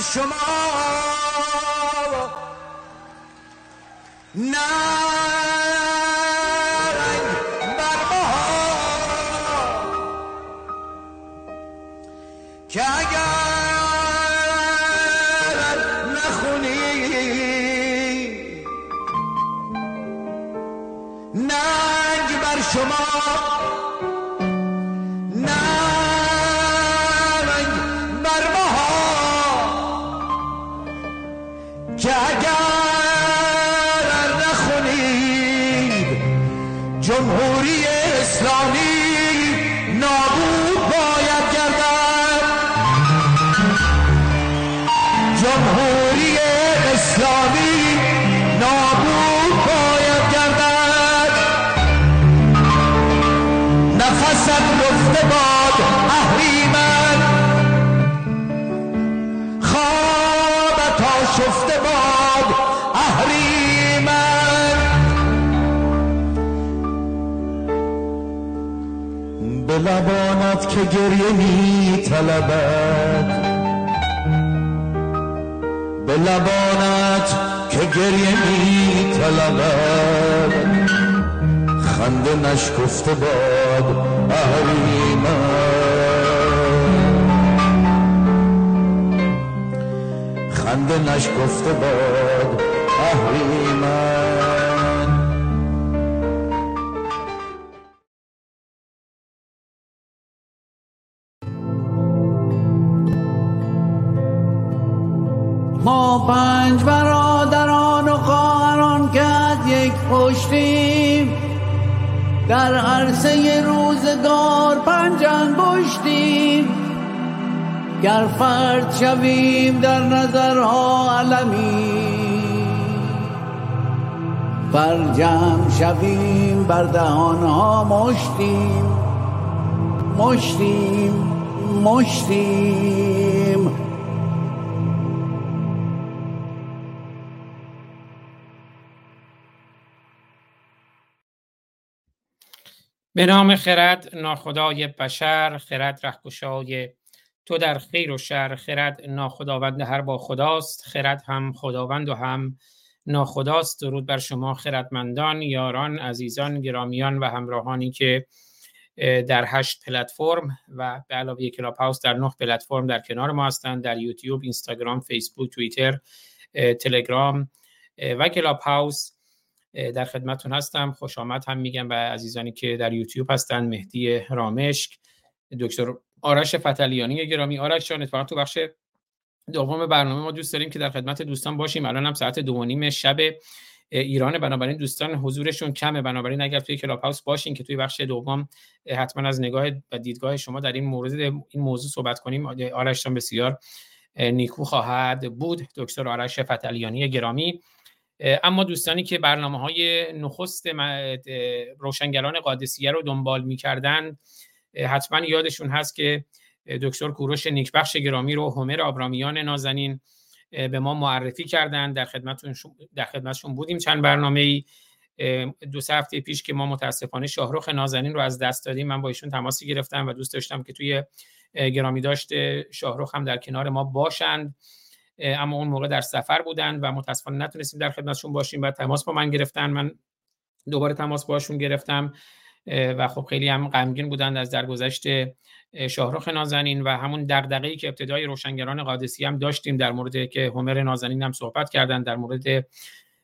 شما. ننگ بر ما. که اگر نخونی. ننگ بر شما. که گریه می طلبد به لبانت که گریه می طلبد خنده نشکفته باد اهریمن. خنده نشکفته باد اهریمن. فرد شویم در نظرها علمی. بر جمع شویم بر دهانها مشتیم. مشتیم مشتیم. به نام خرد ناخدای بشر خرد رهگشای تو در خیر و شر خرد ناخداوند هر با خداست خرد هم خداوند و هم ناخداست. درود بر شما خردمندان یاران عزیزان گرامیان و همراهانی که در هشت پلتفرم و به علاوه کلاب هاوس در نه پلتفرم در کنار ما هستند. در یوتیوب اینستاگرام فیسبوک توییتر تلگرام و کلاب هاوس در خدمتون هستم. خوش آمد هم میگم به عزیزانی که در یوتیوب هستن مهدی رامشک دکتر آرش فتلیانی گرامی. آرش جان اتفاقا تو بخش دوم برنامه ما دوست داریم که در خدمت دوستان باشیم. الان هم ساعت دو نیم شب ایران. بنابراین دوستان حضورشون کمه. بنابراین اگر توی کلاب هاوس باشین که توی بخش دوم حتما از نگاه و دیدگاه شما در این مورد این موضوع صحبت کنیم. آرش جان بسیار نیکو خواهد بود. دکتر آرش فتلیانی گرامی. اما دوستانی که برنامه های نخست روشنگران قادسیه رو دنبال می‌کردن حتما یادشون هست که دکتر کوروش نیکبخش گرامی رو همر آبرامیان نازنین به ما معرفی کردن در خدمتشون در خدمتشون بودیم. چند برنامه ای دو سه هفته پیش که ما متاسفانه شاهرخ نازنین رو از دست دادیم. من با ایشون تماسی گرفتم و دوست داشتم که توی گرامی داشت شاهرخ هم در کنار ما باشند. اما اون موقع در سفر بودن و متاسفانه نتونستیم در خدمتشون باشیم و تماس با من گرفتن. من دوباره تماس باشون گرفتم. و خب خیلی هم غمگین بودند از درگذشت شاهرخ نازنین و همون دغدغه‌ای که ابتدای روشنگران قادسی هم داشتیم در مورد که همر نازنین هم صحبت کردن در مورد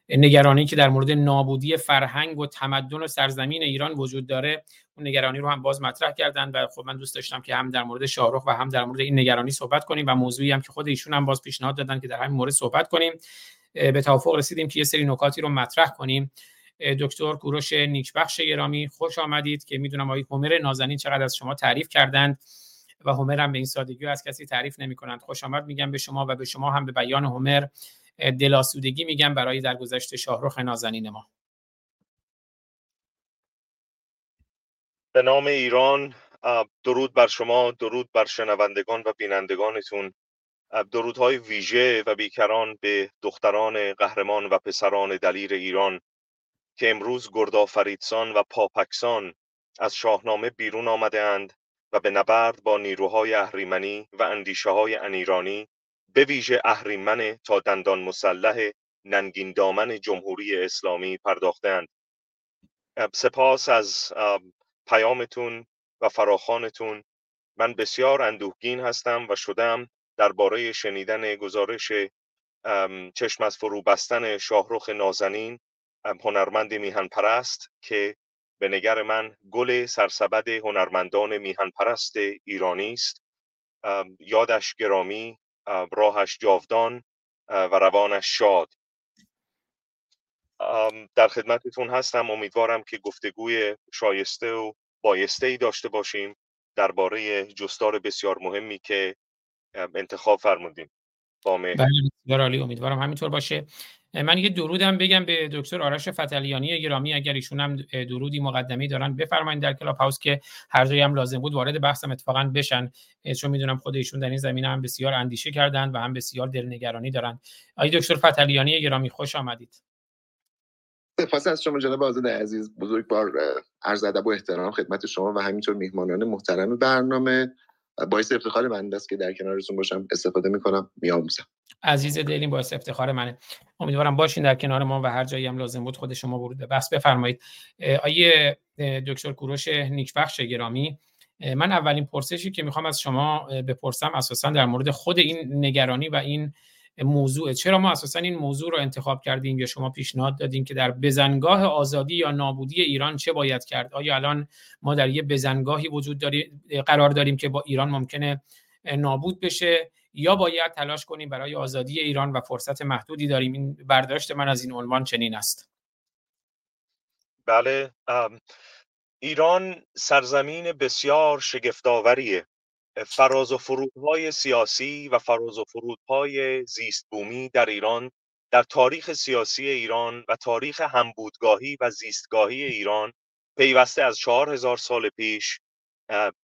نگرانی که در مورد نابودی فرهنگ و تمدن و سرزمین ایران وجود داره اون نگرانی رو هم باز مطرح کردن و خب من دوست داشتم که هم در مورد شاهرخ و هم در مورد این نگرانی صحبت کنیم و موضوعی هم که خود ایشون هم باز پیشنهاد دادن که در همین مورد صحبت کنیم. به توافق رسیدیم که یه سری نکاتی رو مطرح کنیم. دکتر کوروش نیکبخش گرامی خوش آمدید که می‌دونم آقای همر نازنین چقدر از شما تعریف کردند و همر هم به این سادگی از کسی تعریف نمی کنند خوش آمد میگم به شما و به شما هم به بیان همر دلاسودگی میگم برای درگذشت شاهرخ نازنین ما. به نام ایران درود بر شما درود بر شنوندگان و بینندگانتون. درودهای ویژه و بیکران به دختران قهرمان و پسران دلیر ایران. که امروز گردآفریدسان و پاپکسان از شاهنامه بیرون آمده اند و به نبرد با نیروهای اهریمنی و اندیشه های انیرانی به ویژه اهریمن تا دندان مسلح ننگین دامن جمهوری اسلامی پرداختند سپاس از پیامتون و فراخانتون من بسیار اندوهگین هستم و شدم درباره شنیدن گزارش چشم از فرو بستن شاهرخ نازنین هنرمند میهن پرست که به نگر من گل سرسبد هنرمندان میهن پرست ایرانی است. یادش گرامی راهش جاودان و روانش شاد. در خدمتتون هستم. امیدوارم که گفتگوی شایسته و بایسته ای داشته باشیم درباره جستار بسیار مهمی که انتخاب فرمودیم. بله بسیار عالی. امیدوارم همینطور باشه. من یه درودم بگم به دکتر آرش فتلیانی گرامی اگر ایشون هم درودی مقدمی دارن بفرمایید در کلاب هاوس که هر جایی هم لازم بود وارد بحثم اتفاقا بشن. چون می‌دونم خود ایشون در این زمینه هم بسیار اندیشه کردن و هم بسیار دلنگرانی دارن. آقای دکتر فتلیانی گرامی خوش آمدید. سپاس از شما جناب آزاد عزیز بزرگوار عرض ادب و احترام خدمت شما و همینطور میهمانان محترم برنامه. باعث افتخار من است که در کنارتون باشم استفاده می‌کنم میآموزم عزیز دلین باعث افتخار منه. امیدوارم باشین در کنار ما و هر جایی هم لازم بود خود شما ورود بس بفرمایید. آیه دکتر کوروش نیکبخش گرامی. من اولین پرسشی که می‌خوام از شما بپرسم اساسا در مورد خود این نگرانی و این موضوع چرا ما اساسا این موضوع رو انتخاب کردیم یا شما پیشنهاد دادین که در بزنگاه آزادی یا نابودی ایران چه باید کرد؟ آیا الان ما در یه بزنگاهی وجود داریم قرار داریم که با ایران ممکنه نابود بشه یا باید تلاش کنیم برای آزادی ایران و فرصت محدودی داریم؟ این برداشت من از این عنوان چنین است. بله ایران سرزمین بسیار شگفتآوریه. فراز و فرودهای سیاسی و فراز و فرودهای زیست بومی در ایران در تاریخ سیاسی ایران و تاریخ همبودگاهی و زیستگاهی ایران پیوسته از چهار هزار سال پیش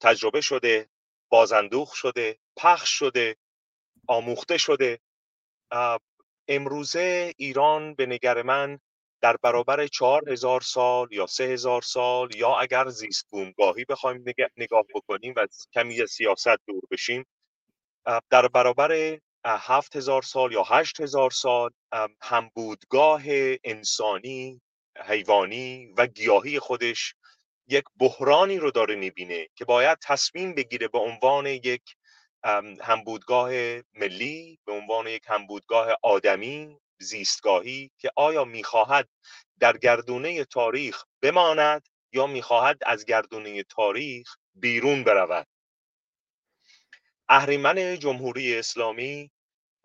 تجربه شده بازندوخ شده پخش شده آموخته شده. امروزه ایران به نگر من در برابر چهار هزار سال یا سه هزار سال یا اگر زیست بومگاهی بخوایم نگاه بکنیم و کمی سیاست دور بشیم در برابر هفت هزار سال یا هشت هزار سال هم بودگاه انسانی حیوانی و گیاهی خودش یک بحرانی رو داره می‌بینه که باید تصمیم بگیره به عنوان یک همبودگاه ملی به عنوان یک همبودگاه آدمی زیستگاهی که آیا می‌خواهد در گردونه تاریخ بماند یا می‌خواهد از گردونه تاریخ بیرون برود؟ اهریمن جمهوری اسلامی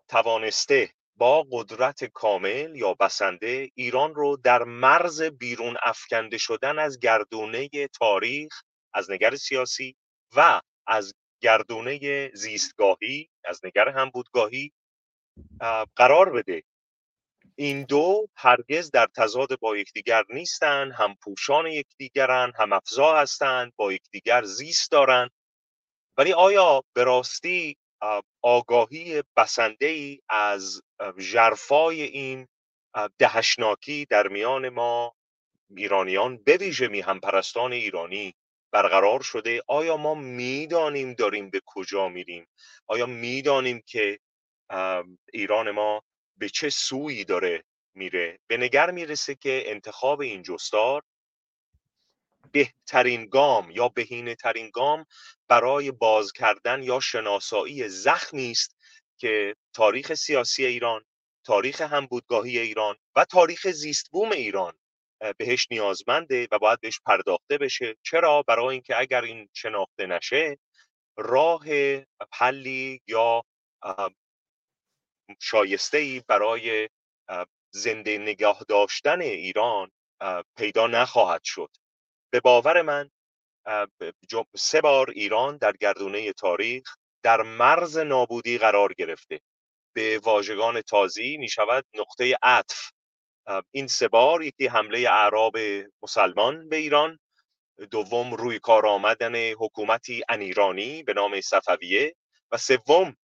توانسته با قدرت کامل یا بسنده ایران رو در مرز بیرون افکنده شدن از گردونه تاریخ از نگر سیاسی و از گردونه زیستگاهی از نگر همبودگاهی قرار بده. این دو هرگز در تضاد با یکدیگر نیستند هم پوشان یکدیگرند هم افزا هستند با یکدیگر زیست دارند. ولی آیا به راستی آگاهی بسنده ای از جرفای این دهشناکی در میان ما ایرانیان به ویژه میهم پرستان ایرانی برقرار شده؟ آیا ما می‌دانیم داریم به کجا میریم؟ آیا می‌دانیم که ایران ما به چه سویی داره میره؟ به نگر می‌رسه که انتخاب این جستار بهترین گام یا بهینه ترین گام برای باز کردن یا شناسایی زخمی است که تاریخ سیاسی ایران تاریخ همبودگاهی ایران و تاریخ زیستبوم ایران بهش نیازمنده و باید بهش پرداخته بشه. چرا؟ برای اینکه اگر این شناخته نشه راه پلی یا شایسته ای برای زنده نگاه داشتن ایران پیدا نخواهد شد. به باور من سه بار ایران در گردونه تاریخ در مرز نابودی قرار گرفته. به واژگان تازی می شود نقطه عطف. این سه بار یکی حمله اعراب مسلمان به ایران دوم روی کار آمدن حکومتی انیرانی به نام صفویه و سوم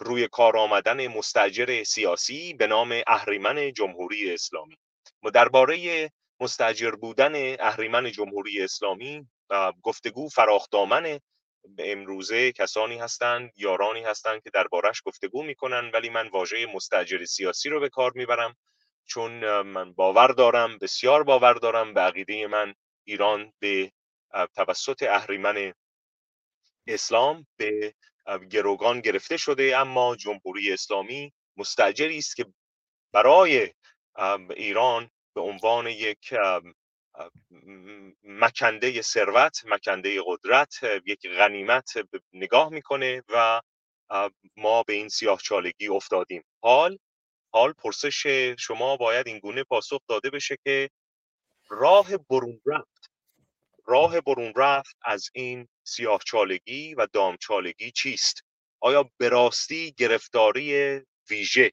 روی کار آمدن مستجر سیاسی به نام اهریمن جمهوری اسلامی. ما درباره مستجر بودن اهریمن جمهوری اسلامی گفتگو فراخدامنه امروزه کسانی هستند یارانی هستند که دربارش گفتگو می‌کنن ولی من واژه مستجر سیاسی رو به کار می‌برم. چون من باور دارم بسیار باور دارم به عقیده من ایران به توسط اهریمن اسلام به گروگان گرفته شده اما جمهوری اسلامی مستجری است که برای ایران به عنوان یک مکنده ثروت مکنده قدرت یک غنیمت نگاه می‌کنه و ما به این سیاه چالگی افتادیم. حال حال پرسش شما باید این گونه پاسخ داده بشه که راه برون رفت راه برون رفت از این سیاه چالگی و دام چالگی چیست؟ آیا به گرفتاری ویژه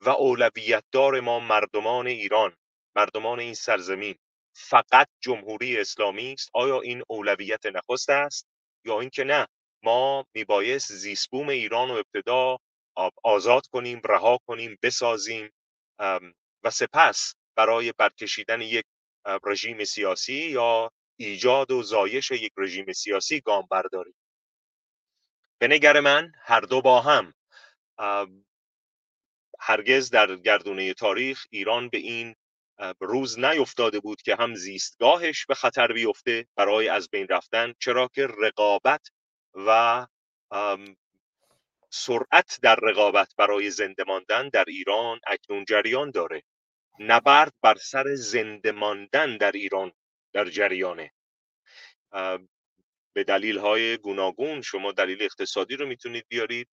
و اولویت دار ما مردمان ایران مردمان این سرزمین فقط جمهوری اسلامی است؟ آیا این اولویت نخست است یا اینکه نه ما میبایست زیسبوم ایران و ابتدا آزاد کنیم رها کنیم بسازیم و سپس برای برکشیدن یک رژیم سیاسی یا ایجاد و زایش یک رژیم سیاسی گام برداریم به نگر من هر دو با هم هرگز در گردونه تاریخ ایران به این روز نیفتاده بود که هم زیستگاهش به خطر بیفته برای از بین رفتن چرا که رقابت و سرعت در رقابت برای زنده ماندن در ایران اکنون جریان داره. نبرد بر سر زنده ماندن در ایران در جریانه. به دلیل های گوناگون شما دلیل اقتصادی رو می‌تونید بیارید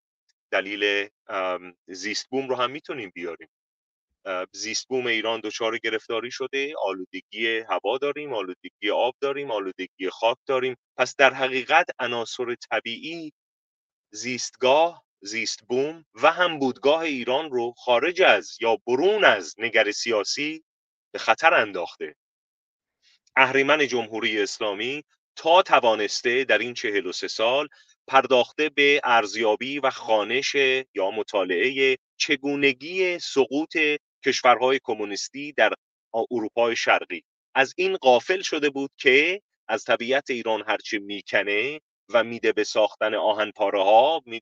دلیل زیست بوم رو هم می‌تونیم بیاریم زیست بوم ایران دچار گرفتاری شده آلودگی هوا داریم آلودگی آب داریم آلودگی خاک داریم. پس در حقیقت عناصر طبیعی زیستگاه زیست بوم و هم بودگاه ایران رو خارج از یا برون از نگر سیاسی به خطر انداخته. اهریمن جمهوری اسلامی تا توانسته در این چهل و سه سال پرداخته به ارزیابی و خانش یا مطالعه چگونگی سقوط کشورهای کمونیستی در اروپای شرقی. از این قافل شده بود که از طبیعت ایران هرچه می‌کنه و میده به ساختن آهن پاره ها می،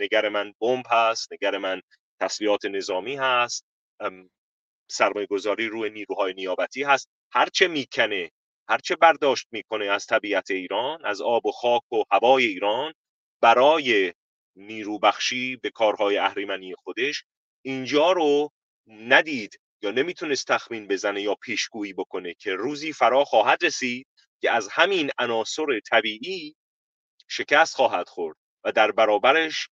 نگر من بمب هست نگر من تسلیحات نظامی هست سرمایه گذاری روی نیروهای نیابتی هست. هرچه می‌کنه هرچه برداشت می‌کنه از طبیعت ایران از آب و خاک و هوای ایران برای نیرو بخشی به کارهای اهریمنی خودش اینجا رو ندید یا نمی‌تونست تخمین بزنه یا پیشگویی بکنه که روزی فرا خواهد رسید که از همین عناصر طبیعی شکست خواهد خورد و در برابرش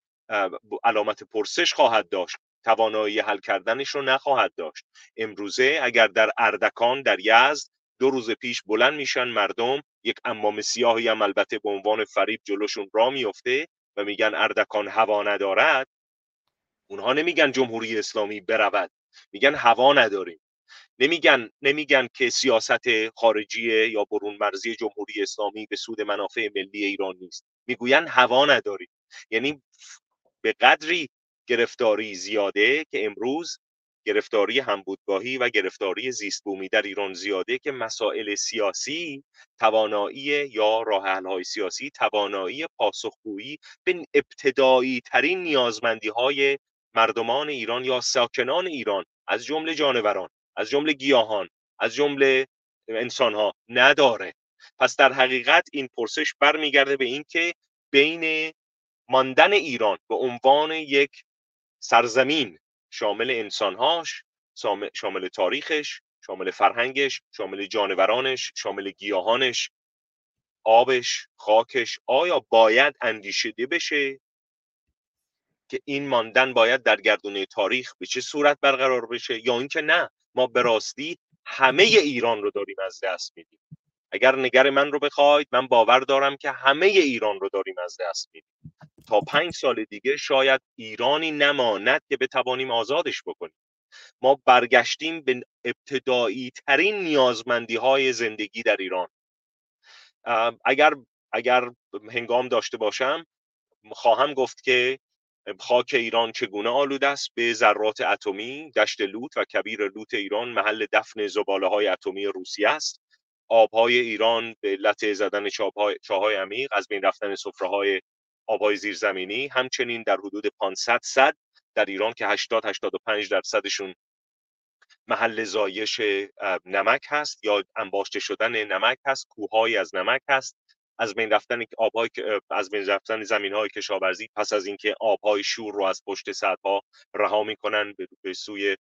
علامت پرسش خواهد داشت. توانایی حل کردنش رو نخواهد داشت. امروزه اگر در اردکان در یزد دو روز پیش بلند میشن مردم یک امام سیاهی هم البته به عنوان فریب جلوشون را میفته و میگن اردکان هوا ندارد اونها نمیگن جمهوری اسلامی برود. میگن هوا نداریم. نمیگن نمیگن که سیاست خارجی یا برون مرزی جمهوری اسلامی به سود منافع ملی ایران نیست. می‌گوین هوا نداریم. یعنی به قدری گرفتاری زیاده که امروز گرفتاری همبودگاهی و گرفتاری زیستبومی در ایران زیاده که مسائل سیاسی توانایی یا راه های سیاسی توانایی پاسخگویی به ابتدایی ترین نیازمندی های مردمان ایران یا ساکنان ایران از جمله جانوران از جمله گیاهان از جمله انسان ها نداره. پس در حقیقت این پرسش برمیگرده به اینکه بین ماندن ایران به عنوان یک سرزمین شامل انسانهاش شامل تاریخش شامل فرهنگش شامل جانورانش شامل گیاهانش. آبش خاکش آیا باید اندیشیده بشه که این ماندن باید در گردونه تاریخ به چه صورت برقرار بشه یا اینکه نه؟ ما به راستی همه ایران رو داریم از دست میدیم. اگر نگر من رو بخواید من باور دارم که همه ایران رو داریم از دست میدیم. تا پنج سال دیگه شاید ایرانی نماند که بتوانیم آزادش بکنیم. ما برگشتیم به ابتدایی ترین نیازمندی های زندگی در ایران. اگر اگر هنگام داشته باشم خواهم گفت که خاک ایران چگونه آلوده است؟ به ذرات اتمی دشت لوت و کبیر لوت ایران محل دفن زباله های اتمی روسیه است. آبهای ایران به علت زدن چاهای عمیق از بین رفتن سفره های آبهای زیرزمینی همچنین در حدود 500 صد در ایران که 80 85 درصدشون محل زایش نمک هست یا انباشته شدن نمک هست کوههایی از نمک هست. از بین رفتن آبهای از بین رفتن زمین های کشاورزی پس از اینکه آبهای شور رو از پشت سدها رها می‌کنن به سوی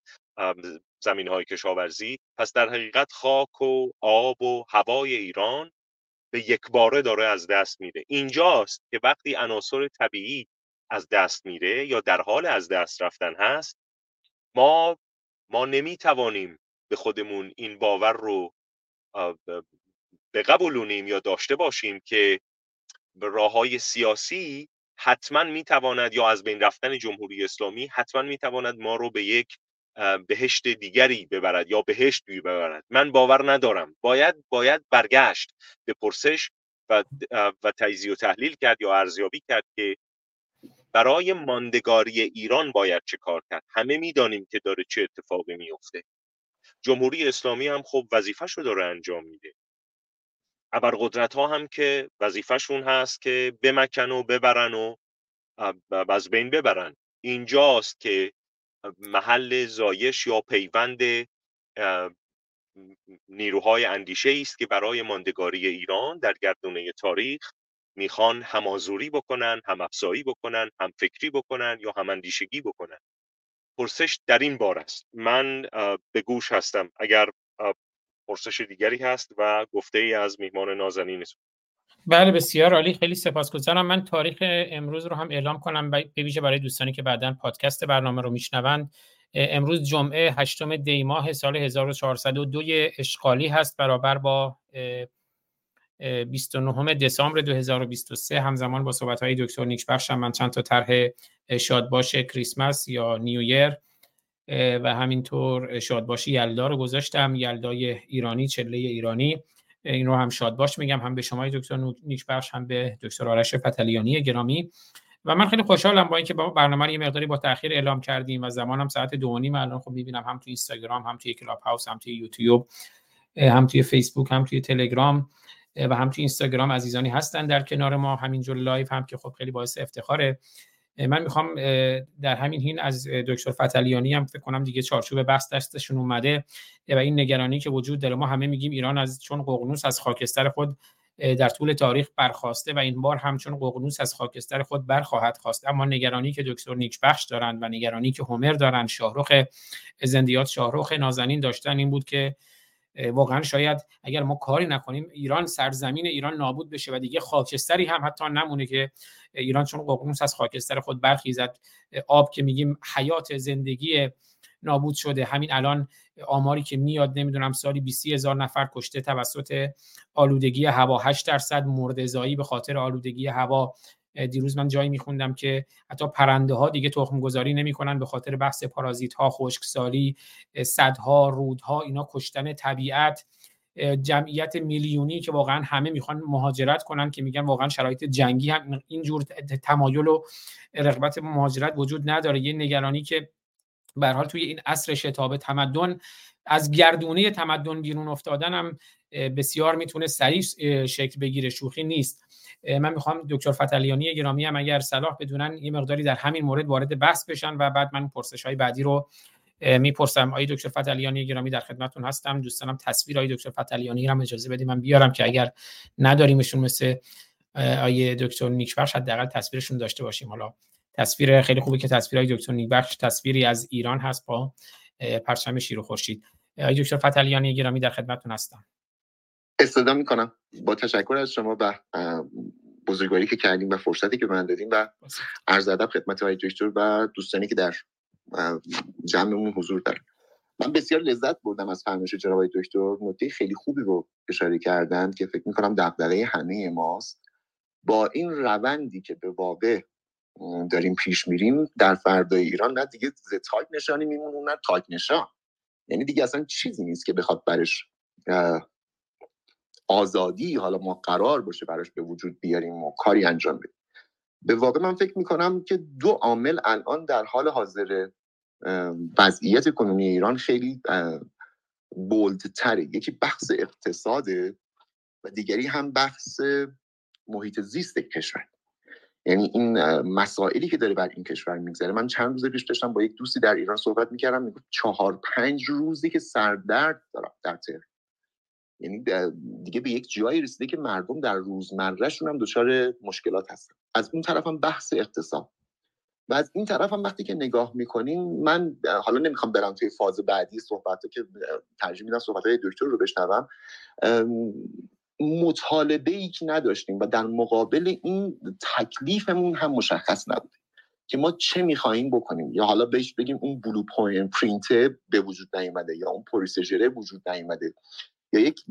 زمین های کشاورزی. پس در حقیقت خاک و آب و هوای ایران به یک باره داره از دست میره. اینجاست که وقتی عناصر طبیعی از دست میره یا در حال از دست رفتن هست ما ما نمی‌توانیم به خودمون این باور رو بقبولونیم یا داشته باشیم که راه های سیاسی حتما می‌تواند یا از بین رفتن جمهوری اسلامی حتما می‌تواند ما رو به یک بهشت دیگری ببرد یا بهشت ببرد. من باور ندارم. باید باید برگشت به پرسش و, و تجزیه و تحلیل کرد یا ارزیابی کرد که برای ماندگاری ایران باید چه کار کرد. همه می‌دانیم که داره چه اتفاقی میفته جمهوری اسلامی هم خب وظیفش رو داره انجام میده. ابرقدرت ها هم که وظیفهشون هست که بمکن و ببرن و از بین ببرن. اینجاست که محل زایش یا پیوند نیروهای اندیشه است که برای ماندگاری ایران در گردونه تاریخ می‌خوان همازوری بکنن هم افزایی بکنن هم فکری بکنن یا هم اندیشگی بکنن. پرسش در این بار است. من به گوش هستم. اگر پرسش دیگری هست و گفته ای از میهمان نازنینتون بله بسیار عالی. خیلی سپاسگزارم. من تاریخ امروز رو هم اعلام کنم به ویژه برای دوستانی که بعدا پادکست برنامه رو میشنوند. امروز جمعه هشتم دی ماه سال 1402 اشغالی هست برابر با 29 دسامبر 2023 همزمان با صحبت های دکتر نیک بخش من چند تا طرح شادباش کریسمس یا نیویر و همینطور شادباش یلدا رو گذاشتم. یلدای ایرانی چله ایرانی. این رو هم شادباش میگم هم به شما دکتر نیک بخش هم به دکتر آرش فتلیانی گرامی. و من خیلی خوشحالم با اینکه با برنامه رو یه مقداری با تاخیر اعلام کردیم و زمانم ساعت دو نیم الان خب می‌بینم هم توی اینستاگرام هم توی کلاب هاوس هم توی یوتیوب هم توی فیسبوک هم توی تلگرام و هم توی اینستاگرام عزیزانی هستن در کنار ما. همینجور live هم که خب خیلی باعث افتخاره. من می‌خوام در همین حین از دکتر فتلیانی هم فکر کنم دیگه چارچوب بحث دستشون اومده. و این نگرانی که وجود داره ما همه میگیم ایران از چون ققنوس از خاکستر خود در طول تاریخ برخاسته و این بار همچون ققنوس از خاکستر خود برخواهد خاست. اما نگرانی که دکتر نیکبخش دارند و نگرانی که هومر دارند شاهرخ زندیات شاهرخ نازنین داشتن این بود که واقعا شاید اگر ما کاری نکنیم ایران سرزمین ایران نابود بشه و دیگه خاکستری هم حتی نمونه که ایران چون ققنوس از خاکستر خود برخیزد. آب که میگیم حیات زندگی نابود شده. همین الان آماری که میاد نمی‌دونم سالی 20 هزار نفر کشته توسط آلودگی هوا. 8 درصد مردزایی به خاطر آلودگی هوا. دیروز من جایی میخوندم که حتی پرنده ها دیگه تخم گذاری نمی‌کنن به خاطر بحث پارازیت ها خشکسالی صدها رودها اینا کشتن طبیعت. جمعیت میلیونی که واقعا همه می‌خوان مهاجرت کنن که میگن واقعا شرایط جنگی هم اینجور تمایل و رغبت مهاجرت وجود نداره. یه نگرانی که به حال توی این عصر شتاب تمدن از گردونه تمدن بیرون افتادن هم بسیار می‌تونه سریع شکل بگیره. شوخی نیست. من می‌خوام دکتر فتلیانی گرامی هم اگر صلاح بدونن یه مقداری در همین مورد وارد بحث بشن و بعد من پرسش های بعدی رو می‌پرسم آقای دکتر فتلیانی گرامی در خدمتتون هستم. دوستانم تصویر آقای دکتر فتلیانی رو اجازه بدیم من بیارم که اگر نداریمشون مثل آقای دکتر نیکبخش حداقل تصویرشون داشته باشیم. حالا تصویر خیلی خوبی که تصویر آقای دکتر نیکبخش تصویری از ایران هست با پرچم شیر و خورشید. آقای دکتر فتلیانی گرامی در خدمتتون هستم. استفاده می‌کنم. با تشکر از شما و بزرگواری که کردیم و فرصتی که من دادیم و عرض ادب خدمت آقای دکتر و دوستانی که در جمعمون حضور دارن من بسیار لذت بردم از فرمایش جناب دکتر. نکته خیلی خوبی رو اشاره کردن که فکر می‌کنم دغدغه همه ماست. با این روندی که به واقع داریم پیش میریم در فردای ایران نه دیگه تاک نشانی میمونه نه تاک نشان. یعنی دیگه اصلا چیزی نیست که بخواد برش آزادی حالا ما قرار باشه براش به وجود بیاریم و کاری انجام بدیم. به واقع من فکر می‌کنم که دو عامل الان در حال حاضر وضعیت کنونی ایران خیلی بولدتره. یکی بحث اقتصاده و دیگری هم بحث محیط زیست کشور. یعنی این مسائلی که داره بر این کشور میگذره. من چند روز پیش داشتم با یک دوستی در ایران صحبت می‌کردم می‌گفت چهار پنج روزی که سردرد دارم در تهران. یعنی دیگه به یک جایی رسیده که مردم در روزمرهشون هم دچار مشکلات هستن. از اون طرف هم بحث اقتصاد. و از این طرف هم وقتی که نگاه می‌کنیم من حالا نمی‌خوام برم توی فاز بعدی صحبت که ترجیح میدم صحبت های دکتر رو بشنوم. مطالبه ای که نداشتیم و در مقابل این تکلیفمون هم مشخص نبود که ما چه می‌خواهیم بکنیم. یا حالا بهش بگیم اون بلو پرینت به وجود نیومده یا اون پروسیجره وجود نیومده. یا یک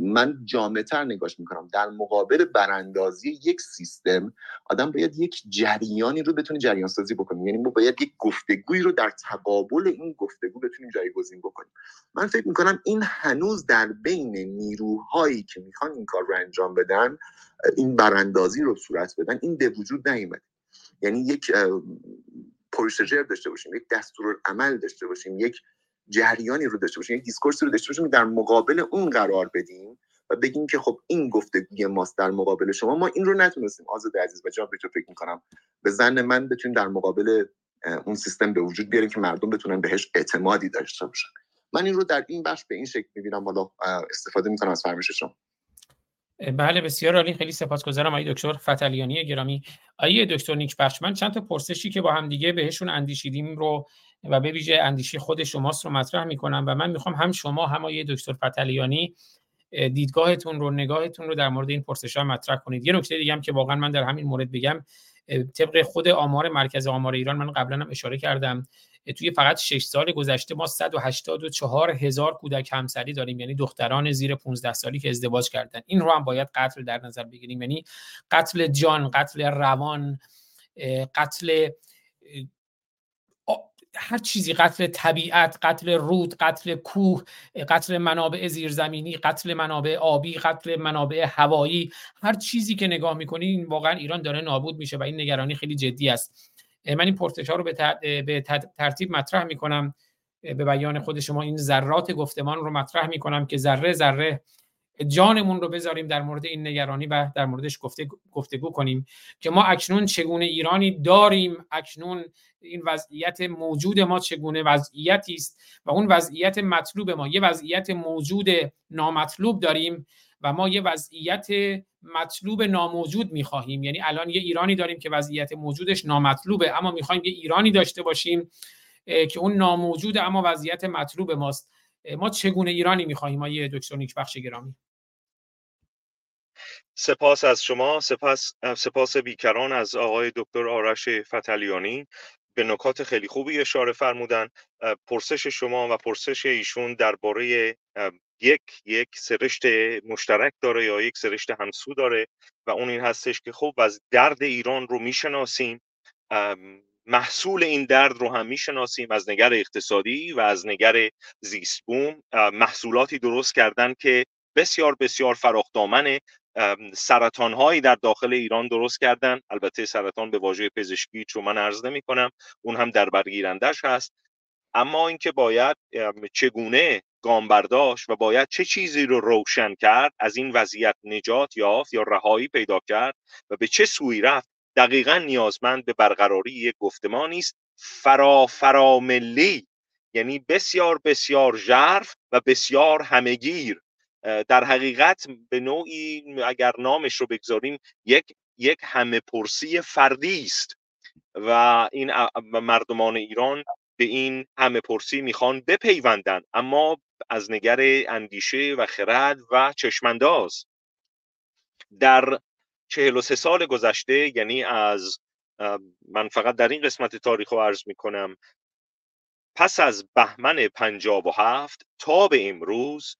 من جامعتر نگاش می‌کنم. در مقابل براندازی یک سیستم آدم باید یک جریانی رو بتونه جریان سازی بکنیم یعنی ما باید یک گفتگویی رو در تقابل این گفتگو بتونیم جایگزین بکنیم. من فکر می‌کنم این هنوز در بین نیروهایی که می‌خوان این کار رو انجام بدن این براندازی رو صورت بدن این به وجود نیومده. یعنی یک پروسیجر داشته باشیم یک دستور عمل داشته باشیم یک جریانی رو داشته باشیم یک دیسکورسی رو داشته باشیم در مقابل اون قرار بدیم و بگیم که خب این گفتگوی ماست در مقابل شما ما این رو نتونستیم. آزاد عزیز و جان فکر می‌کنم. به زن من بتونیم در مقابل اون سیستم به وجود بیاریم که مردم بتونن بهش اعتمادی داشته باشن. من این رو در این بخش به این شکل می‌بینم. حالا استفاده می‌کنم از فرمایش شما. بله بسیار عالی. خیلی سپاسگزارم آقای دکتر فتلیانی گرامی. آقای دکتر نیک بخش من چند تا پرسشی که با هم دیگه بهشون اندیشیدیم رو و به ویژه اندیشه خود شماست رو مطرح می‌کنم و من می‌خوام هم شما هم آقای دکتر فتلیانی دیدگاهتون رو نگاهتون رو در مورد این پرسش ها مطرح کنید. یه نکته دیگه هم که واقعا من در همین مورد بگم طبق خود آمار مرکز آمار ایران من قبلا هم اشاره کردم توی فقط 6 سال گذشته ما 184 هزار کودک همسری داریم یعنی دختران زیر 15 سالی که ازدواج کردن. این رو هم باید قتل در نظر بگیریم. یعنی قتل جان قتل روان قتل هر چیزی قتل طبیعت قتل رود قتل کوه قتل منابع زیرزمینی قتل منابع آبی قتل منابع هوایی هر چیزی که نگاه می‌کنین واقعا ایران داره نابود میشه و این نگرانی خیلی جدی است. من این پرسش ها رو به, ترتیب مطرح می‌کنم. به بیان خود شما این ذرات گفتمان رو مطرح می‌کنم که ذره ذره جانمون رو بذاریم در مورد این نگرانی و در موردش گفته گفتگو کنیم که ما اکنون چگونه ایرانی داریم اکنون این وضعیت موجود ما چگونه وضعیتی است و اون وضعیت مطلوب ما یه وضعیت موجود نامطلوب داریم و ما یه وضعیت مطلوب ناموجود می‌خواهیم. یعنی الان یه ایرانی داریم که وضعیت موجودش نامطلوبه اما می‌خوایم یه ایرانی داشته باشیم که اون ناموجود اما وضعیت مطلوب ماست. ما چگونه ایرانی می‌خواهیم؟ ما یه دکتر بخش گرامی. سپاس از شما. سپاس سپاس بیکران از آقای دکتر آرش فتلیانی. به نکات خیلی خوبی اشاره فرمودن. پرسش شما و پرسش ایشون درباره یک یک سرشت مشترک داره یا یک سرشت همسو داره و اون این هستش که خب از درد ایران رو می‌شناسیم. محصول این درد رو هم می‌شناسیم از نگر اقتصادی و از نگر زیستبوم. محصولاتی درست کردن که بسیار بسیار فراخدامن سرطان هایی در داخل ایران درست کردن. البته سرطان به واژه پزشکی چون من عرض نمی کنم اون هم در برگیرندش هست. اما اینکه باید چگونه گام برداشت و باید چه چیزی رو روشن کرد از این وضعیت نجات یافت یا رهایی پیدا کرد و به چه سوی رفت دقیقا نیازمند به برقراری یک گفتمانی است فرا فراملی یعنی بسیار بسیار ژرف و بسیار همگیر در حقیقت به نوعی اگر نامش رو بگذاریم یک یک همه پرسی فردی است. و این مردمان ایران به این همه پرسی می‌خوان بپیوندن. اما از نگر اندیشه و خرد و چشمانداز. در چهل و سه سال گذشته یعنی از من فقط در این قسمت تاریخ رو عرض می‌کنم. پس از بهمن پنجاب و هفت تا به امروز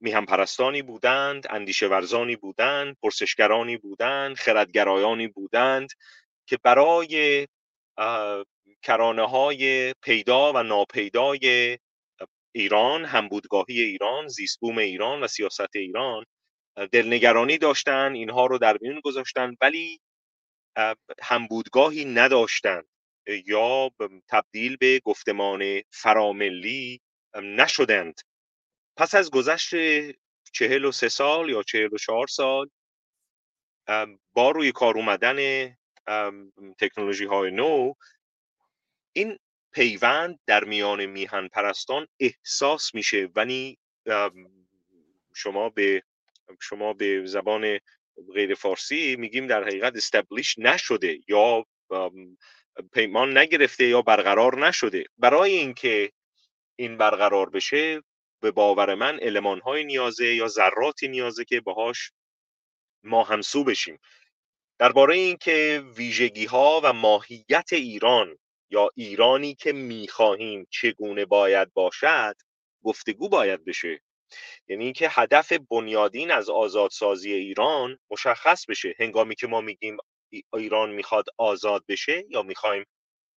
میهم پرستانی بودند اندیشه ورزانی بودند پرسشگرانی بودند خردگرایانی بودند که برای کرانه های پیدا و ناپیدای ایران همبودگاهی ایران زیستبوم ایران و سیاست ایران دلنگرانی داشتن اینها رو در میون گذاشتن ولی همبودگاهی نداشتند یا تبدیل به گفتمان فراملی نشدند. پس از گذشت چهل و سه سال یا چهل و چهار سال با روی کار اومدن تکنولوژی های نو این پیوند در میان میهن پرستان احساس میشه. ولی شما به شما به زبان غیر فارسی میگیم در حقیقت استبلیش نشده یا پیمان نگرفته یا برقرار نشده. برای اینکه این برقرار بشه به باور من علمان های نیازه یا ذراتی نیازه که باهاش ما همسو بشیم. درباره اینکه ویژگی ها و ماهیت ایران یا ایرانی که می‌خواهیم چگونه باید باشد گفتگو باید بشه. یعنی اینکه هدف بنیادین از آزادسازی ایران مشخص بشه. هنگامی که ما میگیم ایران می‌خواد آزاد بشه یا می‌خوایم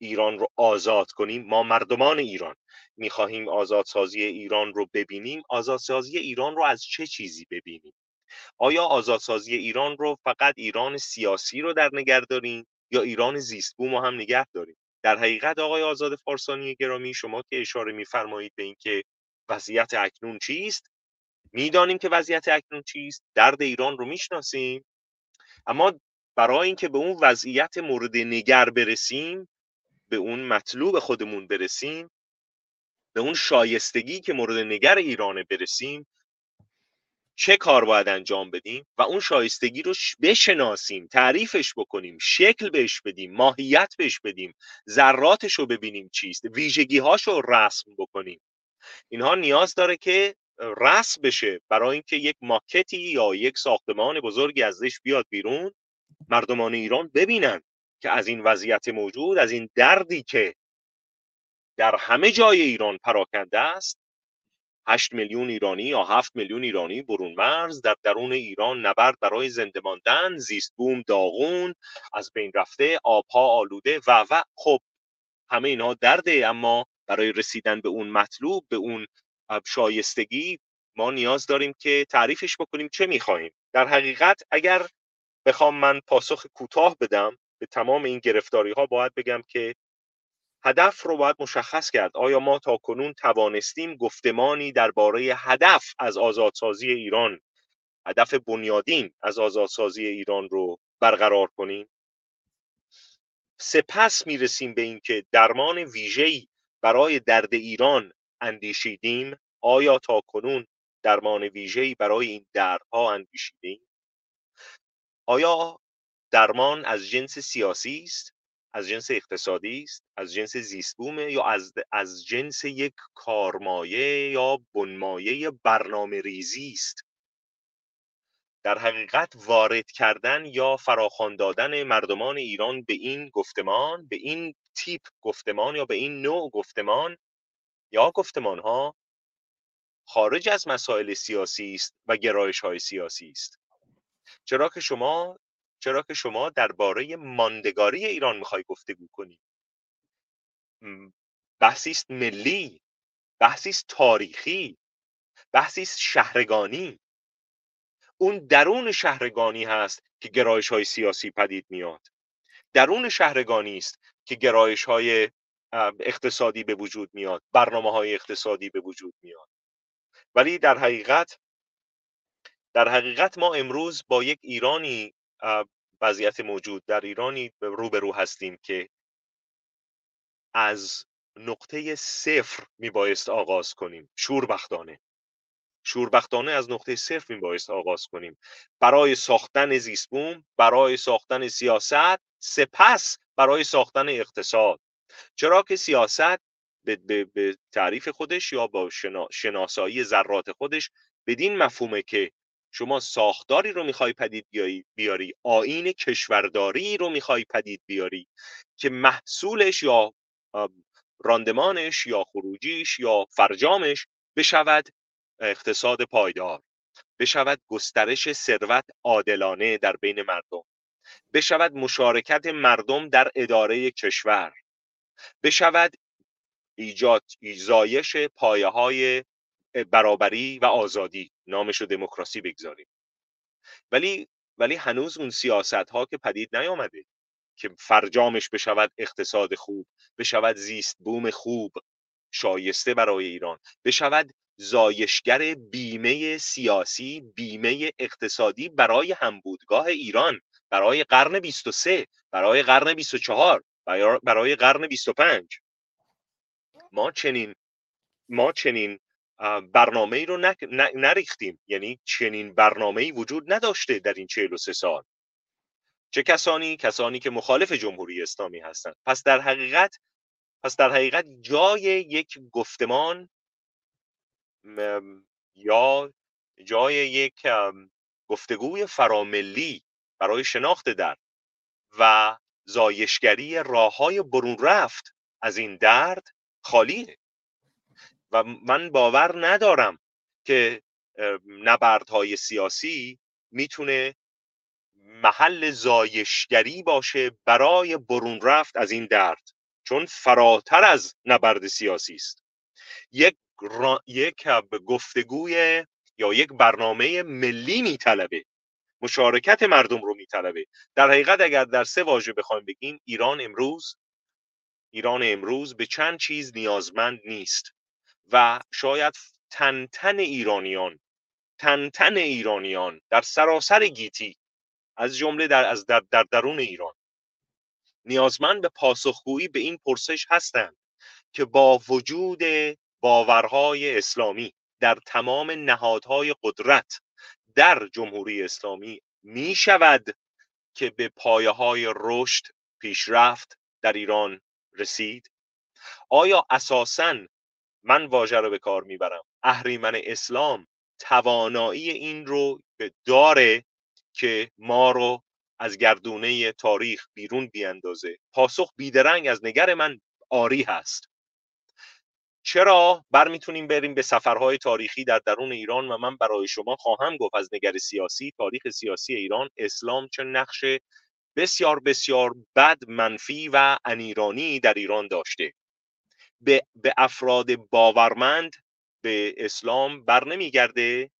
ایران رو آزاد کنیم ما مردمان ایران می‌خواهیم آزادسازی ایران رو ببینیم. آزادسازی ایران رو از چه چیزی ببینیم؟ آیا آزادسازی ایران رو فقط ایران سیاسی رو در نگه داریم یا ایران زیست بوم هم نگه داریم؟ در حقیقت آقای آزاد فارسانی گرامی شما که اشاره میفرمایید به اینکه وضعیت اکنون چیست؟ می‌دانیم که وضعیت اکنون چیست درد ایران رو می‌شناسیم. اما برای اینکه به اون وضعیت مورد نگر برسیم به اون مطلوب خودمون برسیم به اون شایستگی که مورد نگر ایرانه برسیم چه کار باید انجام بدیم و اون شایستگی رو بشناسیم تعریفش بکنیم شکل بهش بدیم ماهیت بهش بدیم ذراتش رو ببینیم چیست ویژگی رو رسم بکنیم. اینها نیاز داره که رسم بشه برای اینکه یک ماکتی یا یک ساختمان بزرگی ازش بیاد بیرون. مردمان ایران ببینن که از این وضعیت موجود از این دردی که در همه جای ایران پراکنده است. 8 میلیون ایرانی یا 7 میلیون ایرانی برون مرز در درون ایران نبرد برای زنده ماندن زیست بوم داغون از بین رفته آبها آلوده و و. خب همه اینها درده اما برای رسیدن به اون مطلوب به اون شایستگی ما نیاز داریم که تعریفش بکنیم چه می‌خواهیم. در حقیقت اگر بخوام من پاسخ کوتاه بدم به تمام این گرفتاری ها باید بگم که هدف رو باید مشخص کرد. آیا ما تا کنون توانستیم گفتمانی درباره هدف از آزادسازی ایران هدف بنیادین از آزادسازی ایران رو برقرار کنیم؟ سپس می‌رسیم به اینکه درمان ویژه‌ای برای درد ایران اندیشیدیم آیا تا کنون درمان ویژه‌ای برای این دردها اندیشیدیم آیا درمان از جنس سیاسی است از جنس اقتصادی است از جنس زیستبومه یا از, از جنس یک کارمایه یا بنمایه برنامه ریزی است؟ در حقیقت وارد کردن یا فراخوان دادن مردمان ایران به این گفتمان به این تیپ گفتمان یا به این نوع گفتمان یا گفتمان ها خارج از مسائل سیاسی است و گرایش های سیاسی است. چرا که شما چرا که شما درباره ماندگاری ایران می‌خوای گفتگو کنی. بحثی است ملی بحثی است تاریخی بحثی است شهرگانی. اون درون شهرگانی هست که گرایش های سیاسی پدید میاد. درون شهرگانی است که گرایش های اقتصادی به وجود میاد برنامه های اقتصادی به وجود میاد. ولی در حقیقت در حقیقت ما امروز با یک ایرانی وضعیت موجود در ایرانی روبرو هستیم که از نقطه صفر میبایست آغاز کنیم. شوربختانه. شوربختانه از نقطه صفر میبایست آغاز کنیم. برای ساختن زیستبوم برای ساختن سیاست سپس برای ساختن اقتصاد. چرا که سیاست به, به،, به تعریف خودش یا با شناسایی ذرات خودش بدین مفهومه که شما ساختاری رو می‌خوای پدید بیاری آین کشورداری رو می‌خوای پدید بیاری که محصولش یا راندمانش یا خروجیش یا فرجامش بشود اقتصاد پایدار. بشود گسترش ثروت عادلانه در بین مردم. بشود مشارکت مردم در اداره کشور. بشود ایجاد ایزایش پایه های برابری و آزادی. نامش رو دموکراسی بگذاریم. ولی ولی هنوز اون سیاست ها که پدید نیامده که فرجامش بشود اقتصاد خوب بشود زیست بوم خوب شایسته برای ایران. بشود زایشگر بیمه سیاسی بیمه اقتصادی برای همبودگاه ایران برای قرن 23 برای قرن 24 برای قرن 25 ما چنین ما چنین برنامه ای رو نریختیم. یعنی چنین برنامه ای وجود نداشته در این 43 سال. چه کسانی؟ کسانی که مخالف جمهوری اسلامی هستند. پس در حقیقت پس در حقیقت جای یک گفتمان یا جای یک گفتگوی فراملی برای شناخت درد و زایشگری راه های برون رفت از این درد خالیه و من باور ندارم که نبردهای سیاسی می‌تونه محل زایشگری باشه برای برون رفت از این درد. چون فراتر از نبرد سیاسی است. یک یک گفتگوی یا یک برنامه ملی میطلبه مشارکت مردم رو میطلبه. در حقیقت اگر در سه واژه بخوایم بگیم ایران امروز ایران امروز به چند چیز نیازمند نیست و شاید تن تن ایرانیان تن تن ایرانیان در سراسر گیتی از جمله در از در, در درون ایران نیازمند به پاسخگویی به این پرسش هستند که با وجود باورهای اسلامی در تمام نهادهای قدرت در جمهوری اسلامی می شود که به پایه های رشد پیشرفت در ایران رسید؟ آیا اساسا من واژه رو به کار می‌برم؟ اهریمن اسلام توانایی این رو داره که ما رو از گردونه تاریخ بیرون بیاندازه پاسخ بیدرنگ از نگر من آری هست. چرا؟ بر می‌تونیم بریم به سفرهای تاریخی در درون ایران و من برای شما خواهم گفت از نگر سیاسی تاریخ سیاسی ایران اسلام چه نقش بسیار بسیار بد منفی و انیرانی در ایران داشته. به, به افراد باورمند به اسلام بر نمیگرده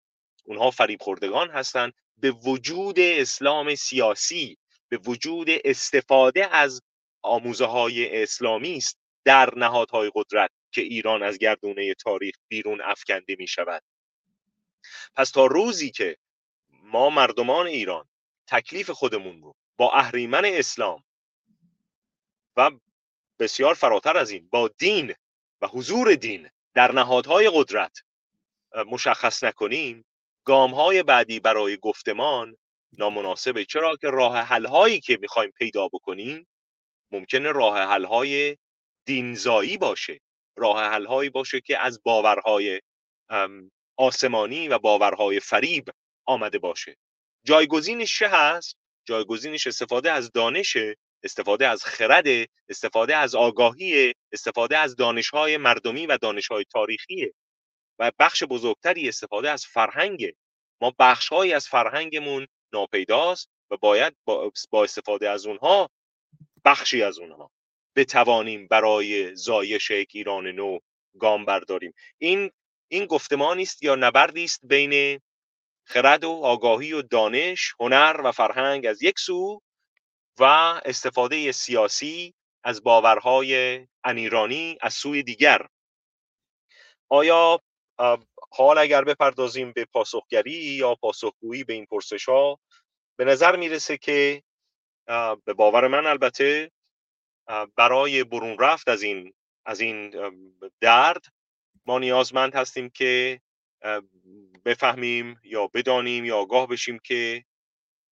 اونها فریب خوردگان هستند به وجود اسلام سیاسی به وجود استفاده از آموزه های اسلامی است در نهادهای قدرت که ایران از گردونه تاریخ بیرون افکنده می شود پس تا روزی که ما مردمان ایران تکلیف خودمون رو با اهریمن اسلام و بسیار فراتر از این با دین و حضور دین در نهادهای قدرت مشخص نکنیم گام های بعدی برای گفتمان نامناسبه. چرا که راه حل هایی که می‌خوایم پیدا بکنیم ممکنه راه حل های دینزایی باشه. راه حل هایی باشه که از باورهای آسمانی و باورهای فریب آمده باشه. جایگزینش چه هست؟ جایگزینش استفاده از دانش استفاده از خرد استفاده از آگاهی استفاده از دانشهای مردمی و دانشهای تاریخی. و بخش بزرگتری استفاده از فرهنگ. ما بخشهایی از فرهنگمون ناپیداست و باید با استفاده از اونها بخشی از اونها بتوانیم برای زایش یک ایران نو گام برداریم. این این گفتمانی است یا نبردی است بین خرد و آگاهی و دانش هنر و فرهنگ از یک سو و استفاده سیاسی از باورهای انیرانی از سوی دیگر. آیا حال اگر بپردازیم به پاسخگری یا پاسخگویی به این پرسش ها به نظر می‌رسه که به باور من البته برای برون رفت از این از این درد ما نیازمند هستیم که بفهمیم یا بدانیم یا آگاه بشیم که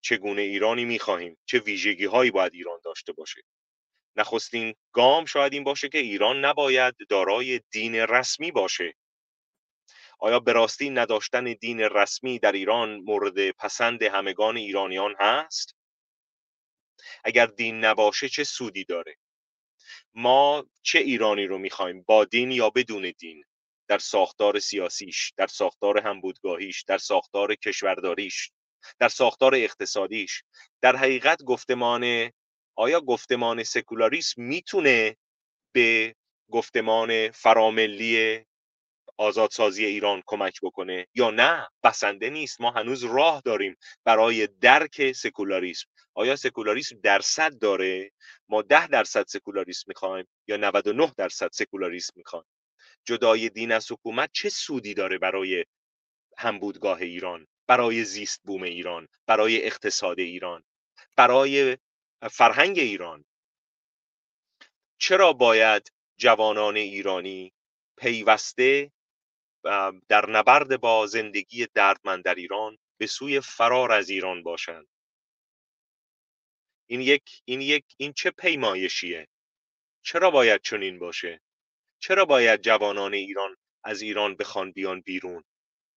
چگونه ایرانی می‌خواهیم چه ویژگی هایی باید ایران داشته باشه. نخستین گام شاید این باشه که ایران نباید دارای دین رسمی باشه. آیا به راستی نداشتن دین رسمی در ایران مورد پسند همگان ایرانیان هست؟ اگر دین نباشه چه سودی داره؟ ما چه ایرانی رو می‌خوایم با دین یا بدون دین؟ در ساختار سیاسیش در ساختار همبودگاهیش در ساختار کشورداریش در ساختار اقتصادیش در حقیقت گفتمان آیا گفتمان سکولاریسم می‌تونه به گفتمان فراملی آزادسازی ایران کمک بکنه یا نه بسنده نیست. ما هنوز راه داریم برای درک سکولاریسم. آیا سکولاریسم درصد داره؟ ما ده درصد سکولاریسم می‌خوایم یا 99 درصد سکولاریسم می‌خوایم؟ جدای دین از حکومت چه سودی داره برای همبودگاه ایران برای زیست بوم ایران برای اقتصاد ایران برای فرهنگ ایران؟ چرا باید جوانان ایرانی پیوسته در نبرد با زندگی دردمند در ایران به سوی فرار از ایران باشند. این یک این یک این چه پیمایشیه؟ چرا باید چنین باشه؟ چرا باید جوانان ایران از ایران بخوان بیان بیرون؟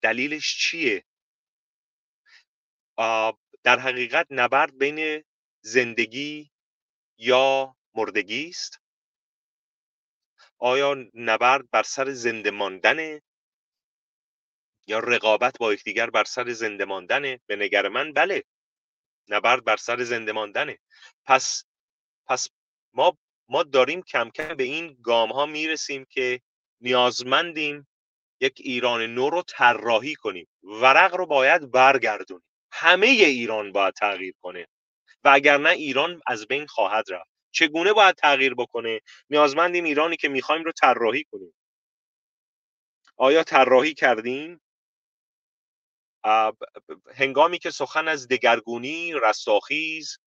دلیلش چیه؟ در حقیقت نبرد بین زندگی یا مردگی است؟ آیا نبرد بر سر زنده ماندن یا رقابت با یکدیگر بر سر زنده ماندنه؟ به نگر من؟ بله. نبرد بر سر زنده ماندنه. پس پس ما ما داریم کم کم به این گام ها می‌رسیم که نیازمندیم یک ایران نو رو طراحی کنیم. ورق رو باید برگردونیم. همه ایران باید تغییر کنه. و اگر نه ایران از بین خواهد رفت. چگونه باید تغییر بکنه؟ نیازمندیم ایرانی که می‌خوایم رو طراحی کنیم. آیا طراحی کردیم؟ هنگامی که سخن از دگرگونی رستاخیز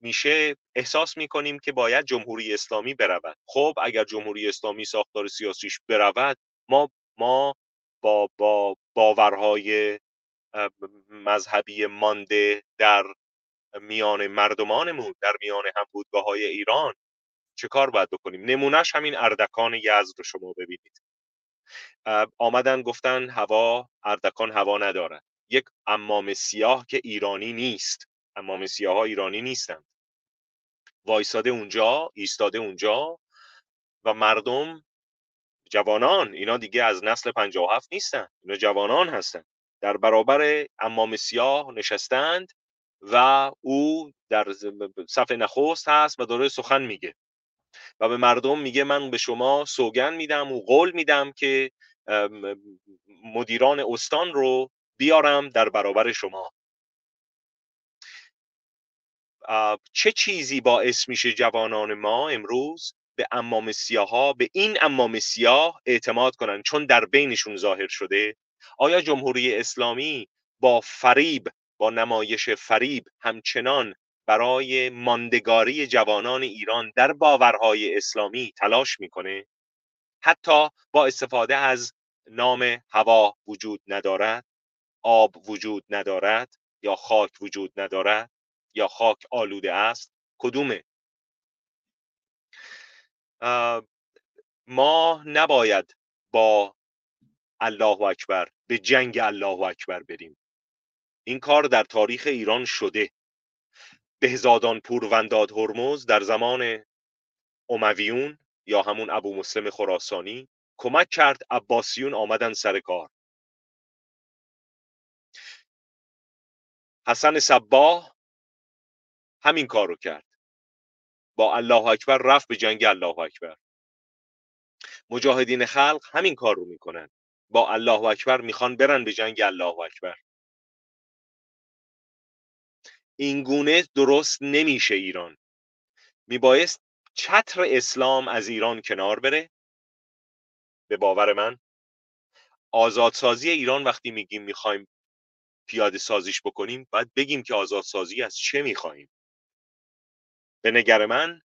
میشه احساس می‌کنیم که باید جمهوری اسلامی برود. خب اگر جمهوری اسلامی ساختار سیاسیش برود ما ما با با باورهای مذهبی مانده در میان مردمانمون در میان همبودگاه های ایران چه کار باید بکنیم؟ نمونهش همین اردکان یزد رو شما ببینید. آمدن گفتن هوا اردکان هوا ندارد. یک امام سیاه که ایرانی نیست. امام سیاه ها ایرانی نیستند. وایساده اونجا ایستاده اونجا و مردم جوانان اینا دیگه از نسل 57 نیستن. اینا جوانان هستن. در برابر امام سیاه نشستند و او در صفحه نخست هست و داره سخن میگه. و به مردم میگه من به شما سوگن میدم و قول میدم که مدیران استان رو بیارم در برابر شما. چه چیزی باعث میشه جوانان ما امروز به امام سیاه به این امام سیاه اعتماد کنن چون در بینشون ظاهر شده؟ آیا جمهوری اسلامی با فریب با نمایش فریب همچنان برای ماندگاری جوانان ایران در باورهای اسلامی تلاش می‌کنه؟ حتی با استفاده از نام هوا وجود ندارد؟ آب وجود ندارد یا خاک وجود ندارد یا خاک آلوده است؟ کدومه؟ ما نباید با الله اکبر به جنگ الله اکبر بریم. این کار در تاریخ ایران شده. بهزادان پورونداد هرمز در زمان امویون یا همون ابو مسلم خراسانی کمک کرد عباسیون آمدن سر کار. حسن صباه همین کار رو کرد. با الله اکبر رفت به جنگ الله اکبر. مجاهدین خلق همین کار رو می‌کنن. با الله اکبر می‌خوان برن به جنگ الله اکبر. این گونه درست نمیشه ایران. میبایست چتر اسلام از ایران کنار بره؟ به باور من. آزادسازی ایران وقتی میگیم می‌خوایم پیاده سازیش بکنیم باید بگیم که آزادسازی از چه می‌خواهیم. به نگر من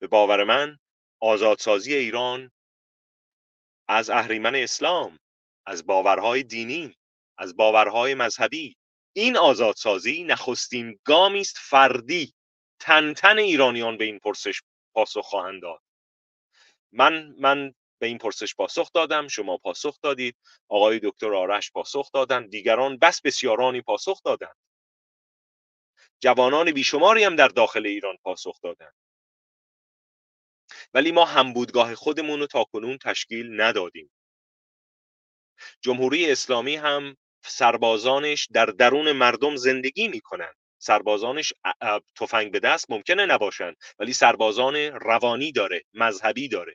به باور من آزادسازی ایران از اهریمن اسلام از باورهای دینی از باورهای مذهبی. این آزادسازی نخستین گامی است فردی. تن تن ایرانیان به این پرسش پاسخ خواهند داد. من من به این پرسش پاسخ دادم شما پاسخ دادید. آقای دکتر آرش پاسخ دادن دیگران بس بسیارانی پاسخ دادند. جوانان بیشماری هم در داخل ایران پاسخ دادند. ولی ما همبودگاه خودمون رو تا کنون تشکیل ندادیم. جمهوری اسلامی هم سربازانش در درون مردم زندگی می‌کنن. سربازانش تفنگ به دست ممکنه نباشن ولی سربازان روانی داره مذهبی داره.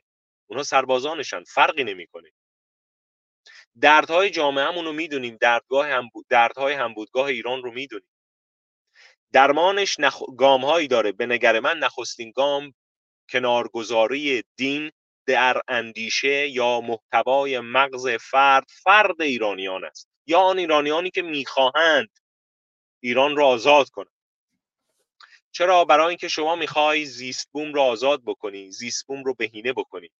اونها سربازانشن فرقی نمی‌کنه. دردهای جامعهمون رو می‌دونیم دردگاه هم دردهای همبودگاه ایران رو می‌دونیم. درمانش نخ... گام هایی داره. به نگر من نخستین گام کنارگذاری دین در اندیشه یا محتوای مغز فرد فرد ایرانیان است. یا آن ایرانیانی که می‌خواهند ایران را آزاد کنند. چرا؟ برای اینکه شما می‌خوای زیست بوم رو آزاد بکنی زیست بوم رو بهینه بکنی.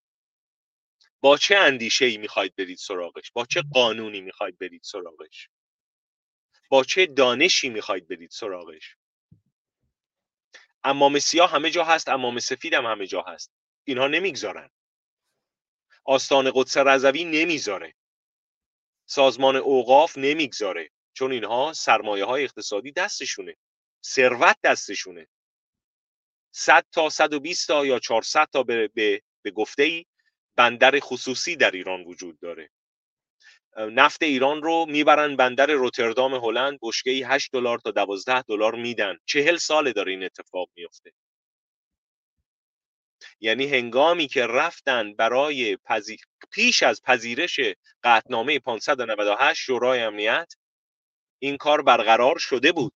با چه اندیشه ای می‌خواید برید سراغش؟ با چه قانونی می‌خواید برید سراغش؟ با چه دانشی می‌خواید برید سراغش؟ امام سیاه همه جا هست امام سفید هم همه جا هست. اینها نمی‌گذارن. آستان قدس رضوی نمی‌ذاره. سازمان اوقاف نمی‌گذاره. چون اینها سرمایه های اقتصادی دستشونه. ثروت دستشونه. 100 تا 120 تا یا 400 تا به, به, به گفته ای بندر خصوصی در ایران وجود داره. نفت ایران رو می‌برن بندر روتردام هلند بشکه 8 دلار تا 12 دلار میدن. چهل ساله داره این اتفاق میفته یعنی هنگامی که رفتن برای پیش از پذیرش قطنامه 598 شورای امنیت این کار برقرار شده بود.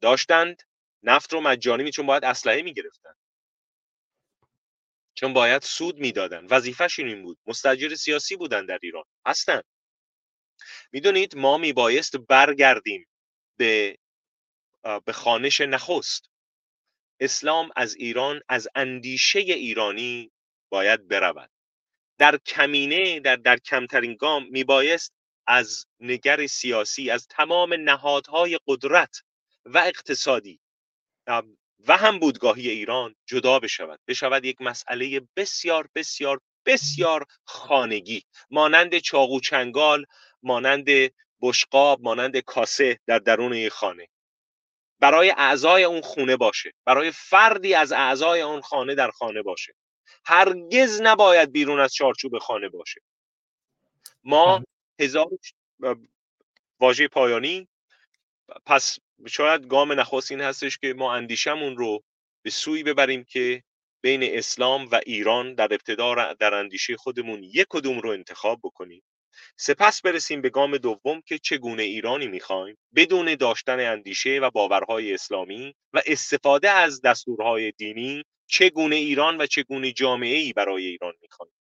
داشتند نفت رو مجانی چون باید اسلحه می‌گرفتن. چون باید سود می‌دادن. وظیفهشون این بود. مستجر سیاسی بودن در ایران. هستن. می‌دونید ما میبایست برگردیم به به خانش نخست. اسلام از ایران از اندیشه ایرانی باید برود. در کمینه در, در کمترین گام میبایست از نگر سیاسی از تمام نهادهای قدرت و اقتصادی و هم بودگاهی ایران جدا بشود. بشود یک مسئله بسیار بسیار بسیار خانگی. مانند چاقو چنگال مانند بشقاب مانند کاسه در درون یک خانه. برای اعضای اون خونه باشه. برای فردی از اعضای اون خانه در خانه باشه. هرگز نباید بیرون از چارچوب خانه باشه. ما هزار واژه پایانی پس شاید گام نخست این هستش که ما اندیشمون رو به سوی ببریم که بین اسلام و ایران در ابتدا در اندیشه خودمون یک کدوم رو انتخاب بکنیم. سپس برسیم به گام دوم که چگونه ایرانی می‌خوایم بدون داشتن اندیشه و باورهای اسلامی و استفاده از دستورهای دینی چگونه ایران و چگونه جامعه ای برای ایران می‌خوایم.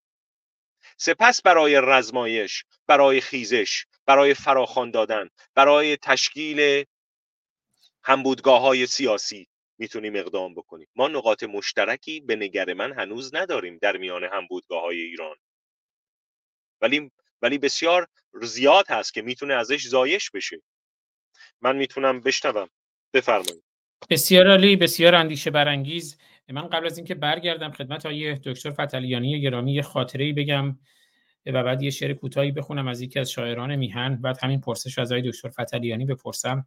سپس برای رزمایش برای خیزش برای فراخوان دادن برای تشکیل همبودگاه های سیاسی می‌تونیم اقدام بکنیم. ما نقاط مشترکی به نگر من هنوز نداریم در میان همبودگاه های ایران. ولی ولی بسیار زیاد هست که می‌تونه ازش زایش بشه. من می‌تونم بشنوم. بفرمایید. بسیار عالی بسیار اندیشه برانگیز. من قبل از اینکه برگردم خدمت های دکتر فتلیانی گرامی یه خاطره بگم و بعد یه شعر کوتاهی بخونم از یکی از شاعران میهن. بعد همین پرسش از آقای دکتر فتلیانی بپرسم.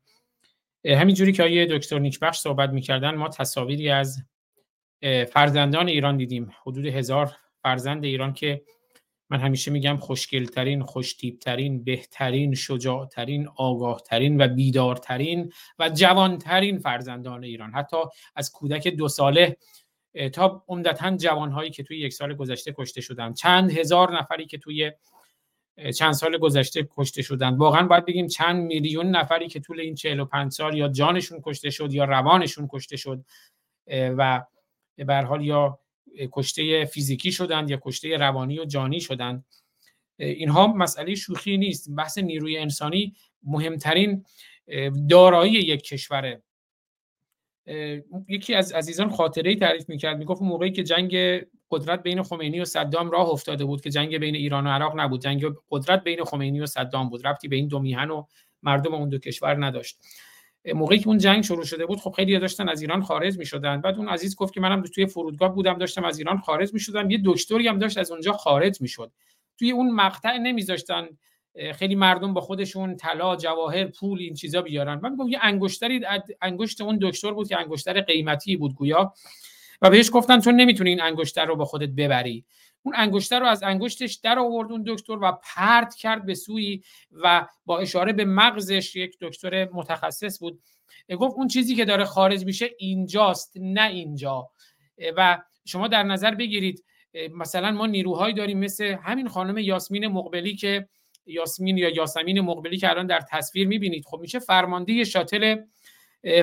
همینجوری که آقای دکتر نیکبخش صحبت می‌کردن ما تصاویری از فرزندان ایران دیدیم. حدود هزار فرزند ایران که من همیشه میگم خوشگلترین، خوشتیبترین، بهترین، شجاعترین، آگاهترین و بیدارترین و جوانترین فرزندان ایران. حتی از کودک دو ساله تا عمدتا جوانهایی که توی یک سال گذشته کشته شدن. چند هزار نفری که توی چند سال گذشته کشته شدن. واقعا باید بگیم چند میلیون نفری که طول این 45 سال یا جانشون کشته شد یا روانشون کشته شد و به حال یا کشته فیزیکی شدند یا کشته روانی و جانی شدند. اینها مسئله شوخی نیست. بحث نیروی انسانی مهمترین دارایی یک کشوره. یکی از عزیزان خاطره تعریف می‌کرد می‌گفت موقعی که جنگ قدرت بین خمینی و صدام راه افتاده بود که جنگ بین ایران و عراق نبود. جنگ قدرت بین خمینی و صدام بود. رفتی به این دو میهن و مردم اون دو کشور نداشت. موقعی که اون جنگ شروع شده بود خب خیلی داشتن از ایران خارج می‌شدن. بعد اون عزیز گفت که منم توی فرودگاه بودم داشتم از ایران خارج می‌شدم. یه دکتری هم داشت از اونجا خارج می‌شد. توی اون مقطع نمیذاشتن خیلی مردم با خودشون طلا جواهر پول این چیزا بیارن. من میگم یه انگشتری انگشت اون دکتر بود که انگشتر قیمتی بود گویا. و بهش گفتن تو نمی‌تونی این انگشتر رو با خودت ببری. اون انگشتر رو از انگشتش در آورد اون دکتر و پرت کرد به سوی و با اشاره به مغزش یک دکتر متخصص بود. گفت اون چیزی که داره خارج میشه اینجاست نه اینجا. و شما در نظر بگیرید مثلا ما نیروهایی داریم مثل همین خانم یاسمین مقبلی که یاسمین یا یاسمین مقبلی که الان در تصویر می‌بینید. خب میشه فرمانده شاتل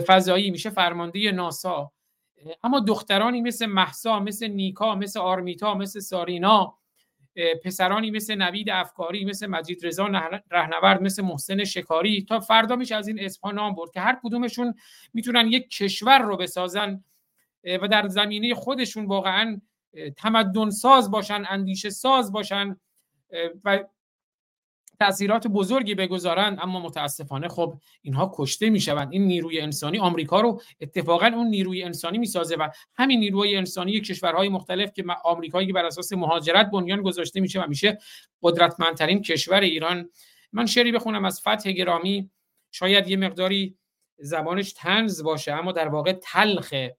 فضایی میشه فرمانده ناسا. اما دخترانی مثل محسا مثل نیکا مثل آرمیتا مثل سارینا پسرانی مثل نوید افکاری مثل مجید رضا رهنورد مثل محسن شکاری تا فردا میشه از این اسمها نام برد که هر کدومشون می‌تونن یک کشور رو بسازن و در زمینه خودشون واقعا تمدن ساز باشن اندیشه ساز باشن و تاثیرات بزرگی بگذارند اما متاسفانه خب اینها کشته می‌شوند. این نیروی انسانی آمریکا رو اتفاقا اون نیروی انسانی می‌سازه و همین نیروی انسانی کشورهای مختلف که آمریکایی که بر اساس مهاجرت بنیان گذاشته میشه و میشه قدرتمندترین کشور ایران. من شعری بخونم از فتح گرامی. شاید یه مقداری زبانش تنز باشه اما در واقع تلخه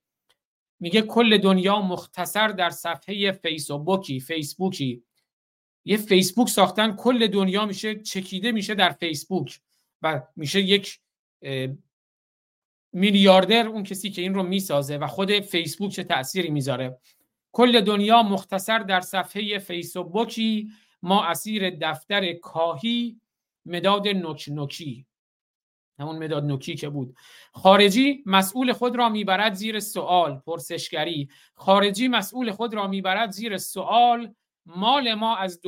میگه کل دنیا مختصر در صفحه فیسبوکی فیسبوکی. یه فیسبوک ساختن کل دنیا میشه چکیده میشه در فیسبوک و میشه یک میلیاردر اون کسی که این رو می‌سازه و خود فیسبوک چه تأثیری می‌ذاره. کل دنیا مختصر در صفحه فیسبوکی ما اسیر دفتر کاهی مداد نوک نوکی. همون مداد نوکی که بود. خارجی مسئول خود را می‌برد زیر سوال پرسشگری. خارجی مسئول خود را می‌برد زیر سوال مال ما از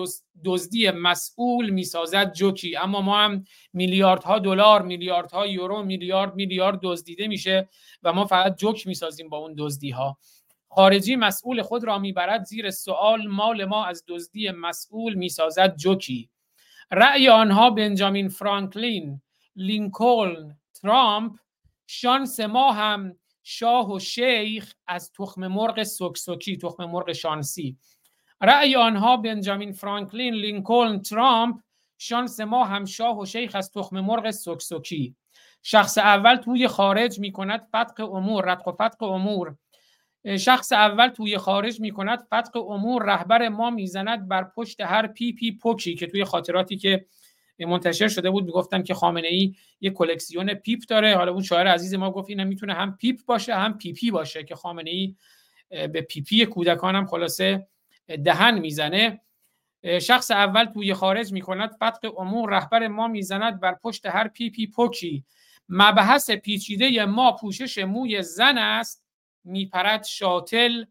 دزدی مسئول می‌سازد جوکی. اما ما هم میلیاردها دلار میلیاردها یورو میلیارد میلیارد دزدیده میشه و ما فقط جوک می‌سازیم با اون دزدی ها خارجی مسئول خود را می‌برد زیر سوال مال ما از دزدی مسئول می‌سازد جوکی. رأی آنها بنجامین فرانکلین لینکلن ترامپ شانس ما هم شاه و شیخ از تخم مرغ سکسوکی تخم مرغ شانسی. رأی آنها بنجامین فرانکلین لینکلن ترامپ شانس ما هم شاه و شیخ از تخم مرغ سکسوکی شخص اول توی خارج می کند فتق امور ردق و فتق امور. شخص اول توی خارج می کند فتق امور رهبر ما می‌زند بر پشت هر پی پی پوکی که توی خاطراتی که منتشر شده بود می‌گفتن که خامنه ای یه کلکسیون پیپ داره. حالا اون شاعر عزیز ما گفت اینم می‌تونه هم پیپ باشه هم پی پی باشه که خامنه ای به پی پی کودکان هم خلاصه دهن می‌زنه شخص اول توی خارج می‌کند فتق امور رهبر ما می‌زند بر پشت هر پی پی پوکی مبحث پیچیده ما پوشش موی زن است میپرد شاتل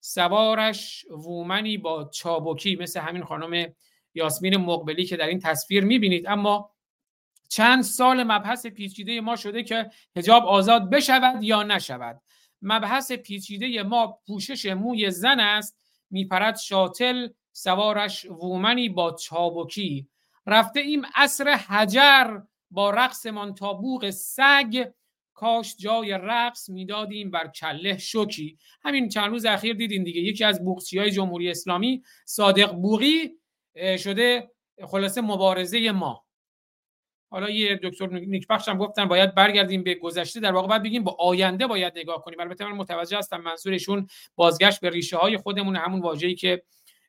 سوارش وومنی با چابکی مثل همین خانم یاسمین مقبلی که در این تصویر می‌بینید. اما چند سال مبحث پیچیده ما شده که هجاب آزاد بشود یا نشود. مبحث پیچیده ما پوشش موی زن است. میپرد شاتل سوارش وومنی با چابکی. رفته این اصر حجر با رقصمان تا بوق سگ. کاش جای رقص می‌دادیم بر کله شوکی. همین چند روز اخیر دیدین دیگه. یکی از بوقچی های جمهوری اسلامی صادق بوغی شده خلاصه مبارزه ما. حالا یه دکتر نیکبخش هم گفتن باید برگردیم به گذشته. در واقع باید بگیم با آینده باید نگاه کنیم. البته من متوجه هستم منظورشون بازگشت به ریشه های خودمون همون واژه‌ای که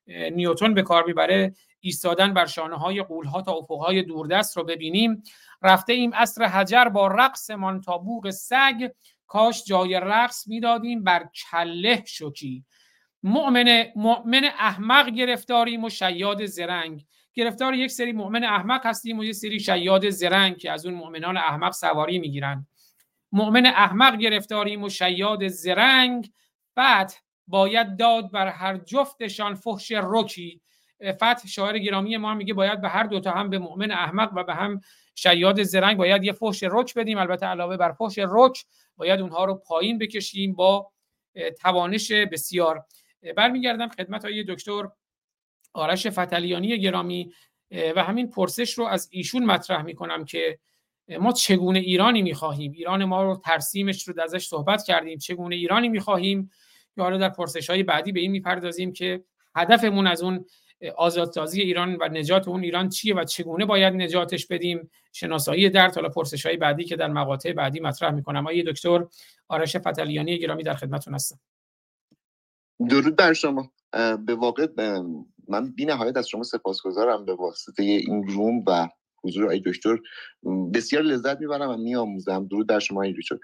نیوتن به کار می‌بره ایستادن بر شانه های قول ها تا افق های دوردست رو ببینیم. رفته ایم اصر حجر با رقص من تا سگ. کاش جای رقص می‌دادیم بر کله شکی. مؤمن مؤمن احمق گرفتاریم و شیاد زرنگ. گرفتار یک سری مؤمن احمق هستیم و یک سری شیاد زرنگ که از اون مؤمنان احمق سواری می‌گیرن. مؤمن احمق گرفتاریم و شیاد زرنگ فتح باید داد بر هر جفتشان فحش رکی. فتح شاعر گرامی ما میگه باید به هر دوتا هم به مؤمن احمق و به هم شیاد زرنگ باید یه فحش رک بدیم. البته علاوه بر فحش رک باید اونها رو پایین بکشیم با توانش بسیار. برمیگردم خدمت های دکتر آرش فتلیانی گرامی و همین پرسش رو از ایشون مطرح می‌کنم که ما چگونه ایرانی می‌خواهیم؟ ایران ما رو ترسیمش رو ازش صحبت کردیم. چگونه ایرانی می‌خواهیم؟ که حالا در پرسش های بعدی به این می‌پردازیم که هدفمون از اون آزادسازی ایران و نجات اون ایران چیه و چگونه باید نجاتش بدیم؟ شناسایی در حالا پرسش های بعدی که در مقاطع بعدی مطرح می‌کنم. آقای دکتر آرش فتلیانی گرامی در خدمتتون هستم. درود بر شما. به واقع من بی نهایت از شما سپاسگزارم به واسطه این روم و حضور آقای دکتر. بسیار لذت می‌برم و میآموزم. درود در شما آقای دکتر.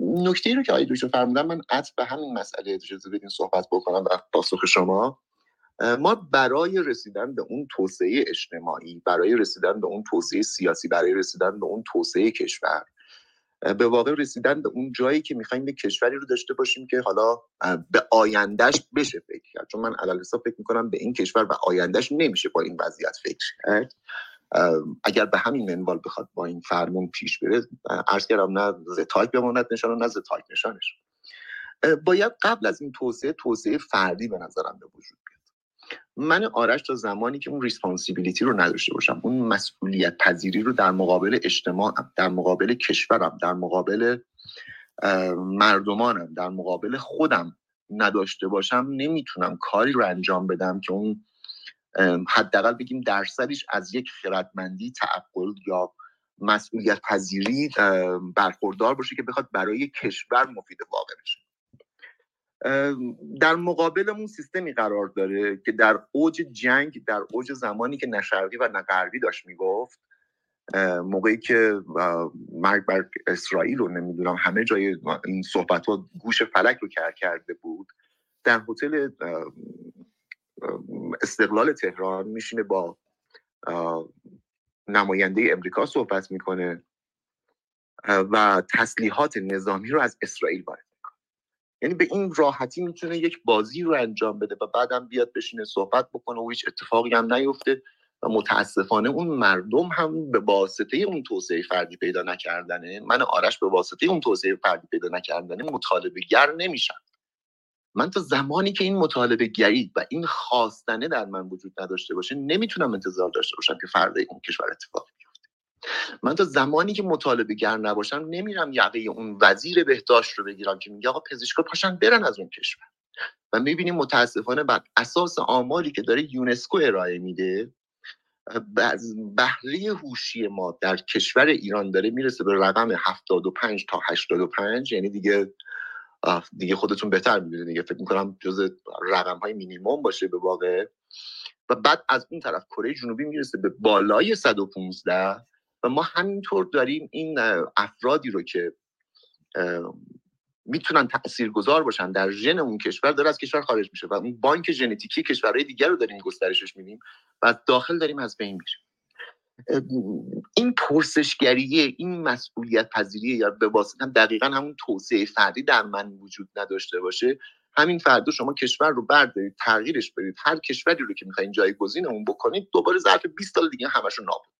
نکته ای رو که آقای دکتر فرمودن من عطف به همین مسئله اجازه بدین صحبت بکنم و پاسخ شما. ما برای رسیدن به اون توسعه اجتماعی برای رسیدن به اون توسعه سیاسی برای رسیدن به اون توسعه کشور به واقع رسیدن به اون جایی که می‌خوایم یک کشوری رو داشته باشیم که حالا به آیندهش بشه فکر کرد. چون من علال حساب فکر می‌کنم به این کشور و آیندهش نمیشه با این وضعیت فکر کرد. اگر به همین منوال بخواد با این فرمون پیش بره عرض کردم نه ز تاک بماند نشان نه ز تاک نشانش. باید قبل از این توسعه توسعه فردی به نظرم به وجود من آرش تا زمانی که اون responsibility رو نداشته باشم اون مسئولیت پذیری رو در مقابل اجتماعم در مقابل کشورم در مقابل مردمانم در مقابل خودم نداشته باشم نمی‌تونم کاری رو انجام بدم که اون حداقل بگیم درصدش از یک خردمندی تعقل یا مسئولیت پذیری برخوردار باشه که بخواد برای کشور مفید واقع بشه. در مقابلمون سیستمی قرار داره که در اوج جنگ در اوج زمانی که نشرقی و نغربی داشت می‌گفت موقعی که مرگ بر اسرائیل رو نمی‌دونم همه جای این صحبت ها گوش فلک رو کر کرده بود در هتل استقلال تهران میشینه با نماینده امریکا صحبت می‌کنه و تسلیحات نظامی رو از اسرائیل وارد یعنی به این راحتی می‌تونه یک بازی رو انجام بده و بعدم بیاد بشینه صحبت بکنه و هیچ اتفاقی هم نیفته و متاسفانه اون مردم هم به واسطه اون توسعه فردی پیدا نکردنه. من آرش به واسطه اون توسعه فردی پیدا نکردنه مطالبه گر نمیشم من تا زمانی که این مطالبه گری و این خواستنه در من وجود نداشته باشه نمی‌تونم انتظار داشته باشم که فردا اون کشور اتفاق بیفته. من تا زمانی که مطالبه گر نباشم نمیرم یقه اون وزیر بهداشت رو بگیرم که میگه آقا پزشکا پاشن برن از اون کشور. و می‌بینیم متاسفانه بر اساس آماری که داره یونسکو ارائه میده بهره هوشی ما در کشور ایران داره می‌رسه به رقم 75 تا 85 یعنی دیگه دیگه خودتون بهتر می‌دونید دیگه. فکر می‌کنم جز رقم های مینیموم باشه به واقع. و بعد از اون طرف کره جنوبی می‌رسه به بالای 115 ما همینطور داریم این افرادی رو که می‌تونن تاثیرگذار باشن در ژن اون کشور داره از کشور خارج میشه و اون بانک ژنتیکی کشورهای دیگر رو داریم گسترشش میدیم و داخل داریم از بین میریم. این پرسشگریه این مسئولیت پذیریه یا به واسطه دقیقا همون توسعه فردی در من وجود نداشته باشه همین فردا شما کشور رو بردارید تغییرش بدید. هر کشوری رو که می‌خواین جایگزین اون بکنید دوباره ظرف 20 سال دیگه همش رو نابود.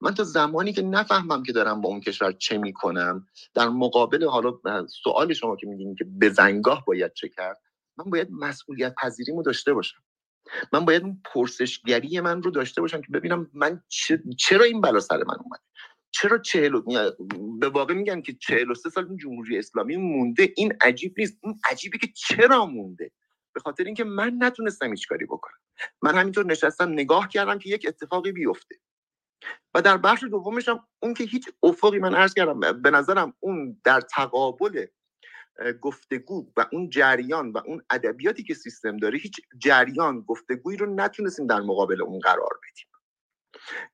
من تا زمانی که نفهمم که دارم با اون کشور چه می‌کنم در مقابل حالا سوال شما که میگین که به زنگاه باید چه کرد من باید مسئولیت پذیریمو داشته باشم. من باید اون پرسشگری من رو داشته باشم که ببینم من چرا این بلا سر من اومد چرا چهل به واقع میگن که چهل و سه سال این جمهوری اسلامی مونده این عجیب نیست این عجیبه که چرا مونده؟ به خاطر اینکه من نتونستم هیچ کاری بکنم. من همینطور نشستم نگاه کردم که یک اتفاقی بیفته. در بخش دومشم اون که هیچ افقی من عرض کردم به نظرم اون در تقابل گفتگو و اون جریان و اون ادبیاتی که سیستم داره هیچ جریان گفتگویی رو نتونستیم در مقابل اون قرار بدیم.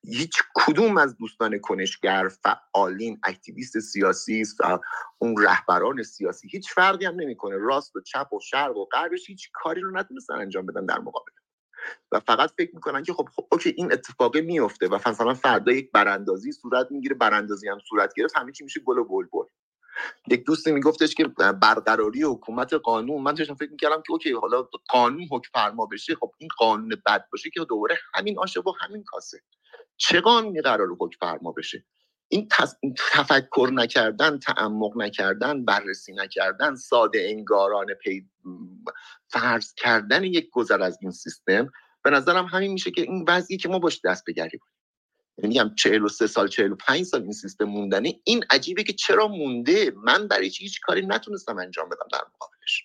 هیچ کدوم از دوستان کنشگر فعالین activist سیاسی اون رهبران سیاسی هیچ فرقی هم نمی‌کنه. راست و چپ و شرق و غربش هیچ کاری رو نتونستن انجام بدن در مقابل. و فقط فکر می‌کنن که خب, خب okay این اتفاقه میفته و مثلا فردا یک براندازی صورت می‌گیره براندازی هم صورت گرفت همه چی میشه گل و بلبل. یک دوستی میگفتش که برقراری حکومت قانون من داشتم فکر می‌کردم که okay حالا قانون حکم فرما بشه خب این قانون بد باشه که دوباره همین آشه و همین کاسه. چه قانونی قرار حکم فرما بشه؟ این تفکر نکردن تعمق نکردن بررسی نکردن ساده انگاران پی فرض کردن یک گذر از این سیستم به نظرم همین میشه که این وضعی که ما باش دست بگیریم یعنی میگم 43 سال 45 سال این سیستم موندنی این عجیبه که چرا مونده؟ من برای هیچ کاری نتونستم انجام بدم در مقابلش.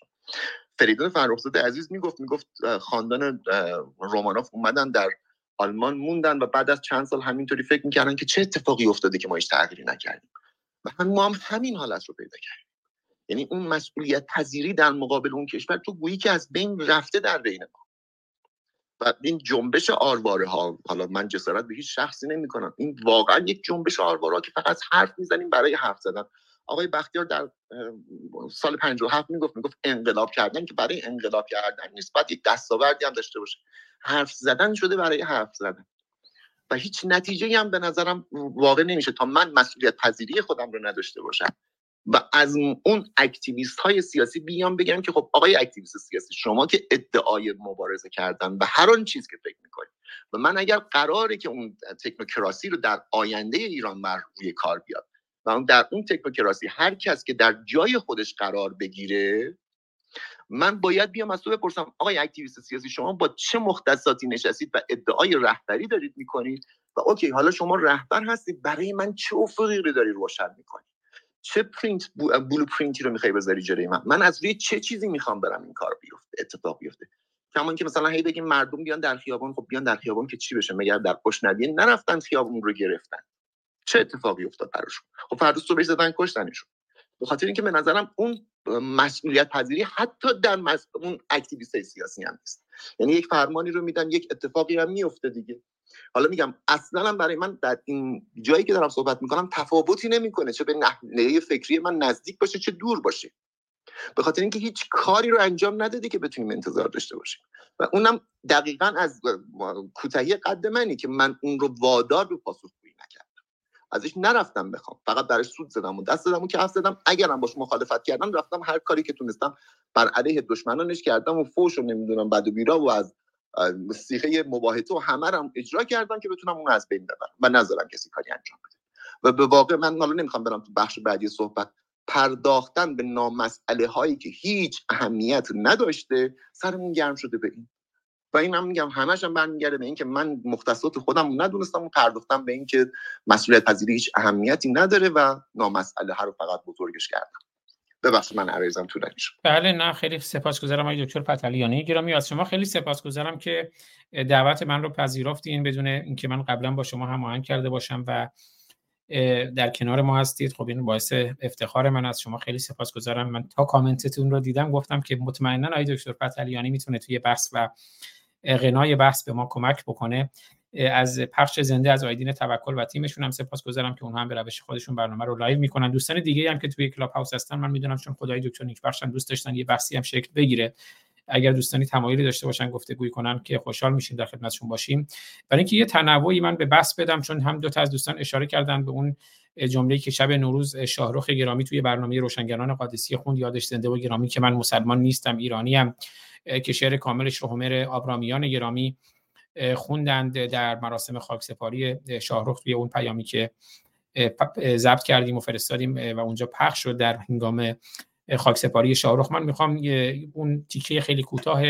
فریدون فرخزاده عزیز می‌گفت می‌گفت خاندان رومانوف اومدن در آلمان موندن و بعد از چند سال همینطوری فکر می‌کردن که چه اتفاقی افتاده که ما هیچ تغییری نکردیم. و هم ما هم همین حالت رو پیدا کردیم. یعنی اون مسئولیت پذیری در مقابل اون کشور تو گویی که از بین رفته در بین ما. و این جنبش آرواره ها حالا من جسارت به هیچ شخصی نمی کنم این واقعا یک جنبش آرواره ها که فقط حرف می‌زنیم برای حرف زدن. آقای بختیار در سال 57 می‌گفت می‌گفت انقلاب کردن که برای انقلاب کردن نیست باید یک دستاوردی هم داشته باشه. حرف زدن شده برای حرف زدن. و هیچ نتیجه هم به نظرم واقع نمیشه تا من مسئولیت پذیری خودم رو نداشته باشم. و از اون activist های سیاسی بیام بگم که خب آقای activist سیاسی شما که ادعای مبارزه کردن و هر آن چیز که فکر می‌کنید. و من اگر قراره که اون تکنوکراسی رو در آینده ایران بر روی کار بیاد و اون در اون تکنوکراسی هر کس که در جای خودش قرار بگیره من باید بیام از تو بپرسم آقای activist سیاسی شما با چه مختصاتی نشستید و ادعای رهبری دارید می‌کنید و okay حالا شما رهبر هستید برای من چه افقی رو داری روشن می‌کنید؟ چه print blueprint ی رو می‌خوای بذاری جلوی من؟ من از روی چه چیزی می‌خوام برم این کار بیفته اتفاق بیفته؟ کما که مثلا هی بگیم مردم بیان در خیابان خب بیان در خیابان که چی بشه؟ مگر در خوشنودی نرفتن خیابون رو گرفتن؟ چه اتفاقی افتاد براشون؟ خب فردا صبح زدن کشتنشون. به خاطر اینکه به نظرم اون مسئولیت پذیری حتی در مس... اون اکتیویست سیاسی هم نیست. یعنی یک فرمانی رو میدن یک اتفاقی هم میفته دیگه. حالا میگم اصلا برای من در این جایی که دارم صحبت می‌کنم تفاوتی نمی‌کنه چه به نحوه فکری من نزدیک باشه چه دور باشه. به خاطر اینکه هیچ کاری رو انجام نداده که بتونیم انتظار داشته باشیم. و اونم دقیقا از کوتاهی قد منی که من اون رو وادار به نکردم ازش نرفتم بخوام. فقط برای سود زدم و دست زدم و کف زدم. اگرم باش مخالفت کردم رفتم هر کاری که تونستم بر علیه دشمنانش کردم و فوش رو نمی‌دونم بد و بیرا و از سیخه مباهته و همه رو اجرا کردم که بتونم اون از بین ببرم و نذارم کسی کاری انجام بده. و به واقع من حالا نمی‌خوام برم تو بخش بعدی صحبت. پرداختن به نامسئله هایی که هیچ اهمیت نداشته سرمون گرم شده به این. و این هم میگم همش هم برمیگرده به اینکه من مختصات خودم ندونستم و پرداختم به اینکه مسئولیت پذیری هیچ اهمیتی نداره و نامسئله ها رو فقط بزرگش کردم. ببخشید من عریضم طولانی شد. بله نه خیلی سپاسگزارم آقای دکتر پتلیانی گرامی از شما خیلی سپاسگزارم که دعوت من رو پذیرفتین بدون اینکه من قبلا با شما هماهنگ کرده باشم و در کنار ما هستید. خب این باعث افتخار من از شما خیلی سپاسگزارم. من تا کامنتتون رو دیدم گفتم که مطمئنا آقای دکتر پتلیانی می‌تونه توی بحث و غنای بحث به ما کمک بکنه. از پخش زنده از آیدین توکل و تیمشون هم سپاسگزارم که اونها هم به روش خودشون برنامه رو live می‌کنن. دوستان دیگه هم که توی کلاب هاوس هستن من می‌دونم چون خود آقای دکتر نیک‌بخشم دوست داشتن یه بحثی هم شکل بگیره. اگر دوستانی تمایلی داشته باشن گفتگوی کنن که خوشحال میشیم در خدمتشون باشیم. برای اینکه یه تنوعی من به بحث بدم چون هم دو تا از دوستان اشاره کردن به اون جمله که شب نوروز شاهرخ گرامی توی برنامه روشنگران قادسی خوند یادش زنده و گرامی که من مسلمان نیستم ایرانی ام که شعر کاملش رو همر آبرامیان گرامی خوندند در مراسم خاکسپاری شاهرخ توی اون پیامی که ضبط کردیم و فرستادیم و اونجا پخش شد در هنگام خاکسپاری شاهرخ. من می‌خوام اون تیکه خیلی کوتاه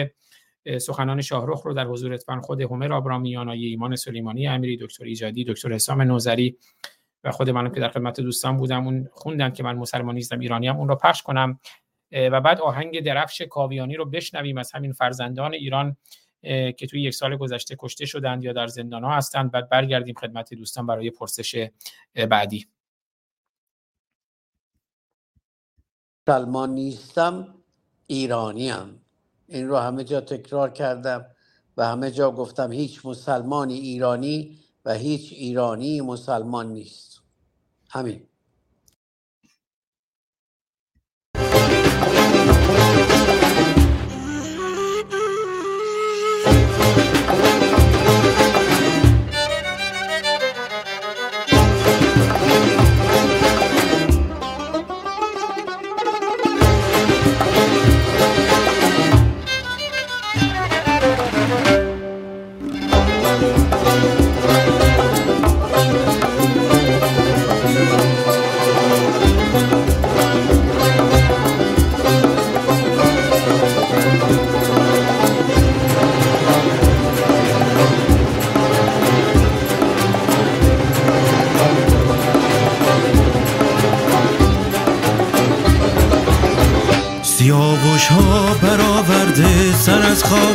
سخنان شاهرخ رو در حضور اتفاق خود همر آبرامیان آیه ایمان سلیمانی امیری دکتر ایجادی دکتر حسام نوزری و خود منم که در خدمت دوستان بودم اون خوندن که من مسلمان نیستم ایرانی هم اون رو پخش کنم. و بعد آهنگ درفش کاویانی رو بشنویم از همین فرزندان ایران که توی یک سال گذشته کشته شدند یا در زندان ها هستند. بعد برگردیم خدمت دوستان برای پرسش بعدی. سلمان نیستم ایرانیم. این رو همه جا تکرار کردم و همه جا گفتم هیچ مسلمانی ایرانی و هیچ ایرانی مسلمان نیست. همین.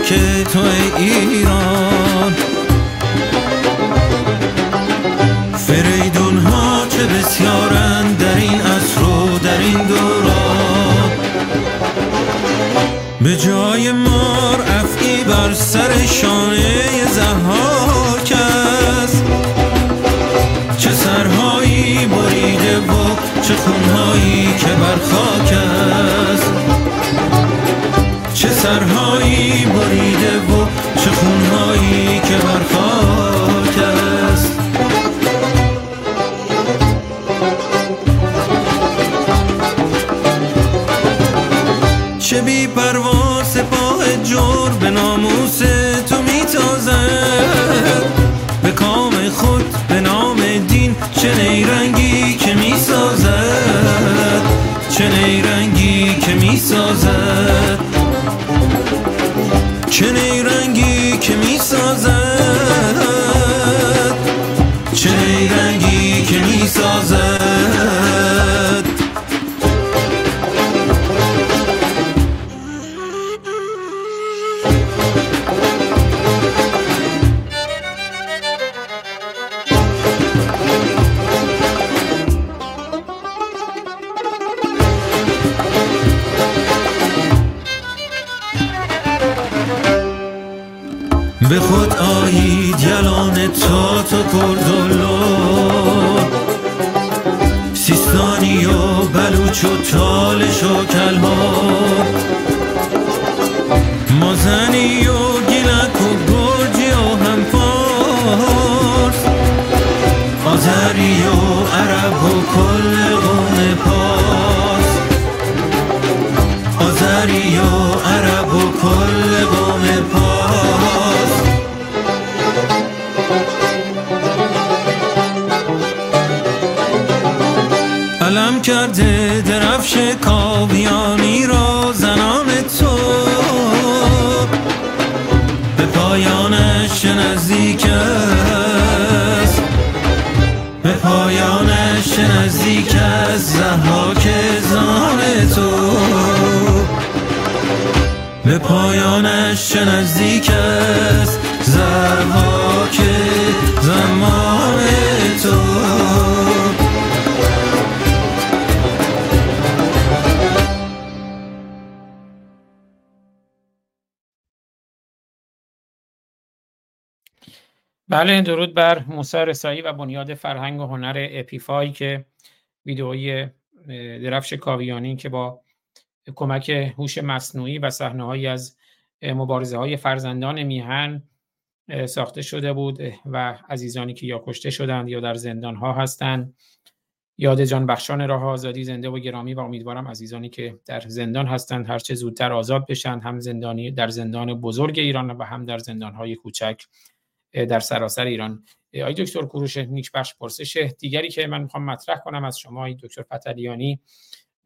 که تو ایران. فریدون ها چه بسیارند در این عصر و در این دوران. به جای مار افعی بر سر شانه زهاک است. چه سرهایی بریده و چه خونهایی که بر خاک است. سرهایی بریده و چه درود بر موسی رسایی و بنیاد فرهنگ و هنر اپیفای که ویدئوی درفش کاویانی که با کمک هوش مصنوعی و صحنه‌هایی از مبارزه های فرزندان میهن ساخته شده بود و عزیزانی که یا کشته شدند یا در زندان ها هستند. یاد جان بخشان راه آزادی زنده و گرامی و امیدوارم عزیزانی که در زندان هستند هرچه زودتر آزاد بشن هم زندانی در زندان بزرگ ایران و هم در زندان های کوچک در سراسر ایران. آقای دکتر کوروش نیک بخش پرسش دیگری که من می‌خوام مطرح کنم از شما آقای دکتر فتلیانی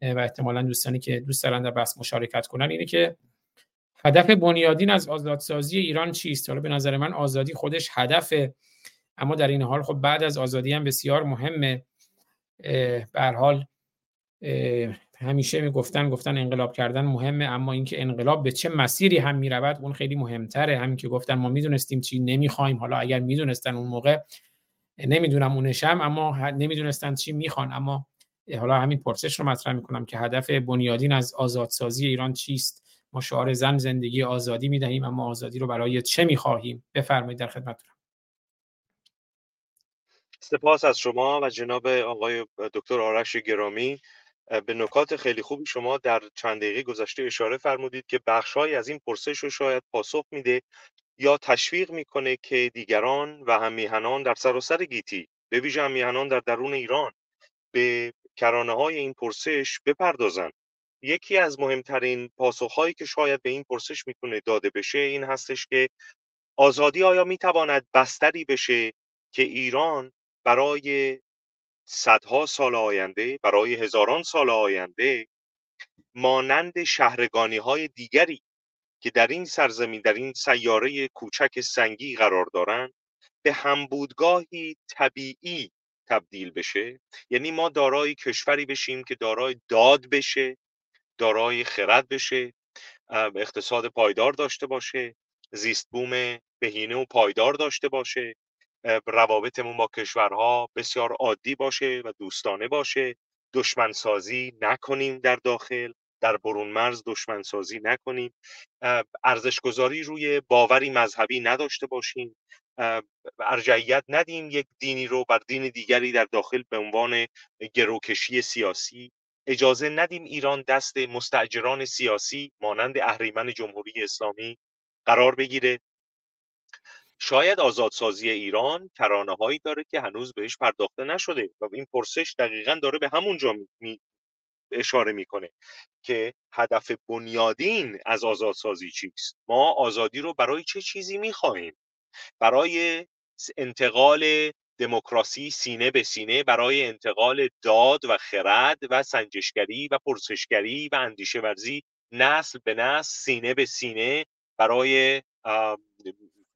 و احتمالا دوستانی که دوست دارن در بحث مشارکت کنن اینه که هدف بنیادین از آزادسازی ایران چیست؟ حالا به نظر من آزادی خودش هدفه اما در این حال خب بعد از آزادی هم بسیار مهمه. به حال همیشه می‌گفتن گفتن انقلاب کردن مهمه اما اینکه انقلاب به چه مسیری هم می‌رود اون خیلی مهمتره. همین که گفتن ما می‌دونستیم چی نمی‌خوایم. حالا اگر می‌دونستن اون موقع نمی‌دونم اونشم اما نمی‌دونستن چی می‌خوان. اما حالا همین پرسش رو مطرح می‌کنم که هدف بنیادین از آزادسازی ایران چیست؟ ما شعار زن زندگی آزادی می‌دهیم اما آزادی رو برای چه می‌خواهیم؟ بفرمایید در خدمتتونم سپاس از شما و جناب آقای دکتر آرش گرامی. به نکات خیلی خوبی شما در چند دقیقه گذشته اشاره فرمودید که بخشهایی از این پرسش رو شاید پاسخ میده یا تشویق می‌کنه که دیگران و هم میهنان در سراسر گیتی به ویژه هم میهنان در درون ایران به کرانه های این پرسش بپردازند. یکی از مهمترین پاسخهایی که شاید به این پرسش می‌تونه داده بشه این هستش که آزادی آیا می‌تواند بستری بشه که ایران برای صدها سال آینده برای هزاران سال آینده مانند شهرگانی های دیگری که در این سرزمین در این سیاره کوچک سنگی قرار دارند به همبودگاهی طبیعی تبدیل بشه. یعنی ما دارای کشوری بشیم که دارای داد بشه دارای خرد بشه اقتصاد پایدار داشته باشه زیست بوم بهینه و پایدار داشته باشه. روابطمون با کشورها بسیار عادی باشه و دوستانه باشه. دشمن سازی نکنیم در داخل در برون مرز دشمن سازی نکنیم. ارزش گذاری روی باوری مذهبی نداشته باشیم. ارجعیت ندیم یک دینی رو بر دین دیگری در داخل به عنوان گروکشی سیاسی. اجازه ندیم ایران دست مستاجران سیاسی مانند اهریمن جمهوری اسلامی قرار بگیره. شاید آزادسازی ایران ترانه هایی داره که هنوز بهش پرداخته نشده و این پرسش دقیقا داره به همونجا می اشاره می‌کنه که هدف بنیادین از آزادسازی چیست. ما آزادی رو برای چه چیزی می‌خواهیم؟ برای انتقال دموکراسی سینه به سینه برای انتقال داد و خرد و سنجشگری و پرسشگری و اندیشه ورزی نسل به نسل سینه به سینه برای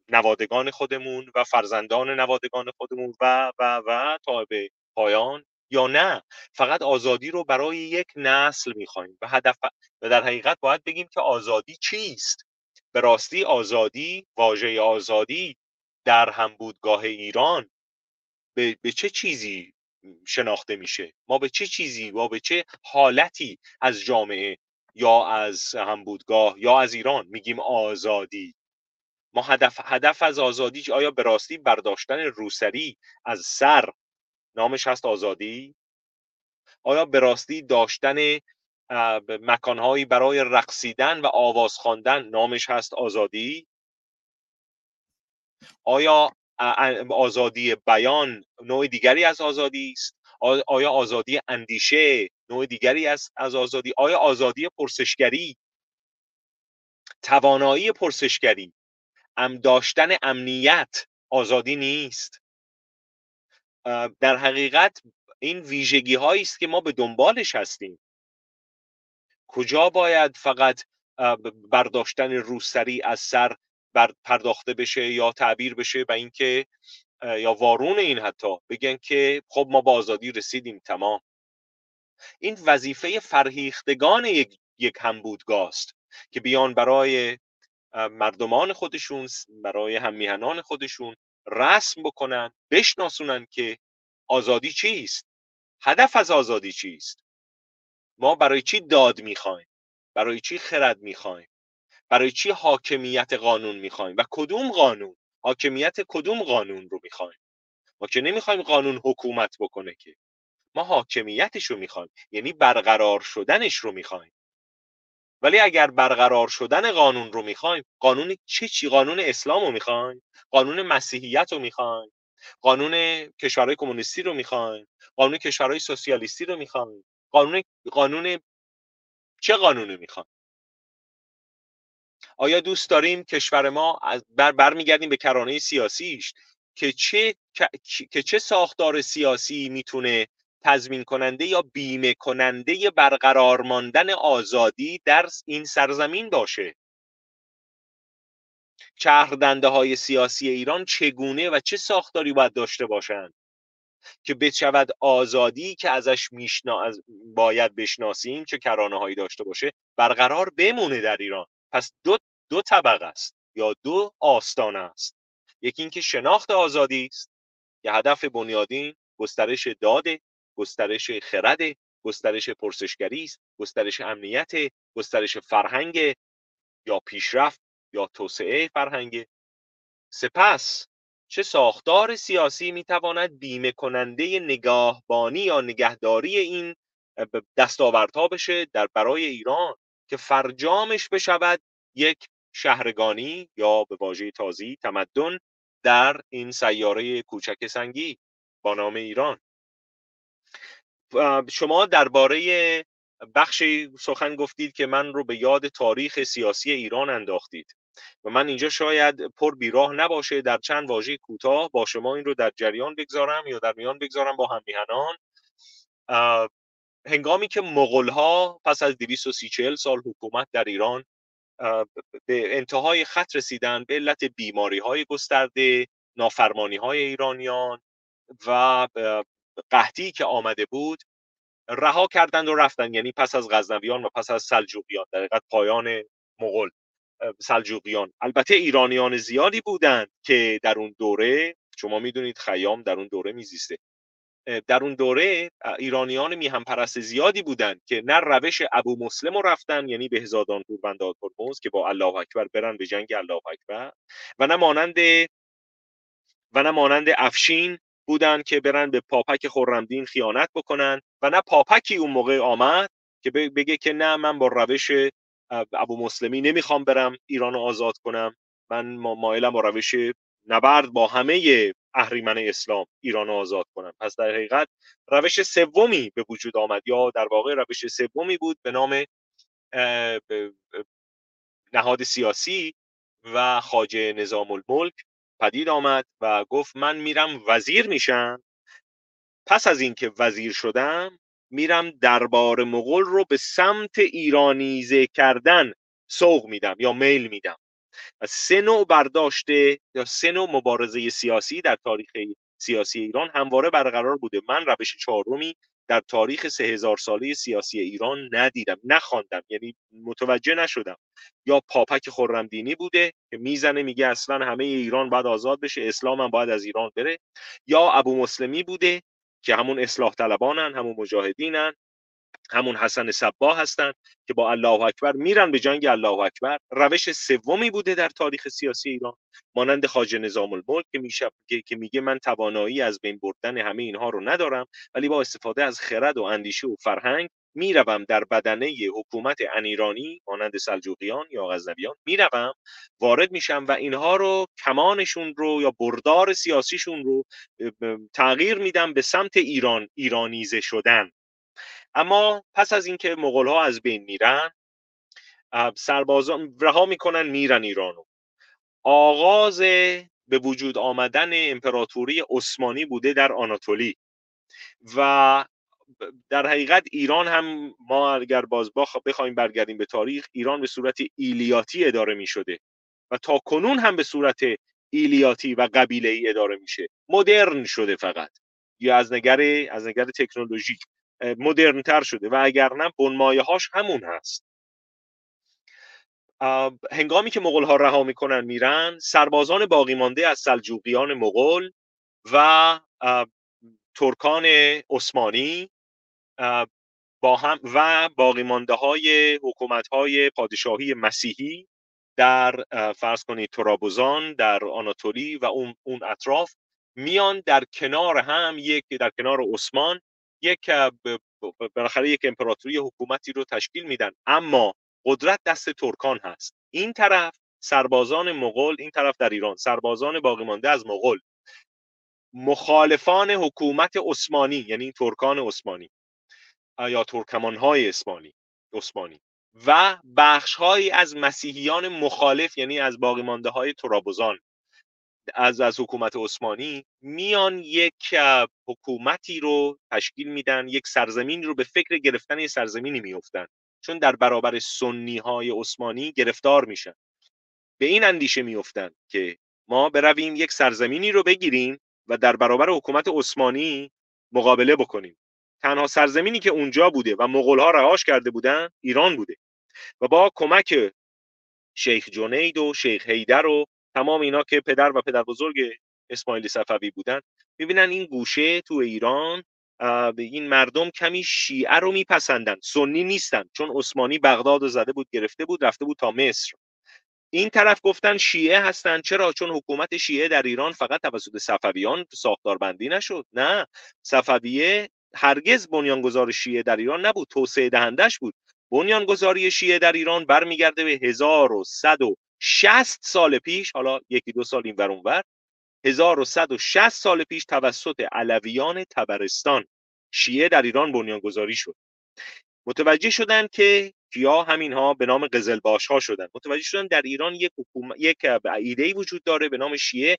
نوادگان خودمون و فرزندان نوادگان خودمون و و و تا به پایان یا نه. فقط آزادی رو برای یک نسل می‌خوایم و هدف و در حقیقت باید بگیم که آزادی چیست؟ به راستی آزادی واژه آزادی در همبودگاه ایران به, به چه چیزی شناخته میشه؟ ما به چه چیزی ما به چه حالتی از جامعه یا از همبودگاه یا از ایران میگیم آزادی؟ ما هدف, هدف از آزادی آیا به راستی برداشتن روسری از سر نامش هست آزادی؟ آیا به راستی داشتن مکانهایی برای رقصیدن و آواز خواندن نامش هست آزادی؟ آیا آزادی بیان نوع دیگری از آزادی است؟ آیا آزادی اندیشه نوع دیگری از از آزادی؟ آیا آزادی پرسشگری؟ توانایی پرسشگری؟ ام داشتن امنیت آزادی نیست. در حقیقت این ویژگی هایی است که ما به دنبالش هستیم. کجا باید فقط برداشتن روسری از سر بر پرداخته بشه یا تعبیر بشه به اینکه یا وارون این حتی بگن که خب ما با آزادی رسیدیم تمام. این وظیفه فرهیختگان یک, یک همبودگاست که بیان برای مردمان خودشون برای هممیهنان خودشون رسم بکنن بشناسونن که آزادی چیست. هدف از آزادی چیست. ما برای چی داد می‌خوایم؟ برای چی خرد می‌خوایم؟ برای چی حاکمیت قانون می‌خوایم؟ و کدوم قانون؟ حاکمیت کدوم قانون رو می‌خوایم؟ ما که نمی‌خوایم قانون حکومت بکنه که. ما حاکمیتش رو می‌خوایم یعنی برقرار شدنش رو می‌خوایم. ولی اگر برقرار شدن قانون رو می‌خوایم قانون چه چی؟ قانون اسلام رو می‌خوایم قانون مسیحیت رو می‌خوایم قانون کشورهای کمونیستی رو می‌خوایم قانون کشورهای سوسیالیستی رو می‌خوایم قانون قانون چه قانونی می‌خوایم؟ آیا دوست داریم کشور ما بر برمیگردیم به کرانه سیاسیش که چه که چه ساختار سیاسی می‌تونه تضمین کننده یا بیمه کننده برقرار ماندن آزادی در این سرزمین باشه. شهردنده های سیاسی ایران چگونه و چه ساختاری باید داشته باشند که بشود آزادی که ازش میشنا باید بشناسیم چه کرانه هایی داشته باشه برقرار بمونه در ایران؟ پس دو دو طبقه است یا دو آستانه است. یکی اینکه شناخت آزادی است که هدف بنیادین گسترش داده گسترش خرد گسترش پرسشگری است گسترش امنیت گسترش فرهنگ یا پیشرفت یا توسعه فرهنگ. سپس چه ساختار سیاسی می‌تواند بیمه کننده نگاهبانی یا نگهداری این دستاوردها بشه در برای ایران که فرجامش بشود یک شهرگانی یا به واژه تازی تمدن در این سیاره کوچک سنگی با نام ایران؟ شما درباره بخشی سخن گفتید که من رو به یاد تاریخ سیاسی ایران انداختید و من اینجا شاید پر بیراه نباشه در چند واژه کوتاه با شما این رو در جریان بگذارم یا در میان بگذارم با همیهنان هنگامی که مغول ها پس از 230 سال حکومت در ایران به انتهای خط رسیدن به علت بیماری های گسترده نافرمانی های ایرانیان و قحطی که آمده بود رها کردند و رفتن یعنی پس از غزنویان و پس از سلجوقیان. در حقیقت پایان مغول سلجوقیان. البته ایرانیان زیادی بودند که در اون دوره شما می‌دونید خیام در اون دوره میزیسته. در اون دوره ایرانیان میهم پرست زیادی بودند که نه روش ابو مسلم رو رفتن یعنی به هزادان بنداد هرمز که با الله اکبر برن به جنگ الله اکبر و نه مانند و نه مانند افشین بودن که برن به پاپک خورمدین خیانت بکنن و نه پاپکی اون موقع آمد که بگه که نه من با روش ابو مسلمی نمی‌خوام برم ایران رو آزاد کنم. من مایلم با روش نبرد با همه اهریمن اسلام ایران رو آزاد کنن پس در حقیقت روش سومی به وجود آمد یا در واقع روش سومی بود به نام نهاد سیاسی و خاجه نظام الملک پدید آمد و گفت من میرم وزیر میشم. پس از اینکه وزیر شدم میرم دربار مغول رو به سمت ایرانیزه کردن سوق میدم یا میل میدم. و سه نوع برداشته یا سه نوع مبارزه سیاسی در تاریخ سیاسی ایران همواره برقرار بوده. من روش چهارمی در تاریخ سه هزار ساله سیاسی ایران ندیدم نخواندم یعنی متوجه نشدم. یا پاپک خرمدینی بوده که می‌زنه میگه اصلا همه ایران باید آزاد بشه اسلام هم باید از ایران بره. یا ابو مسلمی بوده که همون اصلاح طلبانن همون مجاهدینن. همون حسن صبا هستند که با الله اکبر میرن به جنگ الله اکبر. روش سومی بوده در تاریخ سیاسی ایران. مانند خاج نظام الملک که میشه که میگه من توانایی از بین بردن همه اینها رو ندارم ولی با استفاده از خرد و اندیشه و فرهنگ می‌روم در بدنه حکومت انیرانی مانند سلجوقیان یا غزنویان می‌روم وارد میشم و اینها رو کمانشون رو یا بردار سیاسیشون رو تغییر میدم به سمت ایران ایرانیزه شدن. اما پس از اینکه مغول ها از بین میرن سربازان رها می‌کنن میرن ایرانو. آغاز به وجود آمدن امپراتوری عثمانی بوده در آناتولی و در حقیقت ایران هم ما اگر باز بخوایم برگردیم به تاریخ ایران به صورت ایلیاتی اداره می شده و تا کنون هم به صورت ایلیاتی و قبیله ای اداره میشه. مدرن شده فقط. یا از نگر از نگر تکنولوژیک. مدرنتر شده و اگر نه بنمایه هاش همون هست. هنگامی که مغول ها رها می‌کنن میرن سربازان باقی مانده از سلجوقیان مغول و ترکان عثمانی با هم و باقی مانده های حکومت های پادشاهی مسیحی در فرض کنید ترابوزان در آناتولی و اون اطراف میان در کنار هم یک در کنار عثمان یک بالاخره یک امپراتوری حکومتی رو تشکیل میدن. اما قدرت دست ترکان هست. این طرف سربازان مغول این طرف در ایران سربازان باقی مانده از مغول. مخالفان حکومت عثمانی یعنی ترکان عثمانی یا ترکمان های اسمانی عثمانی. و بخش از مسیحیان مخالف یعنی از باقی مانده های ترابوزان. از از حکومت عثمانی میان یک حکومتی رو تشکیل میدن یک سرزمینی رو به فکر گرفتن یه سرزمینی میفتن چون در برابر سنی های عثمانی گرفتار میشن. به این اندیشه میفتن که ما برویم یک سرزمینی رو بگیریم و در برابر حکومت عثمانی مقابله بکنیم. تنها سرزمینی که اونجا بوده و مغول ها رهاش کرده بودن ایران بوده. و با کمک شیخ جنید و شیخ هیدر و تمام اینا که پدر و پدر بزرگ اسماعیل صفوی بودن می‌بینن این گوشه تو ایران این مردم کمی شیعه رو میپسندن. سنی نیستن چون عثمانی بغداد رو زده بود گرفته بود رفته بود تا مصر. این طرف گفتن شیعه هستن. چرا؟ چون حکومت شیعه در ایران فقط توسط صفویان ساختار بندی نشد. نه صفویه هرگز بنیانگذار شیعه در ایران نبود توسعه دهندش بود. بنیانگذاری شیعه در ایران برمیگرده به 1160 سال پیش حالا یکی دو سال این ور ور 1160 سال پیش توسط علویان تبرستان شیعه در ایران بنیانگذاری شد. متوجه شدن که کیا همینها به نام قزلباش ها شدن. متوجه شدن در ایران یک حکومت یک ایده وجود داره به نام شیعه.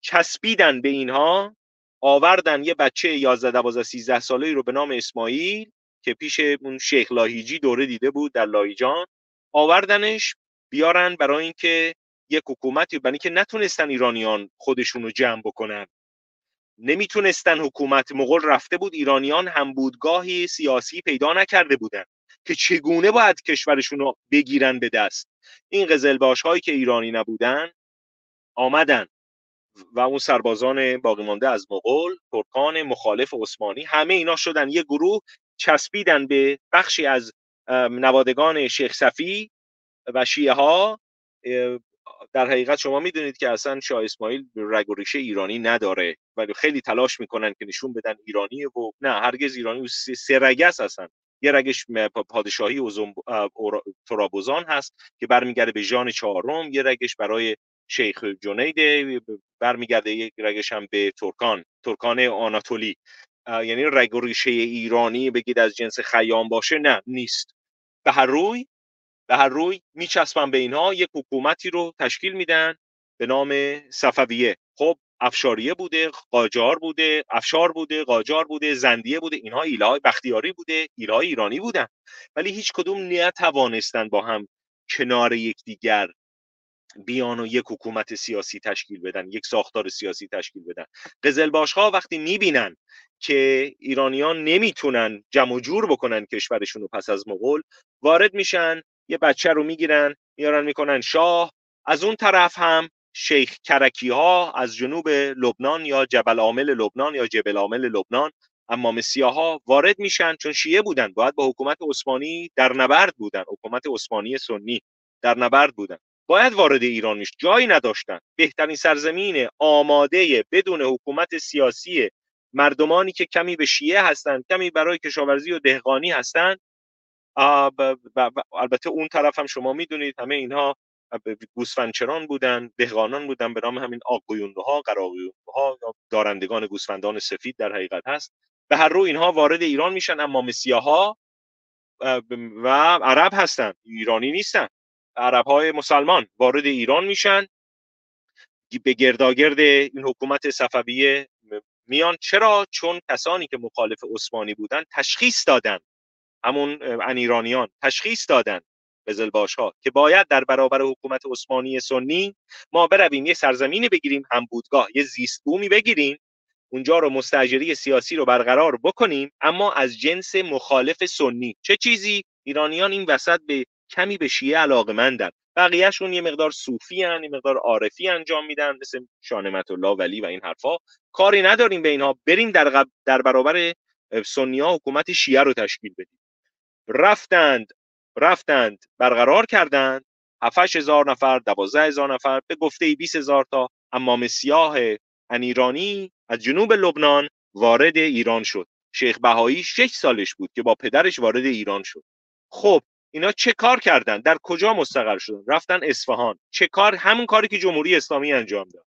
چسبیدن به اینها آوردن یه بچه 11 12 13 ساله رو به نام اسماعیل که پیش اون شیخ لاهیجی دوره دیده بود در لاهیجان آوردنش بیارن برای اینکه یک حکومتی برای اینکه نتونستن ایرانیان خودشون رو جمع بکنن. نمی‌تونستن حکومت مغول رفته بود ایرانیان هم بودگاهی سیاسی پیدا نکرده بودن که چگونه باید کشورشون رو بگیرن به دست. این قزلباش هایی که ایرانی نبودن آمدن و اون سربازان باقی مانده از مغول ترکان مخالف عثمانی همه اینا شدن. یه گروه چسبیدن به بخشی از نوادگان شیخ صفی و شیعه ها در حقیقت شما می‌دونید که اصلا شاه اسماعیل رگ و ریشه ایرانی نداره ولی خیلی تلاش می‌کنن که نشون بدن ایرانی و نه هرگز ایرانی و سه رگس هستن یه رگش پادشاهی ترابوزان هست که برمیگرده به ژان چهارم یه رگش برای شیخ جنید برمیگرده یک رگش هم به ترکان ترکان آناتولی. یعنی رگ و ریشه ایرانی بگید از جنس خیام باشه نه نیست. به هر روی به هر روی میچسبن به اینها یک حکومتی رو تشکیل میدن به نام صفویه. خب افشاریه بوده قاجار بوده افشار بوده قاجار بوده زندیه بوده اینها ایله بختیاری بوده ایله ایرانی بودن. ولی هیچ کدوم نتوانستن با هم کنار یکدیگر بیان و یک حکومت سیاسی تشکیل بدن یک ساختار سیاسی تشکیل بدن. قزلباش ها وقتی می‌بینن که ایرانیان نمی‌تونن جمع جور بکنن کشورشون رو پس از مغول وارد میشن یه بچه رو می‌گیرن میارن می‌کنن شاه. از اون طرف هم شیخ کرکی ها از جنوب لبنان یا جبل عامل لبنان یا جبل عامل لبنان امام ها وارد میشن چون شیعه بودن. باید با حکومت عثمانی در نبرد بودن. حکومت عثمانی سنی در نبرد بودن. باید وارد ایران میش جایی نداشتن. بهترین سرزمین آماده بدون حکومت سیاسی مردمانی که کمی به شیعه هستند کمی برای کشاورزی و دهقانی هستند البته اون طرف هم شما می‌دونید همه اینها گوسفندچران بودن دهقانان بودن به نام همین آقویونده ها ها یا دارندگان گوسفندان سفید در حقیقت هست. به هر رو اینها وارد ایران میشن اما مسیحا و عرب هستن ایرانی نیستن. عرب های مسلمان وارد ایران میشن به گرداگرد این حکومت صفویه میان. چرا؟ چون کسانی که مخالف عثمانی بودن تشخیص دادن همون ایرانیان تشخیص دادن قزلباش ها که باید در برابر حکومت عثمانی سنی ما برویم یه سرزمینی بگیریم هم بودگاه یه زیست بومی بگیریم اونجا رو مستجری سیاسی رو برقرار بکنیم اما از جنس مخالف سنی. چه چیزی؟ ایرانیان این وسط به کمی به شیعه علاقمندن. بقیهشون یه مقدار صوفی هن، یه مقدار عارفی انجام میدن مثل شانمت الله ولی و این حرفا کاری نداریم به اینها. بریم در, در برابر سنی ها حکومت شیعه رو تشکیل بدیم. رفتند رفتند برقرار کردند. 7 هزار نفر 12 هزار نفر به گفته 20 هزار تا امام سیاه ایرانی از جنوب لبنان وارد ایران شد. شیخ بهایی 6 سالش بود که با پدرش وارد ایران شد. خب اینا چه کار کردن؟ در کجا مستقر شدن؟ رفتن اصفهان. چه کار؟ همون کاری که جمهوری اسلامی انجام داد.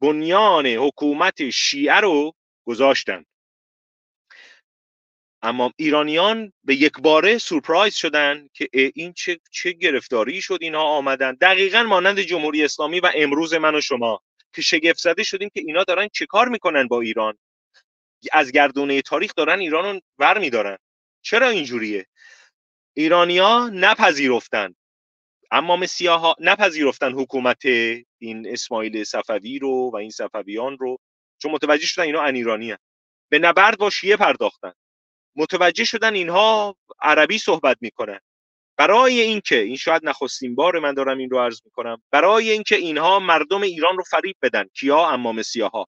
بنیان حکومت شیعه رو گذاشتن. اما ایرانیان به یک باره سورپرایز شدن که این چه, چه گرفتاری شد اینها آمدن. دقیقا مانند جمهوری اسلامی و امروز من و شما که شگفت زده شدیم که اینا دارن چه کار می‌کنن با ایران. از گردونه تاریخ دارن ایران رو ور میدارن. چرا اینجوریه؟ ایرانیا نپذیرفتن. اما ها نپذیرفتن حکومت این اسماعیل صفوی رو و این صفویان رو. چون متوجه شدن اینا ان به نبرد با شیعه پرداختن. متوجه شدن اینها عربی صحبت می‌کنن برای اینکه این شاید نخستین بار من دارم این رو عرض می‌کنم برای اینکه اینها مردم ایران رو فریب بدن کیا؟ امام سیاها.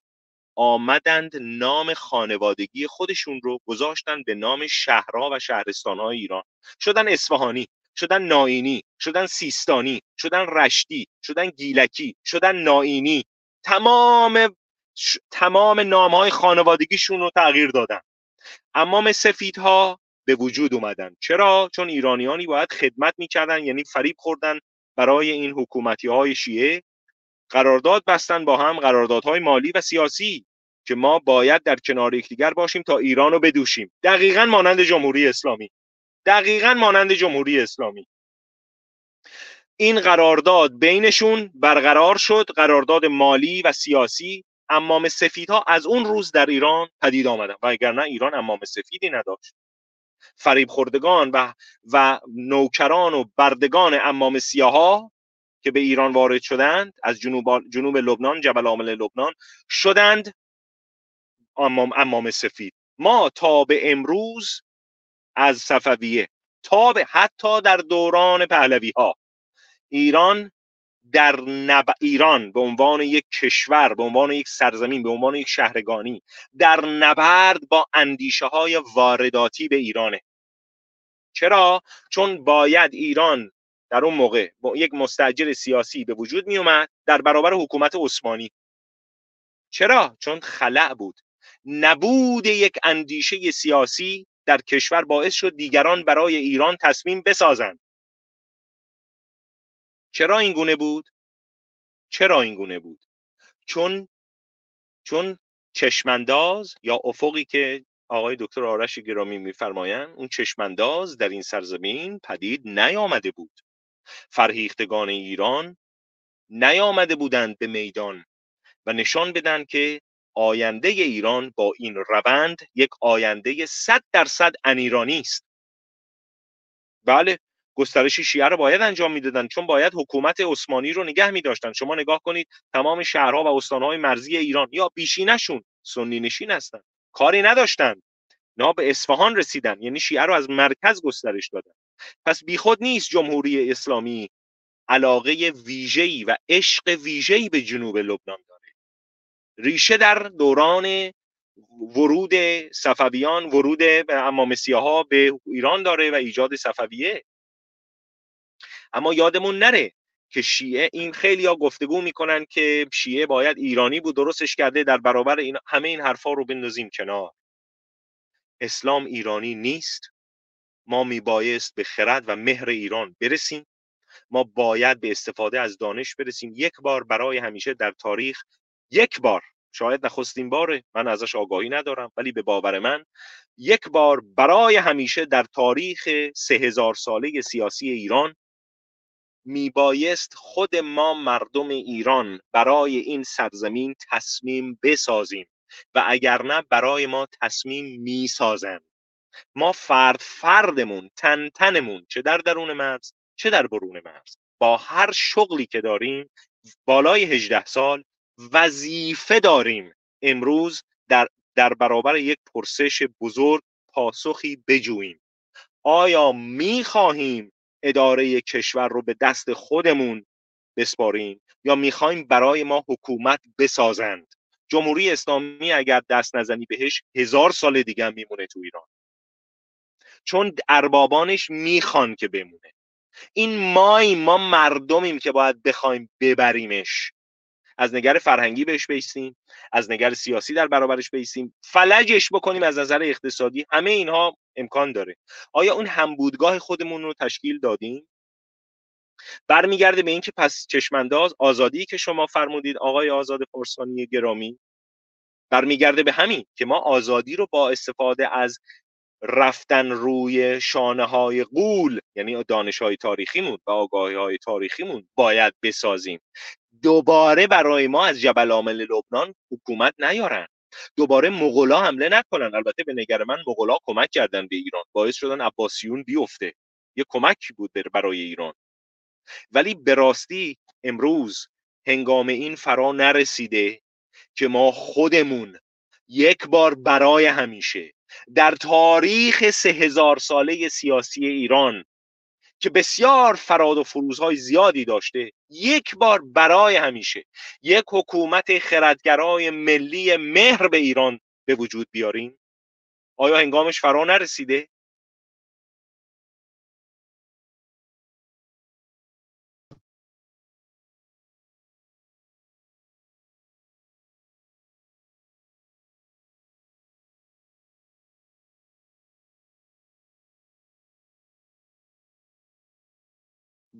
آمدند نام خانوادگی خودشون رو گذاشتن به نام شهرها و شهرستانهای ایران. شدن اصفهانی شدن ناینی شدن سیستانی شدن رشتی شدن گیلکی شدن ناینی. تمام تمام نام های خانوادگیشون رو تغییر دادن. امام سفیدها به وجود اومدن. چرا؟ چون ایرانیانی باید خدمت می‌کردن یعنی فریب خوردن برای این حکومتی های شیعه. قرارداد بستن با هم قراردادهای مالی و سیاسی که ما باید در کنار یکدیگر باشیم تا ایران رو بدوشیم. دقیقا مانند جمهوری اسلامی. دقیقا مانند جمهوری اسلامی. این قرارداد بینشون برقرار شد قرارداد مالی و سیاسی. امام سفیدها از اون روز در ایران پدید آمدن و اگر نه ایران امام سفیدی نداشت. فریب خوردگان و, و نوکران و بردگان امام سیاها که به ایران وارد شدند از جنوب, جنوب لبنان جبل عامل لبنان شدند امام, امام سفید. ما تا به امروز از صفویه تا به حتی در دوران پهلوی ها ایران در نب... ایران به عنوان یک کشور به عنوان یک سرزمین به عنوان یک شهرگانی در نبرد با اندیشه های وارداتی به ایرانه. چرا؟ چون باید ایران در اون موقع با یک مستجر سیاسی به وجود می اومد در برابر حکومت عثمانی. چرا؟ چون خلع بود. نبود یک اندیشه سیاسی در کشور باعث شد دیگران برای ایران تصمیم بسازند. چرا این گونه بود؟ چرا این گونه بود؟ چون چون چشمانداز یا افقی که آقای دکتر آرش گرامی میفرمایند اون چشمانداز در این سرزمین پدید نیامده بود. فرهیختگان ایران نیامده بودند به میدان و نشان بدن که آینده ایران با این روند یک آینده صد درصد انیرانی است. بله. گسترش شیعه رو باید انجام می‌دادن چون باید حکومت عثمانی رو نگه میداشتن. شما نگاه کنید تمام شهرها و استانهای مرزی ایران یا بیشینشون سنی نشین هستن. کاری نداشتن. نه به اصفهان رسیدن یعنی شیعه رو از مرکز گسترش دادن. پس بیخود نیست جمهوری اسلامی علاقه ویژه‌ای و عشق ویژه‌ای به جنوب لبنان داره. ریشه در دوران ورود صفویان ورود امام ها به ایران داره و ایجاد صفویه. اما یادمون نره که شیعه این خیلی ها گفتگو می‌کنن که شیعه باید ایرانی بود درستش کرده در برابر این همه این حرفا رو بندازیم کنار. اسلام ایرانی نیست. ما میبایست به خرد و مهر ایران برسیم. ما باید به استفاده از دانش برسیم. یک بار برای همیشه در تاریخ یک بار شاید نخستین باره من ازش آگاهی ندارم ولی به باور من یک بار برای همیشه در تاریخ سه هزار ساله سیاسی ایران میبایست خود ما مردم ایران برای این سرزمین تصمیم بسازیم و اگر نه برای ما تصمیم می‌سازند. ما فرد فردمون تن تنمون چه در درون مرز چه در برون مرز. با هر شغلی که داریم بالای 18 سال وظیفه داریم. امروز در در برابر یک پرسش بزرگ پاسخی بجوییم. آیا می خواهیم اداره کشور رو به دست خودمون بسپاریم یا می‌خوایم برای ما حکومت بسازند. جمهوری اسلامی اگر دست نزنی بهش هزار سال دیگه هم میمونه تو ایران. چون اربابانش می‌خوان که بمونه. این مایی ما مردمیم که باید بخوایم ببریمش. از نگر فرهنگی بهش بیستیم از نگر سیاسی در برابرش بیستیم فلجش بکنیم از نظر اقتصادی همه اینها امکان داره. آیا اون همبودگاه خودمون رو تشکیل دادیم؟ برمیگرده به اینکه پس چشمانداز آزادی که شما فرمودید آقای آزاد فرسانی گرامی برمیگرده به همین که ما آزادی رو با استفاده از رفتن روی شانه های قول یعنی دانش های تاریخیمون و آگاهی های تاریخیمون باید بسازیم. دوباره برای ما از جبل عامل لبنان حکومت نیارن. دوباره مغلا حمله نکنن. البته به نگر من مغلا کمک کردن به ایران. باعث شدن عباسیون بیفته. یه کمکی بود برای ایران. ولی به راستی امروز هنگام این فرا نرسیده که ما خودمون یک بار برای همیشه در تاریخ سه هزار ساله سیاسی ایران که بسیار فراد و فروزهای زیادی داشته یک بار برای همیشه یک حکومت خردگرای ملی مهر به ایران به وجود بیاریم؟ آیا هنگامش فرا نرسیده؟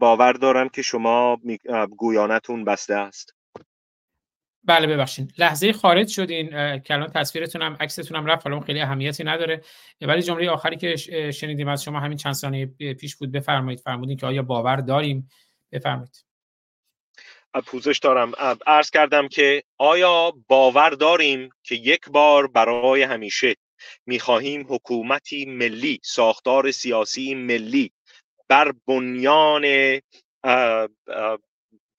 باور دارم که شما گویانتون بسته است. بله ببخشید. لحظه خارج شدین. که الان تصویرتون هم عکستون هم رفت خیلی اهمیتی نداره. ولی جمله آخری که شنیدیم از شما همین چند ثانیه پیش بود. بفرمایید. فرمودین که آیا باور داریم؟ بفرمایید. پوزش دارم. عرض کردم که آیا باور داریم که یک بار برای همیشه می‌خواهیم حکومتی ملی ساختار سیاسی ملی بر بنیان